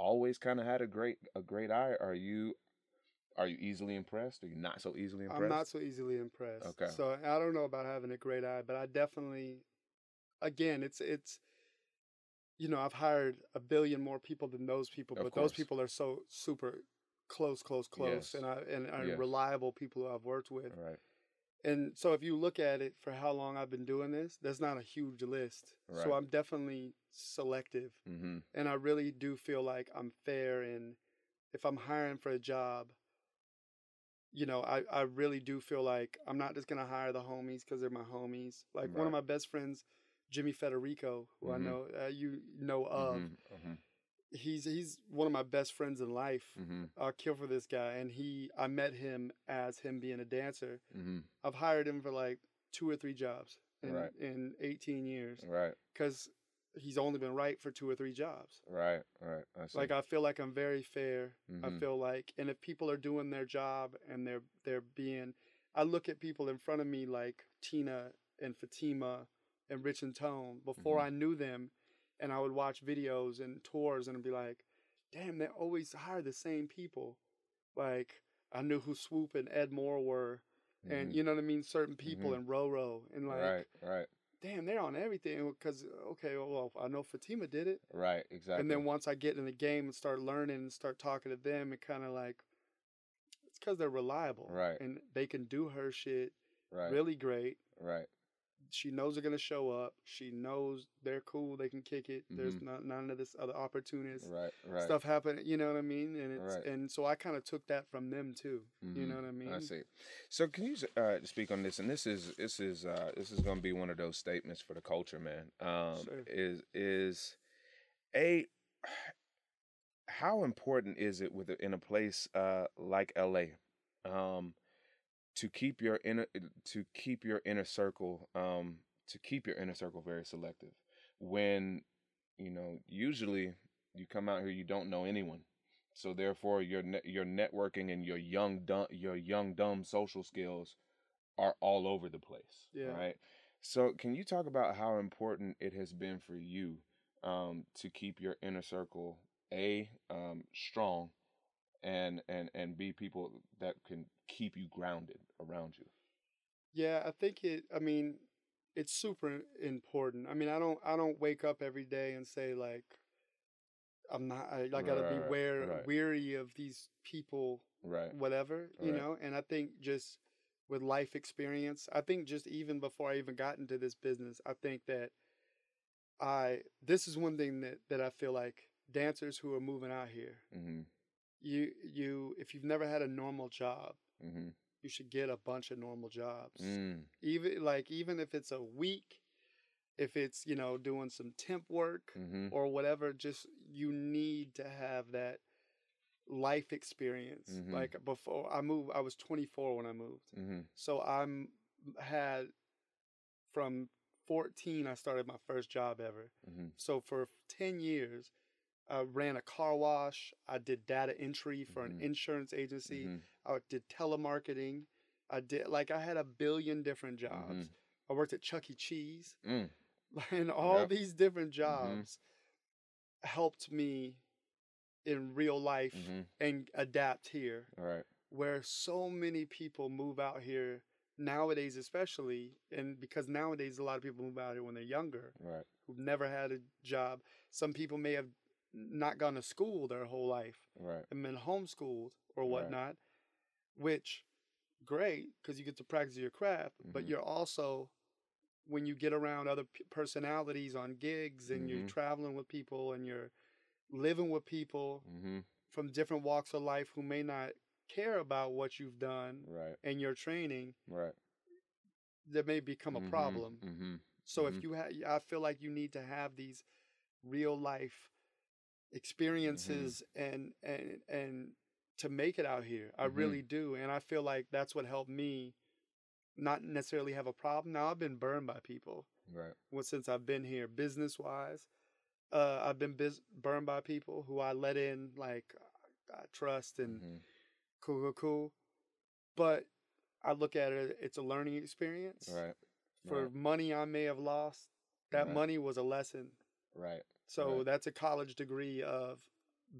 [SPEAKER 1] always kind of had a great a great eye? Are you are you easily impressed? Are you not so easily impressed?
[SPEAKER 2] I'm not so easily impressed.
[SPEAKER 1] Okay.
[SPEAKER 2] So I don't know about having a great eye, but I definitely, again, it's it's, you know, I've hired a billion more people than those people,
[SPEAKER 1] Of
[SPEAKER 2] but those people are so super close, close, close,
[SPEAKER 1] Yes.
[SPEAKER 2] and I and are
[SPEAKER 1] Yes.
[SPEAKER 2] reliable people who I've worked with.
[SPEAKER 1] Right.
[SPEAKER 2] And so if you look at it for how long I've been doing this, that's not a huge list.
[SPEAKER 1] Right.
[SPEAKER 2] So I'm definitely selective,
[SPEAKER 1] Mm-hmm.
[SPEAKER 2] and I really do feel like I'm fair And if I'm hiring for a job. You know, I, I really do feel like I'm not just gonna hire the homies because they're my homies. Like one of my best friends, Jimmy Federico, who
[SPEAKER 1] Mhm.
[SPEAKER 2] I know uh, you know of.
[SPEAKER 1] Mm-hmm.
[SPEAKER 2] He's he's one of my best friends in life.
[SPEAKER 1] Mm-hmm.
[SPEAKER 2] I'll kill for this guy, and he I met him as him being a dancer.
[SPEAKER 1] Mm-hmm.
[SPEAKER 2] I've hired him for like two or three jobs in,
[SPEAKER 1] Right.
[SPEAKER 2] in 18 years
[SPEAKER 1] Right.
[SPEAKER 2] because he's only been right for two or three jobs.
[SPEAKER 1] Right. Right. I.
[SPEAKER 2] Like I feel like I'm very fair. I
[SPEAKER 1] Mhm.
[SPEAKER 2] feel like, and if people are doing their job and they're they're being, I look at people in front of me like Tina and Fatima and Rich and Tone before
[SPEAKER 1] Mhm.
[SPEAKER 2] I knew them, and I would watch videos and tours and be like, damn, they always hire the same people. Like I knew who Swoop and Ed Moore were, and
[SPEAKER 1] Mhm.
[SPEAKER 2] you know what I mean, certain people
[SPEAKER 1] Mhm.
[SPEAKER 2] in Roro, and like,
[SPEAKER 1] right. Right.
[SPEAKER 2] damn, they're on everything. Because okay, well, I know Fatima did it.
[SPEAKER 1] Right. Exactly.
[SPEAKER 2] And then once I get in the game and start learning and start talking to them, it kind of like it's because they're reliable,
[SPEAKER 1] Right.
[SPEAKER 2] And they can do her shit
[SPEAKER 1] right.
[SPEAKER 2] really great.
[SPEAKER 1] Right.
[SPEAKER 2] She knows they're gonna show up. She knows they're cool. They can kick it. There's
[SPEAKER 1] Mhm.
[SPEAKER 2] not none of this other opportunities
[SPEAKER 1] Right. Right.
[SPEAKER 2] stuff happening. You know what I mean? And it's
[SPEAKER 1] Right.
[SPEAKER 2] and so I kind of took that from them too. You know what I mean?
[SPEAKER 1] I see. So can you uh, speak on this? And this is this is uh, this is going to be one of those statements for the culture, man. Um,
[SPEAKER 2] Sure.
[SPEAKER 1] Is is a how important is it with in a place uh, like L.A. Um, to keep your inner to keep your inner circle um, to keep your inner circle very selective. When you know usually you come out here you don't know anyone. So therefore your ne- your networking and your young dumb your young dumb social skills are all over the place
[SPEAKER 2] Yeah.
[SPEAKER 1] right so can you talk about how important it has been for you um, to keep your inner circle a um, strong and and and be people that can keep you grounded around you
[SPEAKER 2] Yeah, I think it. I mean, it's super important. I mean, I don't. I don't wake up every day and say like, I'm not. I, I gotta
[SPEAKER 1] Right,
[SPEAKER 2] be
[SPEAKER 1] right, right.
[SPEAKER 2] weary of these people,
[SPEAKER 1] right
[SPEAKER 2] whatever you
[SPEAKER 1] Right.
[SPEAKER 2] know. And I think just with life experience, I think just even before I even got into this business, I think that I. This is one thing that that I feel like dancers who are moving out here.
[SPEAKER 1] mm-hmm
[SPEAKER 2] You you if you've never had a normal job,
[SPEAKER 1] mm-hmm.
[SPEAKER 2] you should get a bunch of normal jobs.
[SPEAKER 1] Mm.
[SPEAKER 2] even like even if it's a week if it's you know doing some temp work
[SPEAKER 1] mm-hmm.
[SPEAKER 2] or whatever just you need to have that life experience.
[SPEAKER 1] Mhm.
[SPEAKER 2] like before i moved i was 24 when i moved.
[SPEAKER 1] Mm-hmm.
[SPEAKER 2] So i'm had from 14 i started my first job ever.
[SPEAKER 1] Mm-hmm.
[SPEAKER 2] So for 10 years i ran a car wash. I did data entry for
[SPEAKER 1] Mhm.
[SPEAKER 2] an insurance agency.
[SPEAKER 1] Mhm.
[SPEAKER 2] I did telemarketing. I did like I had a billion different jobs.
[SPEAKER 1] Mhm.
[SPEAKER 2] I worked at Chuck E. Cheese,
[SPEAKER 1] Mm.
[SPEAKER 2] and all
[SPEAKER 1] Yep.
[SPEAKER 2] these different jobs helped me in real life
[SPEAKER 1] Mhm.
[SPEAKER 2] and adapt here.
[SPEAKER 1] Right.
[SPEAKER 2] Where so many people move out here nowadays, especially, and because nowadays a lot of people move out here when they're younger,
[SPEAKER 1] Right.
[SPEAKER 2] who've never had a job. Some people may have not gone to school their whole life
[SPEAKER 1] Right.
[SPEAKER 2] and been homeschooled or
[SPEAKER 1] Right.
[SPEAKER 2] Which great because you get to practice your craft, but
[SPEAKER 1] Mhm.
[SPEAKER 2] you're also when you get around other p- personalities on gigs and you're
[SPEAKER 1] Mhm.
[SPEAKER 2] traveling with people and you're living with people
[SPEAKER 1] Mm-hmm.
[SPEAKER 2] from different walks of life who may not care about what you've done
[SPEAKER 1] Right.
[SPEAKER 2] and your training,
[SPEAKER 1] Right.
[SPEAKER 2] that may become a problem.
[SPEAKER 1] Mm-hmm.
[SPEAKER 2] So if you have, I feel like you need to have these real life experiences and and and to make it out here. I
[SPEAKER 1] Mhm.
[SPEAKER 2] really do, and I feel like that's what helped me not necessarily have a problem. Now I've been burned by people
[SPEAKER 1] Right.
[SPEAKER 2] well, since I've been here, business wise. Uh, I've been bis- burned by people who I let in, like I trust and
[SPEAKER 1] Mm-hmm.
[SPEAKER 2] cool, cool, cool. But I look at it; it's a learning experience.
[SPEAKER 1] Right.
[SPEAKER 2] For
[SPEAKER 1] right.
[SPEAKER 2] money I may have lost, that
[SPEAKER 1] Right.
[SPEAKER 2] money was a lesson.
[SPEAKER 1] Right.
[SPEAKER 2] So
[SPEAKER 1] Right.
[SPEAKER 2] that's a college degree of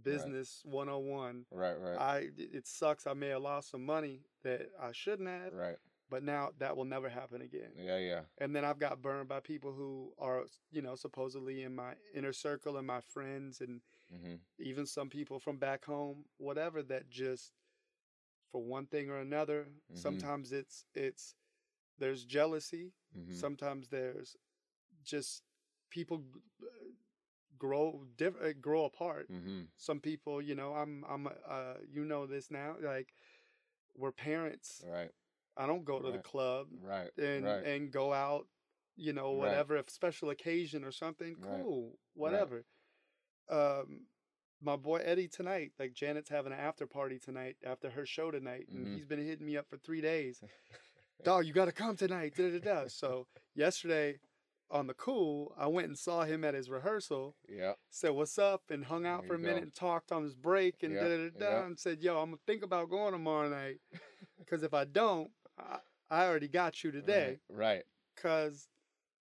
[SPEAKER 2] business 101.
[SPEAKER 1] Right. Right.
[SPEAKER 2] I it sucks I may have lost some money that I shouldn't have,
[SPEAKER 1] right.
[SPEAKER 2] but now that will never happen again.
[SPEAKER 1] Yeah. Yeah.
[SPEAKER 2] And then I've got burned by people who are, you know, supposedly in my inner circle and my friends and
[SPEAKER 1] Mm-hmm.
[SPEAKER 2] even some people from back home, whatever that just for one thing or another,
[SPEAKER 1] Mhm.
[SPEAKER 2] sometimes it's it's there's jealousy,
[SPEAKER 1] Mm-hmm.
[SPEAKER 2] sometimes there's just people uh, grow diff- uh, grow apart
[SPEAKER 1] mm-hmm.
[SPEAKER 2] some people you know i'm i'm uh you know this now like we're parents
[SPEAKER 1] Right.
[SPEAKER 2] i don't go to the club
[SPEAKER 1] Right.
[SPEAKER 2] and
[SPEAKER 1] right.
[SPEAKER 2] and go out you know
[SPEAKER 1] Right.
[SPEAKER 2] whatever if special occasion or something
[SPEAKER 1] Right.
[SPEAKER 2] cool whatever um my boy eddie tonight like janet's having an after party tonight after her show tonight and
[SPEAKER 1] Mhm.
[SPEAKER 2] he's been hitting me up for three days dog you gotta come tonight da, da, da. so yesterday on the cool i went and saw him at his rehearsal
[SPEAKER 1] Yeah.
[SPEAKER 2] said what's up and hung out
[SPEAKER 1] There
[SPEAKER 2] for a minute
[SPEAKER 1] go.
[SPEAKER 2] and talked on his break and da da da da and said yo i'm gonna think about going tomorrow night because if i don't I, I already got you today
[SPEAKER 1] Right.
[SPEAKER 2] because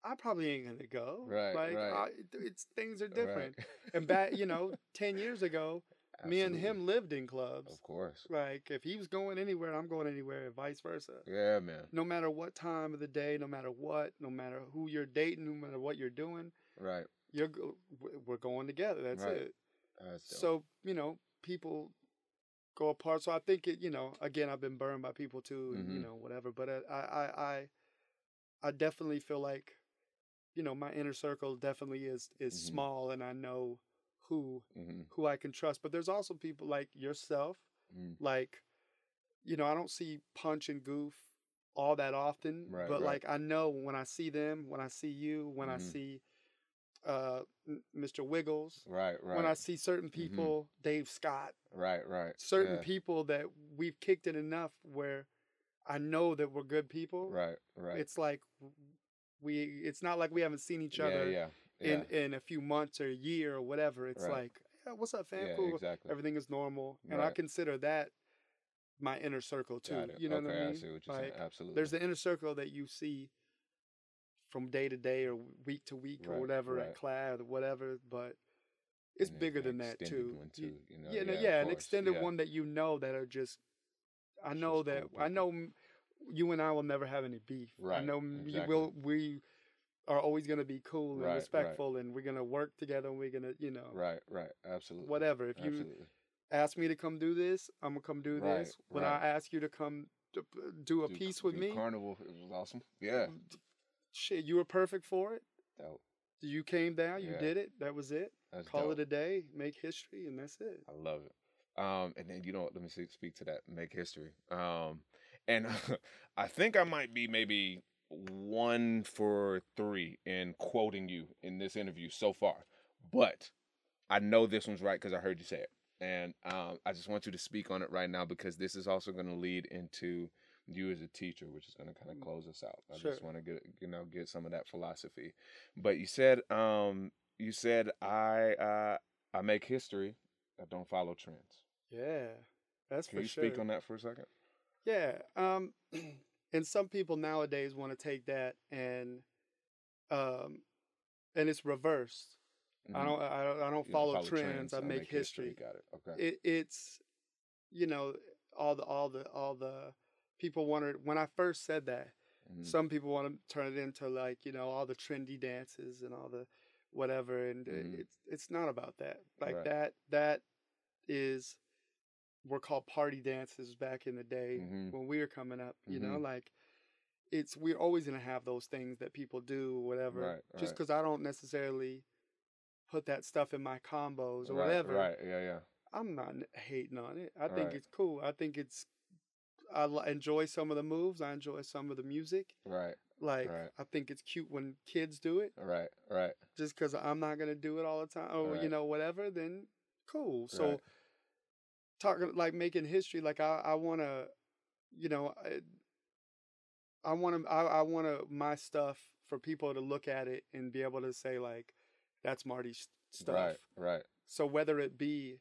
[SPEAKER 2] i probably ain't gonna go
[SPEAKER 1] Right,
[SPEAKER 2] like
[SPEAKER 1] right.
[SPEAKER 2] I, it's things are different
[SPEAKER 1] right.
[SPEAKER 2] and back you know 10 years ago me and him lived in clubs
[SPEAKER 1] Of course.
[SPEAKER 2] like if he was going anywhere i'm going anywhere and vice versa
[SPEAKER 1] Yeah, man.
[SPEAKER 2] no matter what time of the day no matter what no matter who you're dating no matter what you're doing
[SPEAKER 1] Right.
[SPEAKER 2] you're we're going together that's
[SPEAKER 1] Right.
[SPEAKER 2] it
[SPEAKER 1] That's
[SPEAKER 2] so you know people go apart so i think it you know again i've been burned by people too and you
[SPEAKER 1] Mhm.
[SPEAKER 2] know whatever but uh, I, I i i definitely feel like you know my inner circle definitely is is
[SPEAKER 1] Mhm.
[SPEAKER 2] small and i know who
[SPEAKER 1] mm-hmm.
[SPEAKER 2] who i can trust but there's also people like yourself
[SPEAKER 1] Mm.
[SPEAKER 2] like you know i don't see punch and goof all that often
[SPEAKER 1] Right,
[SPEAKER 2] but
[SPEAKER 1] right.
[SPEAKER 2] like i know when i see them when i see you when i
[SPEAKER 1] Mhm.
[SPEAKER 2] see uh mr wiggles
[SPEAKER 1] Right. Right.
[SPEAKER 2] when I see certain
[SPEAKER 1] Mhm.
[SPEAKER 2] people, Dave Scott,
[SPEAKER 1] right. Right.
[SPEAKER 2] certain
[SPEAKER 1] yeah.
[SPEAKER 2] people that we've kicked it enough where I know that we're good people.
[SPEAKER 1] Right. Right.
[SPEAKER 2] It's like we it's not like we haven't seen each
[SPEAKER 1] yeah,
[SPEAKER 2] other
[SPEAKER 1] Yeah. Yeah.
[SPEAKER 2] in in a few months or a year or whatever. It's
[SPEAKER 1] Right.
[SPEAKER 2] like, yeah, what's up, fam?
[SPEAKER 1] yeah.
[SPEAKER 2] cool.
[SPEAKER 1] Exactly.
[SPEAKER 2] Everything is normal. And I consider that my inner circle too. You know
[SPEAKER 1] okay,
[SPEAKER 2] what I mean?
[SPEAKER 1] see what you're
[SPEAKER 2] like
[SPEAKER 1] saying. Absolutely.
[SPEAKER 2] there's the inner circle that you see from day to day or week to week or whatever
[SPEAKER 1] right.
[SPEAKER 2] at class or whatever, but it's
[SPEAKER 1] And
[SPEAKER 2] bigger
[SPEAKER 1] an
[SPEAKER 2] than that too.
[SPEAKER 1] Too. You know.
[SPEAKER 2] yeah, no, yeah, an extended
[SPEAKER 1] yeah.
[SPEAKER 2] one that you know that are just. I
[SPEAKER 1] Just
[SPEAKER 2] know that I know you and I will never have any beef. Right. I
[SPEAKER 1] Right,
[SPEAKER 2] know m- you will. We are always going to be cool and
[SPEAKER 1] Right, right.
[SPEAKER 2] respectful, and we're going to work together, and we're going to, you know,
[SPEAKER 1] Right. Right. Absolutely.
[SPEAKER 2] whatever. If you
[SPEAKER 1] Absolutely.
[SPEAKER 2] ask me to come do this, I'm gonna come do
[SPEAKER 1] Right,
[SPEAKER 2] this. When
[SPEAKER 1] right.
[SPEAKER 2] I ask you to come to do a
[SPEAKER 1] Do-
[SPEAKER 2] piece with me,
[SPEAKER 1] Carnival. It was awesome. Yeah.
[SPEAKER 2] shit, you were perfect for it.
[SPEAKER 1] Dope.
[SPEAKER 2] You came down, you
[SPEAKER 1] Yeah.
[SPEAKER 2] did it. That was it.
[SPEAKER 1] That's
[SPEAKER 2] Call
[SPEAKER 1] dope.
[SPEAKER 2] it a day, make history, and that's it.
[SPEAKER 1] I love it. Um, and then you know? Let me see, speak to that. Make history. Um, and I think I might be maybe one for three in quoting you in this interview so far, but I know this one's right because I heard you say it, and um, I just want you to speak on it right now because this is also going to lead into you as a teacher, which is going to kind of
[SPEAKER 2] Mm.
[SPEAKER 1] close us out. I
[SPEAKER 2] Sure.
[SPEAKER 1] just want to get you know get some of that philosophy. But you said um, you said I uh, I make history. I don't follow trends.
[SPEAKER 2] Yeah, that's
[SPEAKER 1] Can
[SPEAKER 2] for
[SPEAKER 1] you
[SPEAKER 2] sure.
[SPEAKER 1] speak on that for a second?
[SPEAKER 2] Yeah. Um, and some people nowadays want to take that and, um, and it's reversed. I
[SPEAKER 1] Mhm.
[SPEAKER 2] don't. I don't. I don't
[SPEAKER 1] You
[SPEAKER 2] follow, trends. I make, history.
[SPEAKER 1] Got it. Okay.
[SPEAKER 2] It, it's, you know, all the all the all the people wanted when I first said that.
[SPEAKER 1] Mhm.
[SPEAKER 2] Some people want to turn it into like you know all the trendy dances and all the whatever, and
[SPEAKER 1] Mhm.
[SPEAKER 2] it's it's not about that. Like
[SPEAKER 1] Right.
[SPEAKER 2] that that is were called party dances back in the day
[SPEAKER 1] Mhm.
[SPEAKER 2] when we were coming up. You know,
[SPEAKER 1] Mhm.
[SPEAKER 2] like it's we're always gonna have those things that people do, whatever.
[SPEAKER 1] Right,
[SPEAKER 2] Just
[SPEAKER 1] right.
[SPEAKER 2] because I don't necessarily put that stuff in my combos or
[SPEAKER 1] right.
[SPEAKER 2] whatever.
[SPEAKER 1] Right. Yeah. Yeah.
[SPEAKER 2] I'm not hating on it. I think
[SPEAKER 1] Right.
[SPEAKER 2] it's cool. I think it's I enjoy some of the moves. I enjoy some of the music.
[SPEAKER 1] Right.
[SPEAKER 2] Like
[SPEAKER 1] Right.
[SPEAKER 2] I think it's cute when kids do it.
[SPEAKER 1] Right. Right.
[SPEAKER 2] Just because I'm not gonna do it all the time, or you know whatever, then cool. So
[SPEAKER 1] Right.
[SPEAKER 2] Talking like making history, like I I want to, you know, I, I want to I, I want to my stuff for people to look at it and be able to say like, that's Marty's stuff.
[SPEAKER 1] Right. Right.
[SPEAKER 2] So whether it be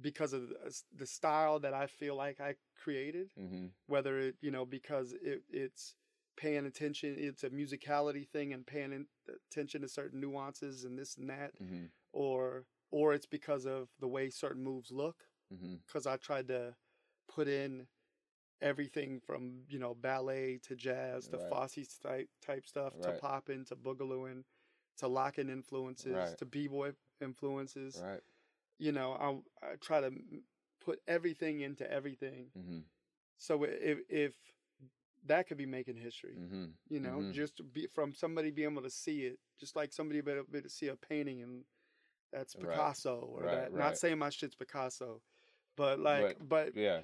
[SPEAKER 2] because of the, style that I feel like I created,
[SPEAKER 1] Mm-hmm.
[SPEAKER 2] whether it you know because it, it's paying attention, it's a musicality thing and paying in, attention to certain nuances and this and that,
[SPEAKER 1] Mm-hmm.
[SPEAKER 2] or or it's because of the way certain moves look.
[SPEAKER 1] Mm-hmm.
[SPEAKER 2] Because I tried to put in everything from you know ballet to jazz to
[SPEAKER 1] Right.
[SPEAKER 2] Fosse type type stuff to
[SPEAKER 1] Right.
[SPEAKER 2] popping to boogalooing to locking influences
[SPEAKER 1] Right.
[SPEAKER 2] to b boy influences
[SPEAKER 1] Right.
[SPEAKER 2] you know, I, I try to put everything into everything.
[SPEAKER 1] Mm-hmm.
[SPEAKER 2] So if if that could be making history,
[SPEAKER 1] Mm-hmm.
[SPEAKER 2] you know,
[SPEAKER 1] Mhm.
[SPEAKER 2] just be from somebody being able to see it, just like somebody being able to see a painting and that's
[SPEAKER 1] Right.
[SPEAKER 2] Picasso or
[SPEAKER 1] Right,
[SPEAKER 2] that.
[SPEAKER 1] right.
[SPEAKER 2] Not saying my shit's Picasso, but like, but,
[SPEAKER 1] Yeah.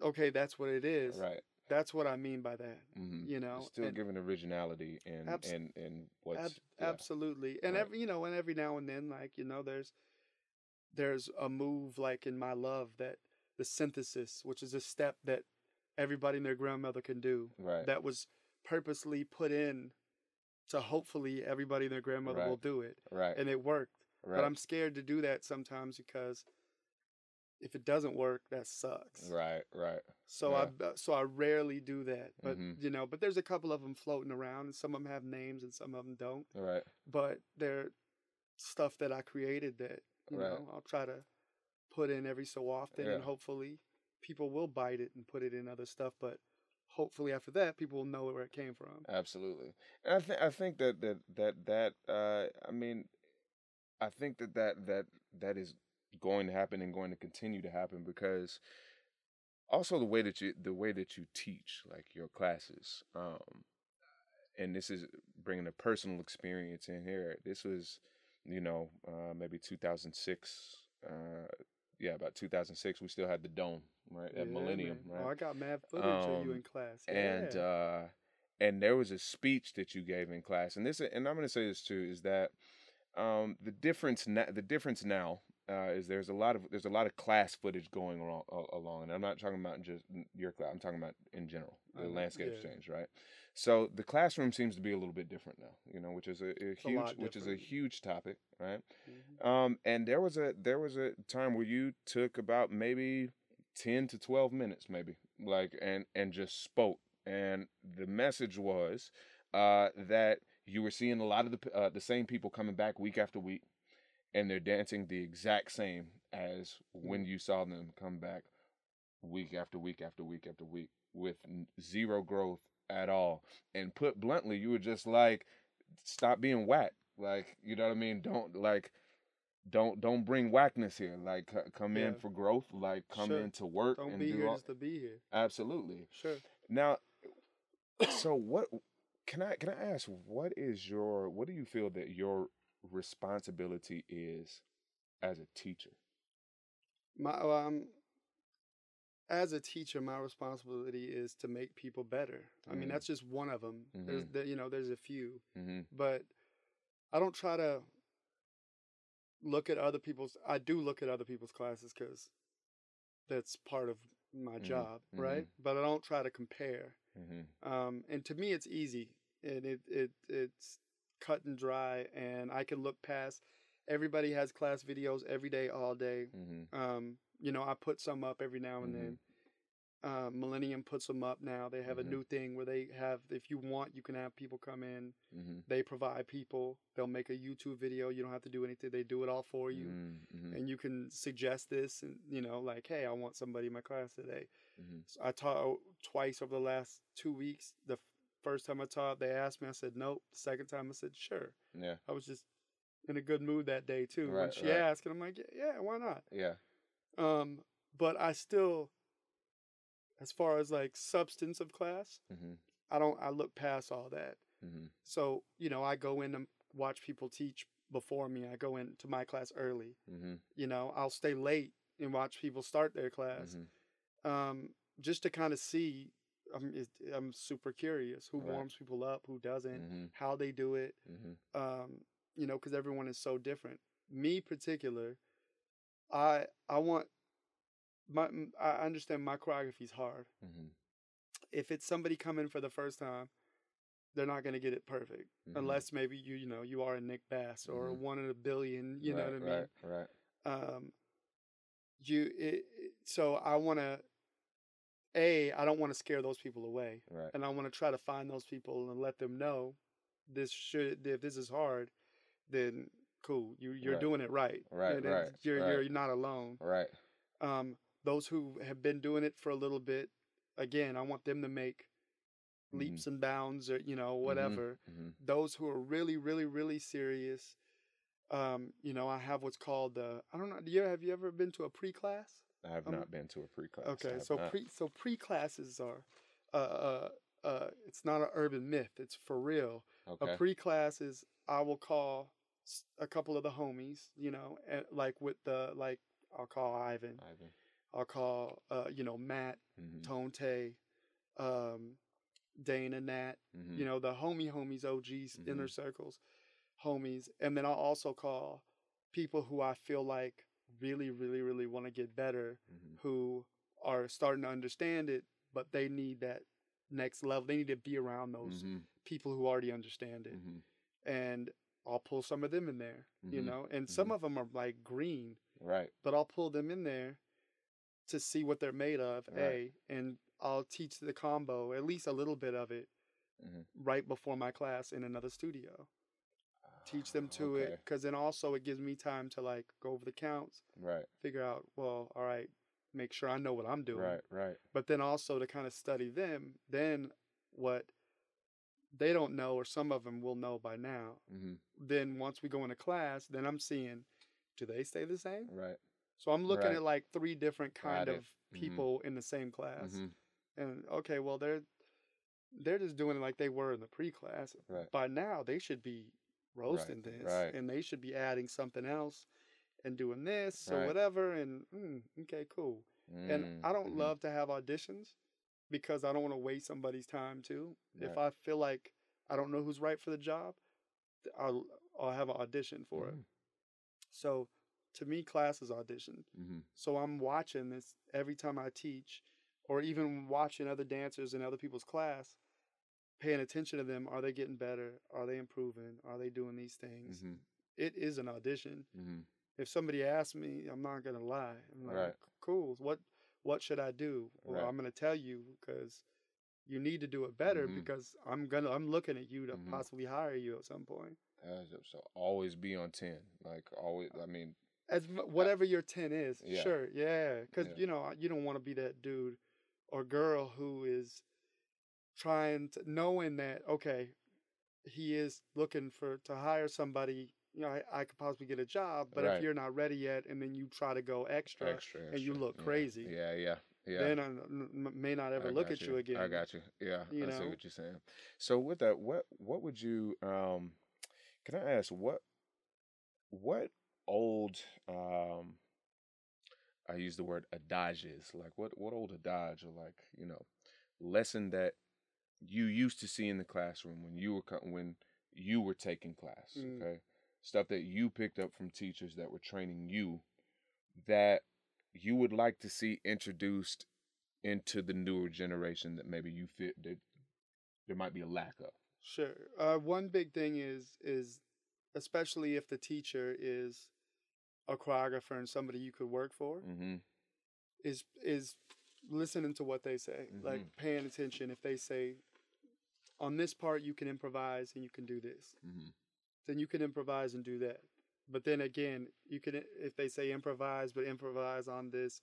[SPEAKER 2] okay, that's what it is.
[SPEAKER 1] Right.
[SPEAKER 2] That's what I mean by that.
[SPEAKER 1] Mm-hmm.
[SPEAKER 2] You know,
[SPEAKER 1] still
[SPEAKER 2] and-
[SPEAKER 1] giving originality and
[SPEAKER 2] Abs-
[SPEAKER 1] and and what's
[SPEAKER 2] Ab-
[SPEAKER 1] yeah.
[SPEAKER 2] Absolutely. And
[SPEAKER 1] Right.
[SPEAKER 2] every you know, and every now and then, like, you know, there's there's a move like in my love that the synthesis, which is a step that everybody and their grandmother can do,
[SPEAKER 1] right.
[SPEAKER 2] that was purposely put in to hopefully everybody and their grandmother will do it.
[SPEAKER 1] right.
[SPEAKER 2] And it worked.
[SPEAKER 1] right.
[SPEAKER 2] But I'm scared to do that sometimes because if it doesn't work, that sucks.
[SPEAKER 1] right. Right.
[SPEAKER 2] So I, so I rarely do that. But
[SPEAKER 1] Mhm.
[SPEAKER 2] you know, but there's a couple of them floating around, and some of them have names, and some of them don't
[SPEAKER 1] Right.
[SPEAKER 2] but they're stuff that I created that you
[SPEAKER 1] Right.
[SPEAKER 2] know I'll try to put in every so often, and hopefully people will bite it and put it in other stuff. But hopefully after that, people will know where it came from.
[SPEAKER 1] Absolutely. And I think I think that that that that uh I mean I think that that that that is going to happen and going to continue to happen because also the way that you the way that you teach like your classes um and this is bringing a personal experience in here this was you know uh maybe 2006 uh yeah about 2006 we still had the dome right at
[SPEAKER 2] Yeah,
[SPEAKER 1] millennium
[SPEAKER 2] man.
[SPEAKER 1] right
[SPEAKER 2] Oh, I got mad footage of you
[SPEAKER 1] Um,
[SPEAKER 2] in class.
[SPEAKER 1] and uh and there was a speech that you gave in class and this and i'm going to say this too is that um the difference na- the difference now uh is there's a lot of there's a lot of class footage going along, along and i'm not talking about just your class i'm talking about in general the
[SPEAKER 2] Uh,
[SPEAKER 1] landscape
[SPEAKER 2] yeah.
[SPEAKER 1] exchange right so the classroom seems to be a little bit different now you know which is a, a
[SPEAKER 2] a
[SPEAKER 1] huge
[SPEAKER 2] lot
[SPEAKER 1] which is a huge topic right
[SPEAKER 2] Mhm.
[SPEAKER 1] um, and there was a there was a time where you took about maybe ten to twelve minutes, maybe like, and and just spoke, and the message was uh, that you were seeing a lot of the uh, the same people coming back week after week, and they're dancing the exact same as when mm-hmm. you saw them come back week after week after week after week with zero growth at all. And put bluntly, you were just like, stop being whack. Like, you know what I mean? Don't like don't don't bring whackness here. Like c- come in for growth, like come
[SPEAKER 2] Sure.
[SPEAKER 1] in to work
[SPEAKER 2] Don't
[SPEAKER 1] and
[SPEAKER 2] be
[SPEAKER 1] do
[SPEAKER 2] here
[SPEAKER 1] all,
[SPEAKER 2] just to be here.
[SPEAKER 1] absolutely.
[SPEAKER 2] Sure.
[SPEAKER 1] Now so what can I can I ask what is your what do you feel that your responsibility is as a teacher?
[SPEAKER 2] My um, as a teacher, my responsibility is to make people better. I mean,
[SPEAKER 1] Mm.
[SPEAKER 2] that's just one of them. There's
[SPEAKER 1] Mhm.
[SPEAKER 2] the, you know, there's a few.
[SPEAKER 1] Mm-hmm.
[SPEAKER 2] but I don't try to look at other people's. I do look at other people's classes because that's part of my
[SPEAKER 1] Mhm,
[SPEAKER 2] job, right? But I don't try to compare.
[SPEAKER 1] Mm-hmm.
[SPEAKER 2] Um, and to me, it's easy, and it it it's cut and dry, and I can look past. Everybody has class videos every day, all day.
[SPEAKER 1] Mm-hmm.
[SPEAKER 2] Um, you know, I put some up every now and
[SPEAKER 1] Mhm.
[SPEAKER 2] then, Uh, Millennium puts them up now. They have
[SPEAKER 1] Mhm.
[SPEAKER 2] a new thing where they have, if you want, you can have people come in.
[SPEAKER 1] Mm-hmm.
[SPEAKER 2] They provide people. They'll make a YouTube video. You don't have to do anything. They do it all for you.
[SPEAKER 1] Mm-hmm.
[SPEAKER 2] And you can suggest this and, you know, like, hey, I want somebody in my class today.
[SPEAKER 1] Mm-hmm.
[SPEAKER 2] So I taught twice over the last two weeks. The first time I taught, they asked me. I said nope. The second time, I said sure.
[SPEAKER 1] Yeah.
[SPEAKER 2] I was just in a good mood that day too. when she
[SPEAKER 1] right.
[SPEAKER 2] asked, and I'm like, yeah, yeah, why not?
[SPEAKER 1] Yeah.
[SPEAKER 2] Um, but I still, as far as like substance of class,
[SPEAKER 1] Mm-hmm.
[SPEAKER 2] I don't. I look past all that.
[SPEAKER 1] Mm-hmm.
[SPEAKER 2] So you know, I go in and watch people teach before me. I go into my class early.
[SPEAKER 1] Mm-hmm.
[SPEAKER 2] You know, I'll stay late and watch people start their class.
[SPEAKER 1] Mm-hmm.
[SPEAKER 2] um, just to kind of see. I'm it, I'm super curious who
[SPEAKER 1] Right.
[SPEAKER 2] warms people up, who doesn't,
[SPEAKER 1] Mm-hmm.
[SPEAKER 2] how they do it.
[SPEAKER 1] Mm-hmm.
[SPEAKER 2] Um, you know, because everyone is so different. Me particular, I I want my I understand my choreography is hard.
[SPEAKER 1] Mm-hmm.
[SPEAKER 2] If it's somebody coming for the first time, they're not gonna get it perfect
[SPEAKER 1] Mhm.
[SPEAKER 2] unless maybe you you know you are a Nick Bass or
[SPEAKER 1] Mhm.
[SPEAKER 2] one in a billion. You know what I mean?
[SPEAKER 1] Right. Right.
[SPEAKER 2] um you it, it- so i want to a i don't want to scare those people away
[SPEAKER 1] Right.
[SPEAKER 2] and i want to try to find those people and let them know this should if this is hard then cool you you're
[SPEAKER 1] Right.
[SPEAKER 2] doing it right
[SPEAKER 1] Right,
[SPEAKER 2] and
[SPEAKER 1] right,
[SPEAKER 2] you're
[SPEAKER 1] right.
[SPEAKER 2] you're not alone
[SPEAKER 1] Right.
[SPEAKER 2] um those who have been doing it for a little bit again i want them to make leaps and bounds or you know whatever
[SPEAKER 1] Mm-hmm.
[SPEAKER 2] those who are really, really, really serious, um, you know, I have what's called the I don't know. Do you have you ever been to a pre-class?
[SPEAKER 1] I have
[SPEAKER 2] Um,
[SPEAKER 1] not been to a pre-class.
[SPEAKER 2] Okay, so
[SPEAKER 1] not.
[SPEAKER 2] pre so pre-classes are, uh, uh, uh, it's not an urban myth. It's for real.
[SPEAKER 1] Okay.
[SPEAKER 2] A pre-class is I will call a couple of the homies, you know, and like with the like I'll call Ivan,
[SPEAKER 1] Ivan.
[SPEAKER 2] I'll call uh, you know Matt,
[SPEAKER 1] Mm-hmm.
[SPEAKER 2] Tonte, um, Dana, Nat,
[SPEAKER 1] Mm-hmm.
[SPEAKER 2] you know, the homie homies, OGs, inner
[SPEAKER 1] Mhm.
[SPEAKER 2] circles, homies. And then I'll also call people who I feel like really, really, really want to get better,
[SPEAKER 1] Mm-hmm.
[SPEAKER 2] who are starting to understand it, but they need that next level. They need to be around those
[SPEAKER 1] Mm-hmm.
[SPEAKER 2] people who already understand it.
[SPEAKER 1] Mm-hmm.
[SPEAKER 2] And I'll pull some of them in there, you
[SPEAKER 1] Mhm.
[SPEAKER 2] know, and some
[SPEAKER 1] Mhm.
[SPEAKER 2] of them are like green,
[SPEAKER 1] Right.
[SPEAKER 2] but I'll pull them in there to see what they're made of,
[SPEAKER 1] Right.
[SPEAKER 2] A, and I'll teach the combo, at least a little bit of it,
[SPEAKER 1] Mhm.
[SPEAKER 2] right before my class in another studio. Teach them to it, because then also it gives me time to like go over the counts,
[SPEAKER 1] Right.
[SPEAKER 2] figure out, well, all right, make sure I know what I'm doing.
[SPEAKER 1] Right. Right.
[SPEAKER 2] But then also to kind of study them, then what they don't know, or some of them will know by now.
[SPEAKER 1] Mm-hmm.
[SPEAKER 2] Then once we go into class, then I'm seeing, do they stay the same?
[SPEAKER 1] Right.
[SPEAKER 2] So I'm looking
[SPEAKER 1] Right.
[SPEAKER 2] at like three different kind
[SPEAKER 1] Got
[SPEAKER 2] of
[SPEAKER 1] Mhm.
[SPEAKER 2] people in the same class.
[SPEAKER 1] Mm-hmm.
[SPEAKER 2] And okay, well they're they're just doing it like they were in the pre-class.
[SPEAKER 1] Right.
[SPEAKER 2] By now they should be roasting this,
[SPEAKER 1] right.
[SPEAKER 2] and they should be adding something else and doing this or
[SPEAKER 1] Right.
[SPEAKER 2] whatever. And mm, okay, cool. And I don't
[SPEAKER 1] Mhm.
[SPEAKER 2] love to have auditions because I don't want to waste somebody's time too. If I feel like I don't know who's right for the job, I'll I'll have an audition for it.
[SPEAKER 1] Mhm.
[SPEAKER 2] So to me, class is audition.
[SPEAKER 1] Mm-hmm.
[SPEAKER 2] So I'm watching this every time I teach, or even watching other dancers in other people's class, paying attention to them. Are they getting better? Are they improving? Are they doing these things?
[SPEAKER 1] Mm-hmm.
[SPEAKER 2] It is an audition.
[SPEAKER 1] Mm-hmm.
[SPEAKER 2] If somebody asks me, I'm not gonna lie. I'm like,
[SPEAKER 1] Right.
[SPEAKER 2] cool. What what should I do? Well,
[SPEAKER 1] Right.
[SPEAKER 2] I'm gonna tell you because you need to do it better
[SPEAKER 1] Mhm.
[SPEAKER 2] because I'm gonna I'm looking at you to
[SPEAKER 1] Mhm.
[SPEAKER 2] possibly hire you at some point.
[SPEAKER 1] Uh, so- always be on ten. Like always. I mean.
[SPEAKER 2] as whatever your 10 is
[SPEAKER 1] Yeah.
[SPEAKER 2] sure yeah because
[SPEAKER 1] Yeah.
[SPEAKER 2] you know you don't want to be that dude or girl who is trying to knowing that okay he is looking for to hire somebody you know i, I could possibly get a job but
[SPEAKER 1] Right.
[SPEAKER 2] if you're not ready yet and then you try to go extra,
[SPEAKER 1] Extra,
[SPEAKER 2] and you look
[SPEAKER 1] Yeah.
[SPEAKER 2] crazy
[SPEAKER 1] Yeah. Yeah. Yeah.
[SPEAKER 2] then I may not ever
[SPEAKER 1] I
[SPEAKER 2] look at you again
[SPEAKER 1] I got you. Yeah,
[SPEAKER 2] You
[SPEAKER 1] I see
[SPEAKER 2] know?
[SPEAKER 1] what you're saying. So with that, what what would you um can I ask what what old um I use the word adages, like what what old adage or like, you know, lesson that you used to see in the classroom when you were co- when you were taking class,
[SPEAKER 2] Mm.
[SPEAKER 1] okay? Stuff that you picked up from teachers that were training you that you would like to see introduced into the newer generation that maybe you feel that there might be a lack of.
[SPEAKER 2] Sure. Uh, one big thing is is especially if the teacher is a choreographer and somebody you could work for
[SPEAKER 1] Mm-hmm.
[SPEAKER 2] is is listening to what they say, like
[SPEAKER 1] Mhm.
[SPEAKER 2] paying attention. If they say, on this part you can improvise and you can do this,
[SPEAKER 1] hmm
[SPEAKER 2] then you can improvise and do that. But then again, you can if they say improvise, but improvise on this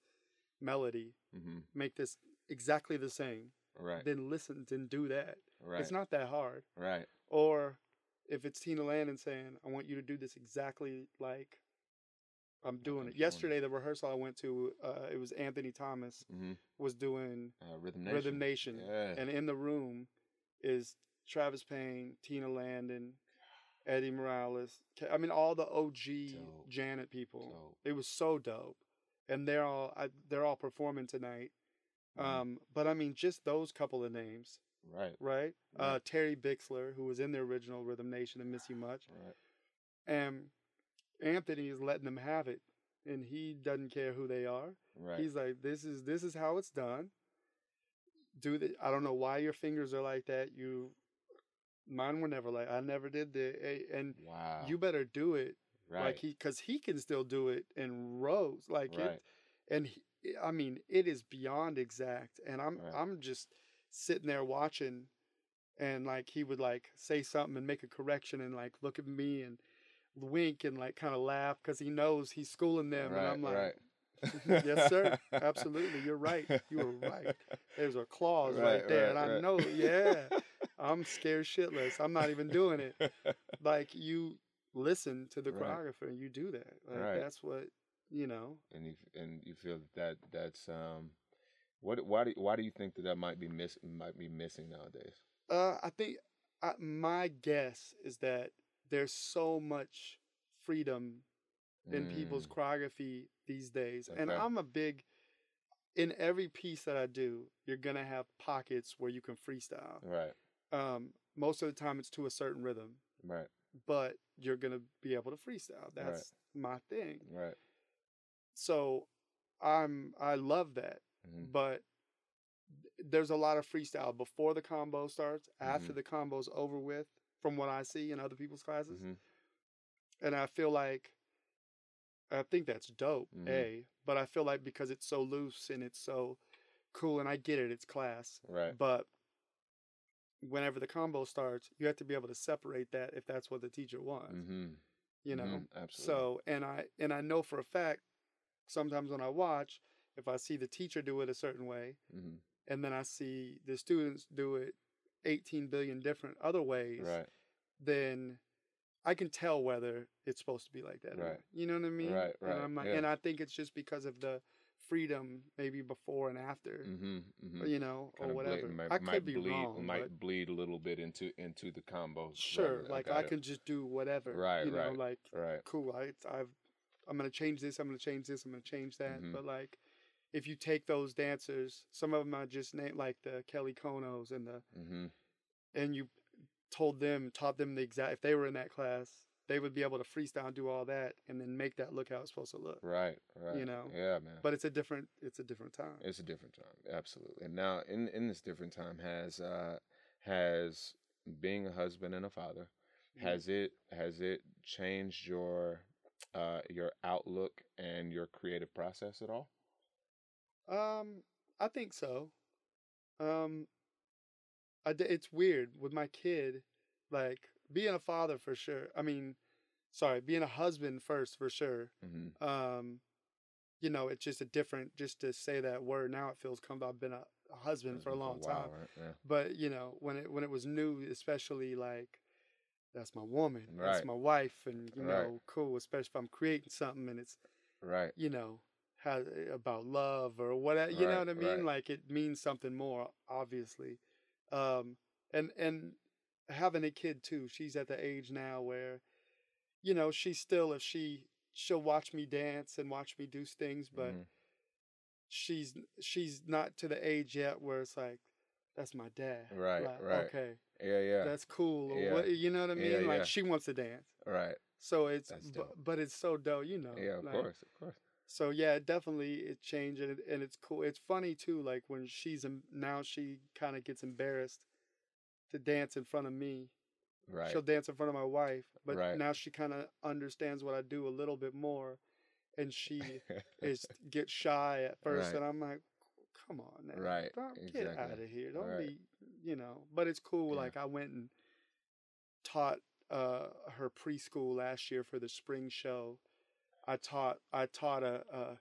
[SPEAKER 2] melody,
[SPEAKER 1] hmm
[SPEAKER 2] make this exactly the same.
[SPEAKER 1] Right.
[SPEAKER 2] Then listen, then do that.
[SPEAKER 1] right.
[SPEAKER 2] It's not that hard.
[SPEAKER 1] right.
[SPEAKER 2] Or if it's Tina Landon saying, I want you to do this exactly like I'm doing it. Yesterday, the rehearsal I went to, uh, it was Anthony Thomas
[SPEAKER 1] hmm
[SPEAKER 2] was doing
[SPEAKER 1] Uh, Rhythm Nation.
[SPEAKER 2] Rhythm Nation.
[SPEAKER 1] Yeah.
[SPEAKER 2] And in the room is Travis Payne, Tina Landon, Eddie Morales. I mean, all the OG
[SPEAKER 1] Dope.
[SPEAKER 2] Janet people.
[SPEAKER 1] Dope.
[SPEAKER 2] It was so dope. And they're all I, they're all performing tonight.
[SPEAKER 1] Mhm.
[SPEAKER 2] Um, but I mean, just those couple of names,
[SPEAKER 1] right.
[SPEAKER 2] right? Uh. Terry Bixler, who was in the original Rhythm Nation and Miss You Much,
[SPEAKER 1] Right.
[SPEAKER 2] and Anthony is letting them have it, and he doesn't care who they are.
[SPEAKER 1] Right.
[SPEAKER 2] He's like, this is this is how it's done. Do the I don't know why your fingers are like that. You, mine were never like I never did the eh, and
[SPEAKER 1] wow.
[SPEAKER 2] you better do it
[SPEAKER 1] right.
[SPEAKER 2] like he because he can still do it in rows like
[SPEAKER 1] right.
[SPEAKER 2] it and he, eh, I mean it is beyond exact and I'm
[SPEAKER 1] Right.
[SPEAKER 2] I'm just sitting there watching and like he would like say something and make a correction and like look at me and wink and like kind of laugh because he knows he's schooling them and I'm like
[SPEAKER 1] right.
[SPEAKER 2] yes sir. Absolutely. You're right. You were right. There's a clause right,
[SPEAKER 1] Right,
[SPEAKER 2] there
[SPEAKER 1] right,
[SPEAKER 2] and I
[SPEAKER 1] right.
[SPEAKER 2] know yeah. I'm scared shitless. I'm not even doing it. Like you listen to the choreographer and you do that. Like
[SPEAKER 1] Right.
[SPEAKER 2] that's what you know.
[SPEAKER 1] And you and you feel that that's um, what why do why do you think that that might be miss might be missing nowadays?
[SPEAKER 2] uh i think I, my guess is that there's so much freedom in people's
[SPEAKER 1] Mm,
[SPEAKER 2] choreography these days and i'm a big in every piece that i do you're gonna have pockets where you can freestyle
[SPEAKER 1] right.
[SPEAKER 2] um most of the time it's to a certain rhythm
[SPEAKER 1] Right.
[SPEAKER 2] but you're gonna be able to freestyle
[SPEAKER 1] Right.
[SPEAKER 2] that's my thing
[SPEAKER 1] Right.
[SPEAKER 2] so i'm i love that
[SPEAKER 1] hmm
[SPEAKER 2] but there's a lot of freestyle before the combo starts, after
[SPEAKER 1] Mhm.
[SPEAKER 2] the combo's over with, from what I see in other people's classes.
[SPEAKER 1] hmm
[SPEAKER 2] And I feel like I think that's dope,
[SPEAKER 1] Mhm.
[SPEAKER 2] A, but I feel like because it's so loose and it's so cool and I get it, it's class.
[SPEAKER 1] Right.
[SPEAKER 2] But whenever the combo starts, you have to be able to separate that if that's what the teacher wants.
[SPEAKER 1] hmm
[SPEAKER 2] You know?
[SPEAKER 1] Mhm, absolutely.
[SPEAKER 2] So and I and I know for a fact sometimes when I watch, if I see the teacher do it a certain way,
[SPEAKER 1] hmm
[SPEAKER 2] and then I see the students do it 18 billion different other ways,
[SPEAKER 1] Right.
[SPEAKER 2] then I can tell whether it's supposed to be like that.
[SPEAKER 1] Right.
[SPEAKER 2] You know what I mean?
[SPEAKER 1] Right, right,
[SPEAKER 2] And, I'm like,
[SPEAKER 1] yeah.
[SPEAKER 2] and I think it's just because of the freedom, maybe before and after,
[SPEAKER 1] hmm hmm
[SPEAKER 2] or, you know, or
[SPEAKER 1] Kinda
[SPEAKER 2] whatever.
[SPEAKER 1] might,
[SPEAKER 2] I could
[SPEAKER 1] might
[SPEAKER 2] be
[SPEAKER 1] bleed,
[SPEAKER 2] wrong,
[SPEAKER 1] might
[SPEAKER 2] but
[SPEAKER 1] bleed a little bit into into the combos.
[SPEAKER 2] sure,
[SPEAKER 1] Right,
[SPEAKER 2] like
[SPEAKER 1] got
[SPEAKER 2] I can just do whatever.
[SPEAKER 1] Right,
[SPEAKER 2] You know,
[SPEAKER 1] right.
[SPEAKER 2] like
[SPEAKER 1] Right.
[SPEAKER 2] cool. I, I've, I'm gonna change this. I'm gonna change this. I'm gonna change that.
[SPEAKER 1] Mhm.
[SPEAKER 2] But like, if you take those dancers, some of them I just named like the Kelly Konnos and the
[SPEAKER 1] hmm
[SPEAKER 2] and you told them, taught them the exact, if they were in that class, they would be able to freestyle and do all that and then make that look how it's supposed to look.
[SPEAKER 1] Right. Right.
[SPEAKER 2] You know,
[SPEAKER 1] Yeah, man.
[SPEAKER 2] But it's a different, it's a different time.
[SPEAKER 1] It's a different time, absolutely. And now, in in this different time, has uh has being a husband and a father
[SPEAKER 2] Mhm.
[SPEAKER 1] has it has it changed your uh your outlook and your creative process at all?
[SPEAKER 2] Um, I think so. Um, I d- it's weird with my kid, like being a father for sure. I mean, sorry, being a husband first for sure.
[SPEAKER 1] Mm-hmm.
[SPEAKER 2] Um, you know, it's just a different. Just to say that word now, it feels comfortable. I've been a, a husband for a long time.
[SPEAKER 1] right? Yeah.
[SPEAKER 2] but you know when it when it was new especially like that's my woman that's my wife and you
[SPEAKER 1] Right.
[SPEAKER 2] know cool especially if i'm creating something and it's
[SPEAKER 1] Right.
[SPEAKER 2] you know has about love or whatever you know what i mean
[SPEAKER 1] right.
[SPEAKER 2] like it means something more obviously um and and having a kid too she's at the age now where you know she still if she she'll watch me dance and watch me do things but
[SPEAKER 1] Mhm.
[SPEAKER 2] she's she's not to the age yet where it's like that's my dad
[SPEAKER 1] Right,
[SPEAKER 2] Like,
[SPEAKER 1] right.
[SPEAKER 2] okay
[SPEAKER 1] Yeah, yeah.
[SPEAKER 2] that's cool or
[SPEAKER 1] Yeah.
[SPEAKER 2] what you know what i mean
[SPEAKER 1] Yeah,
[SPEAKER 2] like
[SPEAKER 1] yeah.
[SPEAKER 2] she wants to dance
[SPEAKER 1] right.
[SPEAKER 2] so it's
[SPEAKER 1] dope.
[SPEAKER 2] but it's so dope you know
[SPEAKER 1] Yeah, of
[SPEAKER 2] like,
[SPEAKER 1] course, of course.
[SPEAKER 2] So yeah it definitely it changed and, it, and it's cool it's funny too like when she's em- now she kind of gets embarrassed to dance in front of me
[SPEAKER 1] Right.
[SPEAKER 2] she'll dance in front of my wife but
[SPEAKER 1] Right.
[SPEAKER 2] now she kind of understands what i do a little bit more and she is gets shy at first
[SPEAKER 1] Right.
[SPEAKER 2] and i'm like come on now,
[SPEAKER 1] Right,
[SPEAKER 2] don't- get out of here. Don't
[SPEAKER 1] Right.
[SPEAKER 2] be, you know. But it's cool.
[SPEAKER 1] Yeah.
[SPEAKER 2] Like I went and taught uh her preschool last year for the spring show. I taught I taught a, a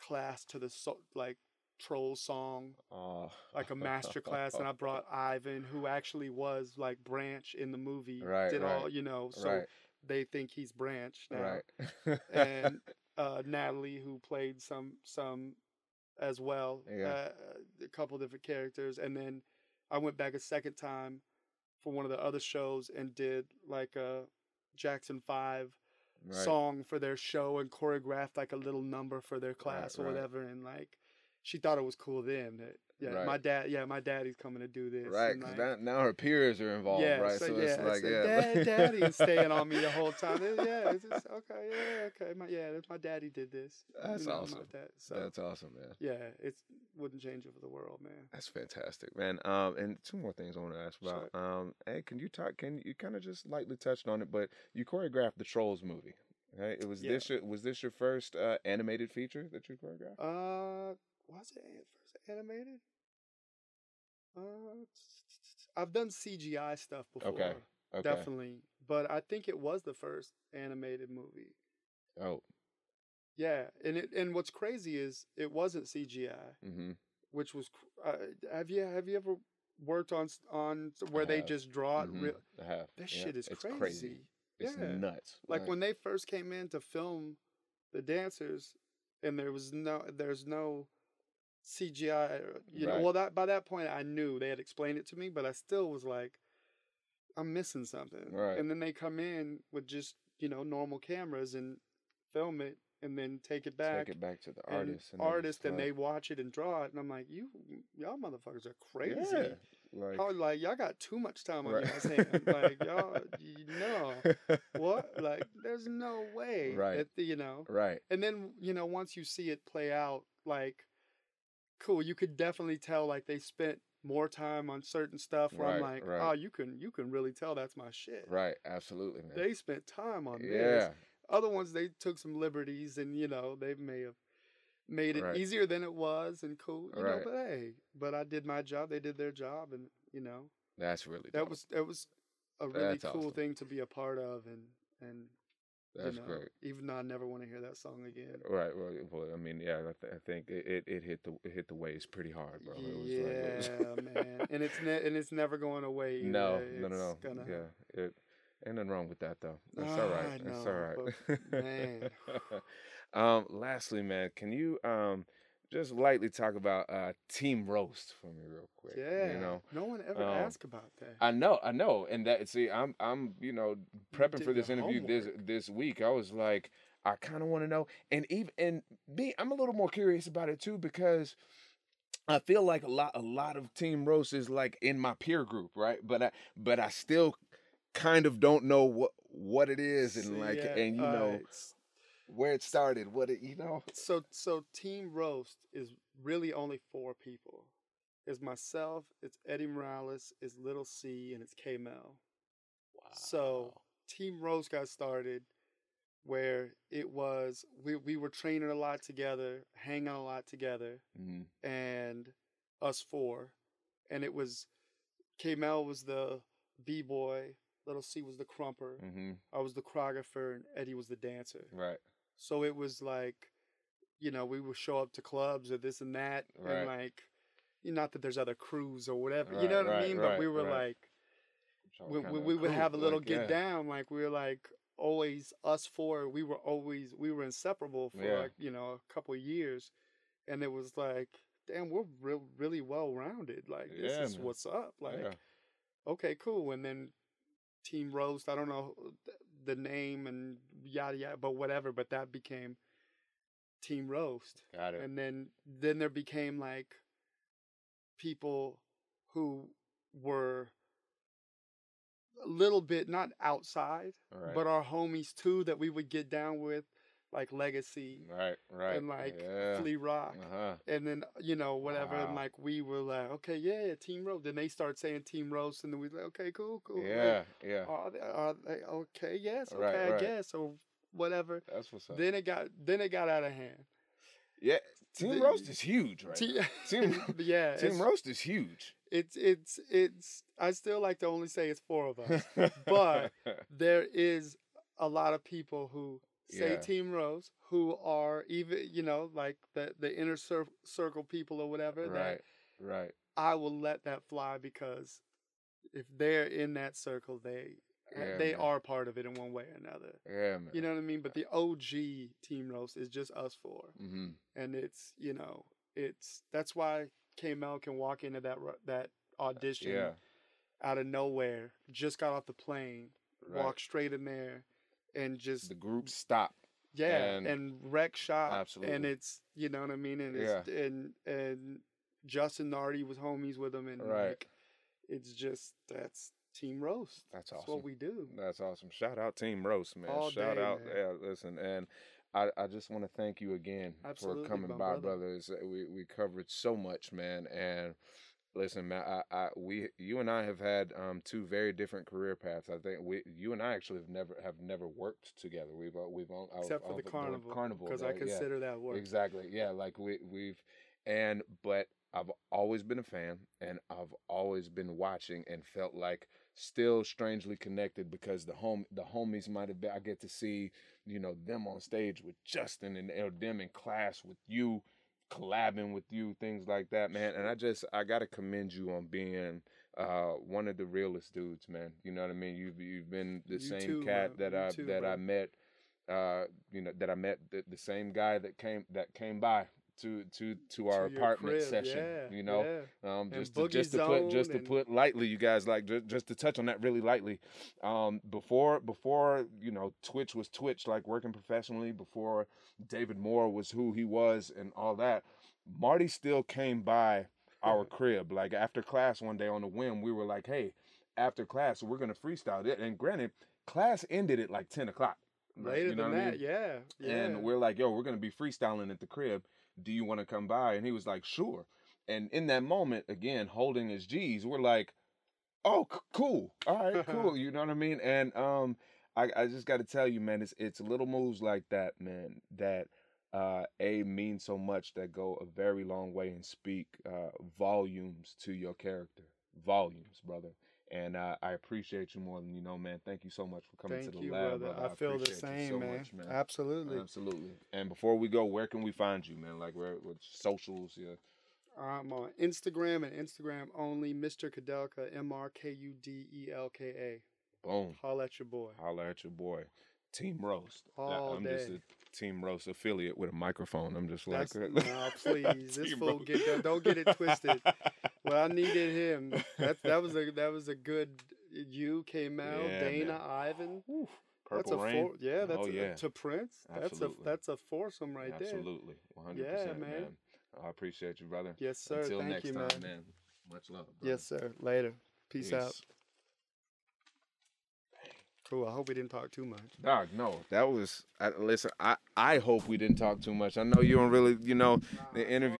[SPEAKER 2] class to the so, like troll song
[SPEAKER 1] Oh.
[SPEAKER 2] like a master class and I brought Ivan who actually was like Branch in the movie
[SPEAKER 1] Right,
[SPEAKER 2] did
[SPEAKER 1] right,
[SPEAKER 2] all you know so
[SPEAKER 1] right,
[SPEAKER 2] they think he's Branch now
[SPEAKER 1] right.
[SPEAKER 2] and uh, Natalie who played some some as well
[SPEAKER 1] Yeah.
[SPEAKER 2] uh, a couple different characters and then I went back a second time for one of the other shows and did like a Jackson 5
[SPEAKER 1] right.
[SPEAKER 2] song for their show and choreographed like a little number for their class or
[SPEAKER 1] right.
[SPEAKER 2] whatever and like she thought it was cool then that yeah
[SPEAKER 1] Right.
[SPEAKER 2] my dad yeah my daddy's coming to do this
[SPEAKER 1] Right,
[SPEAKER 2] like,
[SPEAKER 1] now, now her peers are involved,
[SPEAKER 2] yeah,
[SPEAKER 1] right?
[SPEAKER 2] so,
[SPEAKER 1] So,
[SPEAKER 2] yeah,
[SPEAKER 1] it's like,
[SPEAKER 2] so
[SPEAKER 1] yeah,
[SPEAKER 2] dad, daddy is staying on me the whole time. It- yeah, it's just okay, yeah, okay, my, yeah, my daddy did this.
[SPEAKER 1] That's
[SPEAKER 2] you know,
[SPEAKER 1] awesome.
[SPEAKER 2] dad- so
[SPEAKER 1] That's awesome, man.
[SPEAKER 2] yeah, it's wouldn't change it for the world, man.
[SPEAKER 1] That's fantastic, man. Um, and two more things I want to ask about.
[SPEAKER 2] Sure.
[SPEAKER 1] Um, hey, can you talk? Can you kind of just lightly touched on it, but you choreographed the Trolls movie, right? It was
[SPEAKER 2] Yeah.
[SPEAKER 1] this. Your, was this your first uh, animated feature that you choreographed?
[SPEAKER 2] Uh, was it first animated? Uh, I've done CGI stuff before.
[SPEAKER 1] Okay. Okay.
[SPEAKER 2] Definitely, but I think it was the first animated movie.
[SPEAKER 1] Oh.
[SPEAKER 2] Yeah, and it and what's crazy is it wasn't CGI,
[SPEAKER 1] Mm-hmm.
[SPEAKER 2] which was uh, have you have you ever worked on on where they just draw it real?
[SPEAKER 1] I have.
[SPEAKER 2] That
[SPEAKER 1] Yeah,
[SPEAKER 2] shit is
[SPEAKER 1] it's
[SPEAKER 2] crazy.
[SPEAKER 1] It's
[SPEAKER 2] Yeah.
[SPEAKER 1] nuts.
[SPEAKER 2] Like when they first came in to film the dancers, and there was no there's no CGI. or- uh, You know, well that by that point I knew they had explained it to me, but I still was like, I'm missing something.
[SPEAKER 1] Right.
[SPEAKER 2] And then they come in with just you know normal cameras and film it, and then take it back.
[SPEAKER 1] take it back to the
[SPEAKER 2] and
[SPEAKER 1] artist. And then
[SPEAKER 2] artist, and they watch it and draw it, and I'm like, you, mm, y'all motherfuckers are crazy.
[SPEAKER 1] Yeah, like,
[SPEAKER 2] I was like, y'all got too much time on
[SPEAKER 1] Right.
[SPEAKER 2] y'all's hands. Like, y'all, you know, what? Like, there's no way.
[SPEAKER 1] Right.
[SPEAKER 2] That, you know.
[SPEAKER 1] right.
[SPEAKER 2] And then, you know, once you see it play out, like, cool, you could definitely tell, like, they spent more time on certain stuff where I'm like, oh,
[SPEAKER 1] right.
[SPEAKER 2] oh, you can, you can really tell that's my shit.
[SPEAKER 1] Right. Absolutely, man.
[SPEAKER 2] They spent time on this.
[SPEAKER 1] yeah.
[SPEAKER 2] Other ones, they took some liberties and, you know, they may have made it
[SPEAKER 1] Right.
[SPEAKER 2] easier than it was and cool, you
[SPEAKER 1] Right.
[SPEAKER 2] know, but hey, but I did my job, they did their job, and, you know,
[SPEAKER 1] That's really
[SPEAKER 2] that
[SPEAKER 1] dope.
[SPEAKER 2] was that was a really
[SPEAKER 1] That's
[SPEAKER 2] cool
[SPEAKER 1] awesome.
[SPEAKER 2] thing to be a part of and and
[SPEAKER 1] That's
[SPEAKER 2] you know,
[SPEAKER 1] great.
[SPEAKER 2] even though I never want to hear that song again.
[SPEAKER 1] Right. Well, well, I mean, yeah, I, th- I think it, it, it hit the it hit the waves pretty hard, bro. It was
[SPEAKER 2] yeah,
[SPEAKER 1] like,
[SPEAKER 2] man, and it's ne- and it's never going away. either.
[SPEAKER 1] no, no, no, no.
[SPEAKER 2] Gonna,
[SPEAKER 1] Yeah, it ain't nothing wrong with that though. That's
[SPEAKER 2] Ah,
[SPEAKER 1] all right.
[SPEAKER 2] I
[SPEAKER 1] That's all right.
[SPEAKER 2] but, man.
[SPEAKER 1] um, lastly, man, can you um just lightly talk about uh Team Roast for me real quick?
[SPEAKER 2] Yeah,
[SPEAKER 1] You know,
[SPEAKER 2] no one ever
[SPEAKER 1] um,
[SPEAKER 2] asked about that.
[SPEAKER 1] I know, I know, and that see, I'm I'm you know prepping
[SPEAKER 2] did
[SPEAKER 1] for this interview this
[SPEAKER 2] homework.
[SPEAKER 1] this week. I was like, I kind of want to know, and even and me, I'm a little more curious about it too because I feel like a lot a lot of Team Roast is like in my peer group, right? But I but I still kind of don't know what what it is and like
[SPEAKER 2] yeah,
[SPEAKER 1] and you know
[SPEAKER 2] alright, s-
[SPEAKER 1] where it started, what it you know.
[SPEAKER 2] So so Team Roast is really only four people. It's myself, it's Eddie Morales, it's Little C, and it's Kmel. So Team Roast got started where it was we we were training a lot together, hanging a lot together,
[SPEAKER 1] Mhm.
[SPEAKER 2] and us four, and it was Kmel was the b boy, Little C was the crumper,
[SPEAKER 1] Mhm.
[SPEAKER 2] I was the choreographer, and Eddie was the dancer.
[SPEAKER 1] Right.
[SPEAKER 2] So it was like, you know, we would show up to clubs or this and that,
[SPEAKER 1] Right.
[SPEAKER 2] and like, you not that there's other crews or whatever, you know what I mean?
[SPEAKER 1] right,
[SPEAKER 2] but we were
[SPEAKER 1] right.
[SPEAKER 2] like, we, we, we would have a little
[SPEAKER 1] like,
[SPEAKER 2] get
[SPEAKER 1] yeah.
[SPEAKER 2] down, like we were like always us four. We were always we were inseparable for
[SPEAKER 1] Yeah.
[SPEAKER 2] like you know a couple of years, and it was like, damn, we're real really well rounded. Like this
[SPEAKER 1] Yeah,
[SPEAKER 2] is
[SPEAKER 1] man.
[SPEAKER 2] what's up. Like okay, cool. And then Team Roast, I don't know the name and yada yada, but whatever. But that became Team Roast,
[SPEAKER 1] Got it.
[SPEAKER 2] and then then there became like people who were a little bit not outside,
[SPEAKER 1] right.
[SPEAKER 2] but our homies too that we would get down with, like Legacy
[SPEAKER 1] right. Right.
[SPEAKER 2] and like
[SPEAKER 1] yeah.
[SPEAKER 2] Flea Rock.
[SPEAKER 1] Uh-huh.
[SPEAKER 2] And then you know whatever, and like we were like, okay, yeah, Team Roast. Then they start saying Team Roast, and then we like, okay, cool, cool.
[SPEAKER 1] Yeah. Yeah.
[SPEAKER 2] are they, are they okay? Yes, okay,
[SPEAKER 1] Right,
[SPEAKER 2] I
[SPEAKER 1] right.
[SPEAKER 2] guess, or whatever.
[SPEAKER 1] That's what's up.
[SPEAKER 2] Then it got then it got out of hand.
[SPEAKER 1] Yeah, Team
[SPEAKER 2] The-
[SPEAKER 1] Roast is huge, right?
[SPEAKER 2] Te-
[SPEAKER 1] Team
[SPEAKER 2] yeah,
[SPEAKER 1] Team Roast is huge.
[SPEAKER 2] it's it's it's. I still like to only say it's four of us. But- there is a lot of people who say
[SPEAKER 1] Yeah.
[SPEAKER 2] Team Roast who are even you know like the the inner cir- circle people or whatever
[SPEAKER 1] right,
[SPEAKER 2] that
[SPEAKER 1] right.
[SPEAKER 2] I will let that fly because if they're in that circle they uh,
[SPEAKER 1] Yeah,
[SPEAKER 2] they
[SPEAKER 1] man.
[SPEAKER 2] are part of it in one way or another.
[SPEAKER 1] Yeah, man.
[SPEAKER 2] You know what I mean? But uh the OG Team Roast is just us four,
[SPEAKER 1] hmm
[SPEAKER 2] and it's you know it's that's why Kmel can walk into that that uh, audition
[SPEAKER 1] Yeah,
[SPEAKER 2] out of nowhere, just got off the plane,
[SPEAKER 1] right.
[SPEAKER 2] walk straight in there, and just
[SPEAKER 1] the group stop.
[SPEAKER 2] yeah,
[SPEAKER 1] and-
[SPEAKER 2] and, wreck shop,
[SPEAKER 1] Absolutely.
[SPEAKER 2] and it's you know what I mean, and it's and and Justin Nardi was homies with him, and
[SPEAKER 1] Right.
[SPEAKER 2] like it's just that's Team Roast.
[SPEAKER 1] That's
[SPEAKER 2] That's
[SPEAKER 1] awesome.
[SPEAKER 2] what we do.
[SPEAKER 1] That's awesome. Shout out Team Roast, man.
[SPEAKER 2] All
[SPEAKER 1] Shout
[SPEAKER 2] day,
[SPEAKER 1] out.
[SPEAKER 2] man.
[SPEAKER 1] Yeah, listen, and I, I just want to thank you again
[SPEAKER 2] Absolutely,
[SPEAKER 1] for coming by,
[SPEAKER 2] brother.
[SPEAKER 1] brothers. We we covered so much, man, and listen, man, I, I we you and I have had um two very different career paths. I think we you and I actually have never have never worked together. We've uh, we've on
[SPEAKER 2] Except for the carnival,
[SPEAKER 1] carnival
[SPEAKER 2] because I
[SPEAKER 1] right, yeah.
[SPEAKER 2] consider that work.
[SPEAKER 1] Exactly. Yeah, like we we've and but I've always been a fan and I've always been watching and felt like still strangely connected because the home the homies might have been I get to see, you know, them on stage with Justin and them in class with you, collabing with you, things like that, man. And I just I gotta commend you on being uh one of the realest dudes, man. You know what I mean? You've you've been the
[SPEAKER 2] You
[SPEAKER 1] same
[SPEAKER 2] too,
[SPEAKER 1] cat
[SPEAKER 2] bro.
[SPEAKER 1] that
[SPEAKER 2] You
[SPEAKER 1] I
[SPEAKER 2] too,
[SPEAKER 1] that I met uh you know that I met the, the same guy that came that came by to to to our
[SPEAKER 2] To
[SPEAKER 1] apartment
[SPEAKER 2] crib,
[SPEAKER 1] session
[SPEAKER 2] yeah,
[SPEAKER 1] you know
[SPEAKER 2] yeah.
[SPEAKER 1] um just to, just to put just to put lightly you guys like just, just to touch on that really lightly um before before you know twitch was twitch like working professionally before david moore was who he was and all that marty still came by our crib like after class one day on the whim we were like hey after class we're gonna freestyle it and granted class ended at like 10 o'clock?
[SPEAKER 2] Later
[SPEAKER 1] You know
[SPEAKER 2] than
[SPEAKER 1] what I
[SPEAKER 2] that,
[SPEAKER 1] mean?
[SPEAKER 2] yeah, yeah.
[SPEAKER 1] and we're like, yo, we're gonna be freestyling at the crib. Do you want to come by? And he was like, sure. And in that moment, again, holding his G's, we're like, oh, c- cool, all right, cool. You know what I mean? And um, I, I just got to tell you, man, it's it's little moves like that, man, that uh, a mean so much that go a very long way and speak uh, volumes to your character, volumes, brother. And uh, I appreciate you more than you know, man. Thank you so much for coming
[SPEAKER 2] Thank
[SPEAKER 1] to the
[SPEAKER 2] you,
[SPEAKER 1] lab,
[SPEAKER 2] brother.
[SPEAKER 1] brother.
[SPEAKER 2] I feel the same,
[SPEAKER 1] so
[SPEAKER 2] man.
[SPEAKER 1] much, man.
[SPEAKER 2] Absolutely.
[SPEAKER 1] Absolutely. And before we go, where can we find you, man? Like where with socials? Yeah.
[SPEAKER 2] I'm on Instagram and Instagram only, Mr. Kudelka, M R K U D E L K A.
[SPEAKER 1] Boom.
[SPEAKER 2] Holla at your boy.
[SPEAKER 1] Holla at your boy. Team Roast. I-
[SPEAKER 2] All
[SPEAKER 1] I'm just
[SPEAKER 2] day.
[SPEAKER 1] a Team Roast affiliate with a microphone. I'm just like
[SPEAKER 2] That's nah, please. This fool
[SPEAKER 1] Roast.
[SPEAKER 2] get don't get it twisted. Well, I needed him. That that was a that was a good. You came out,
[SPEAKER 1] Yeah,
[SPEAKER 2] Dana,
[SPEAKER 1] man.
[SPEAKER 2] Ivan.
[SPEAKER 1] Whew.
[SPEAKER 2] that's
[SPEAKER 1] Purple
[SPEAKER 2] a
[SPEAKER 1] Rain.
[SPEAKER 2] four, yeah. That's
[SPEAKER 1] Oh,
[SPEAKER 2] a,
[SPEAKER 1] yeah.
[SPEAKER 2] to Prince. That's a that's a foursome right there.
[SPEAKER 1] Absolutely. 100%,
[SPEAKER 2] Yeah,
[SPEAKER 1] man.
[SPEAKER 2] man.
[SPEAKER 1] I appreciate you, brother.
[SPEAKER 2] Yes, sir.
[SPEAKER 1] Until
[SPEAKER 2] Thank
[SPEAKER 1] next
[SPEAKER 2] you,
[SPEAKER 1] time,
[SPEAKER 2] man.
[SPEAKER 1] Much love. Brother.
[SPEAKER 2] Yes, sir. Later. Peace, out. Cool. I hope we didn't talk too much.
[SPEAKER 1] Dog, no, that was. I, listen, I I hope we didn't talk too much. I know you don't really, you know, the interview.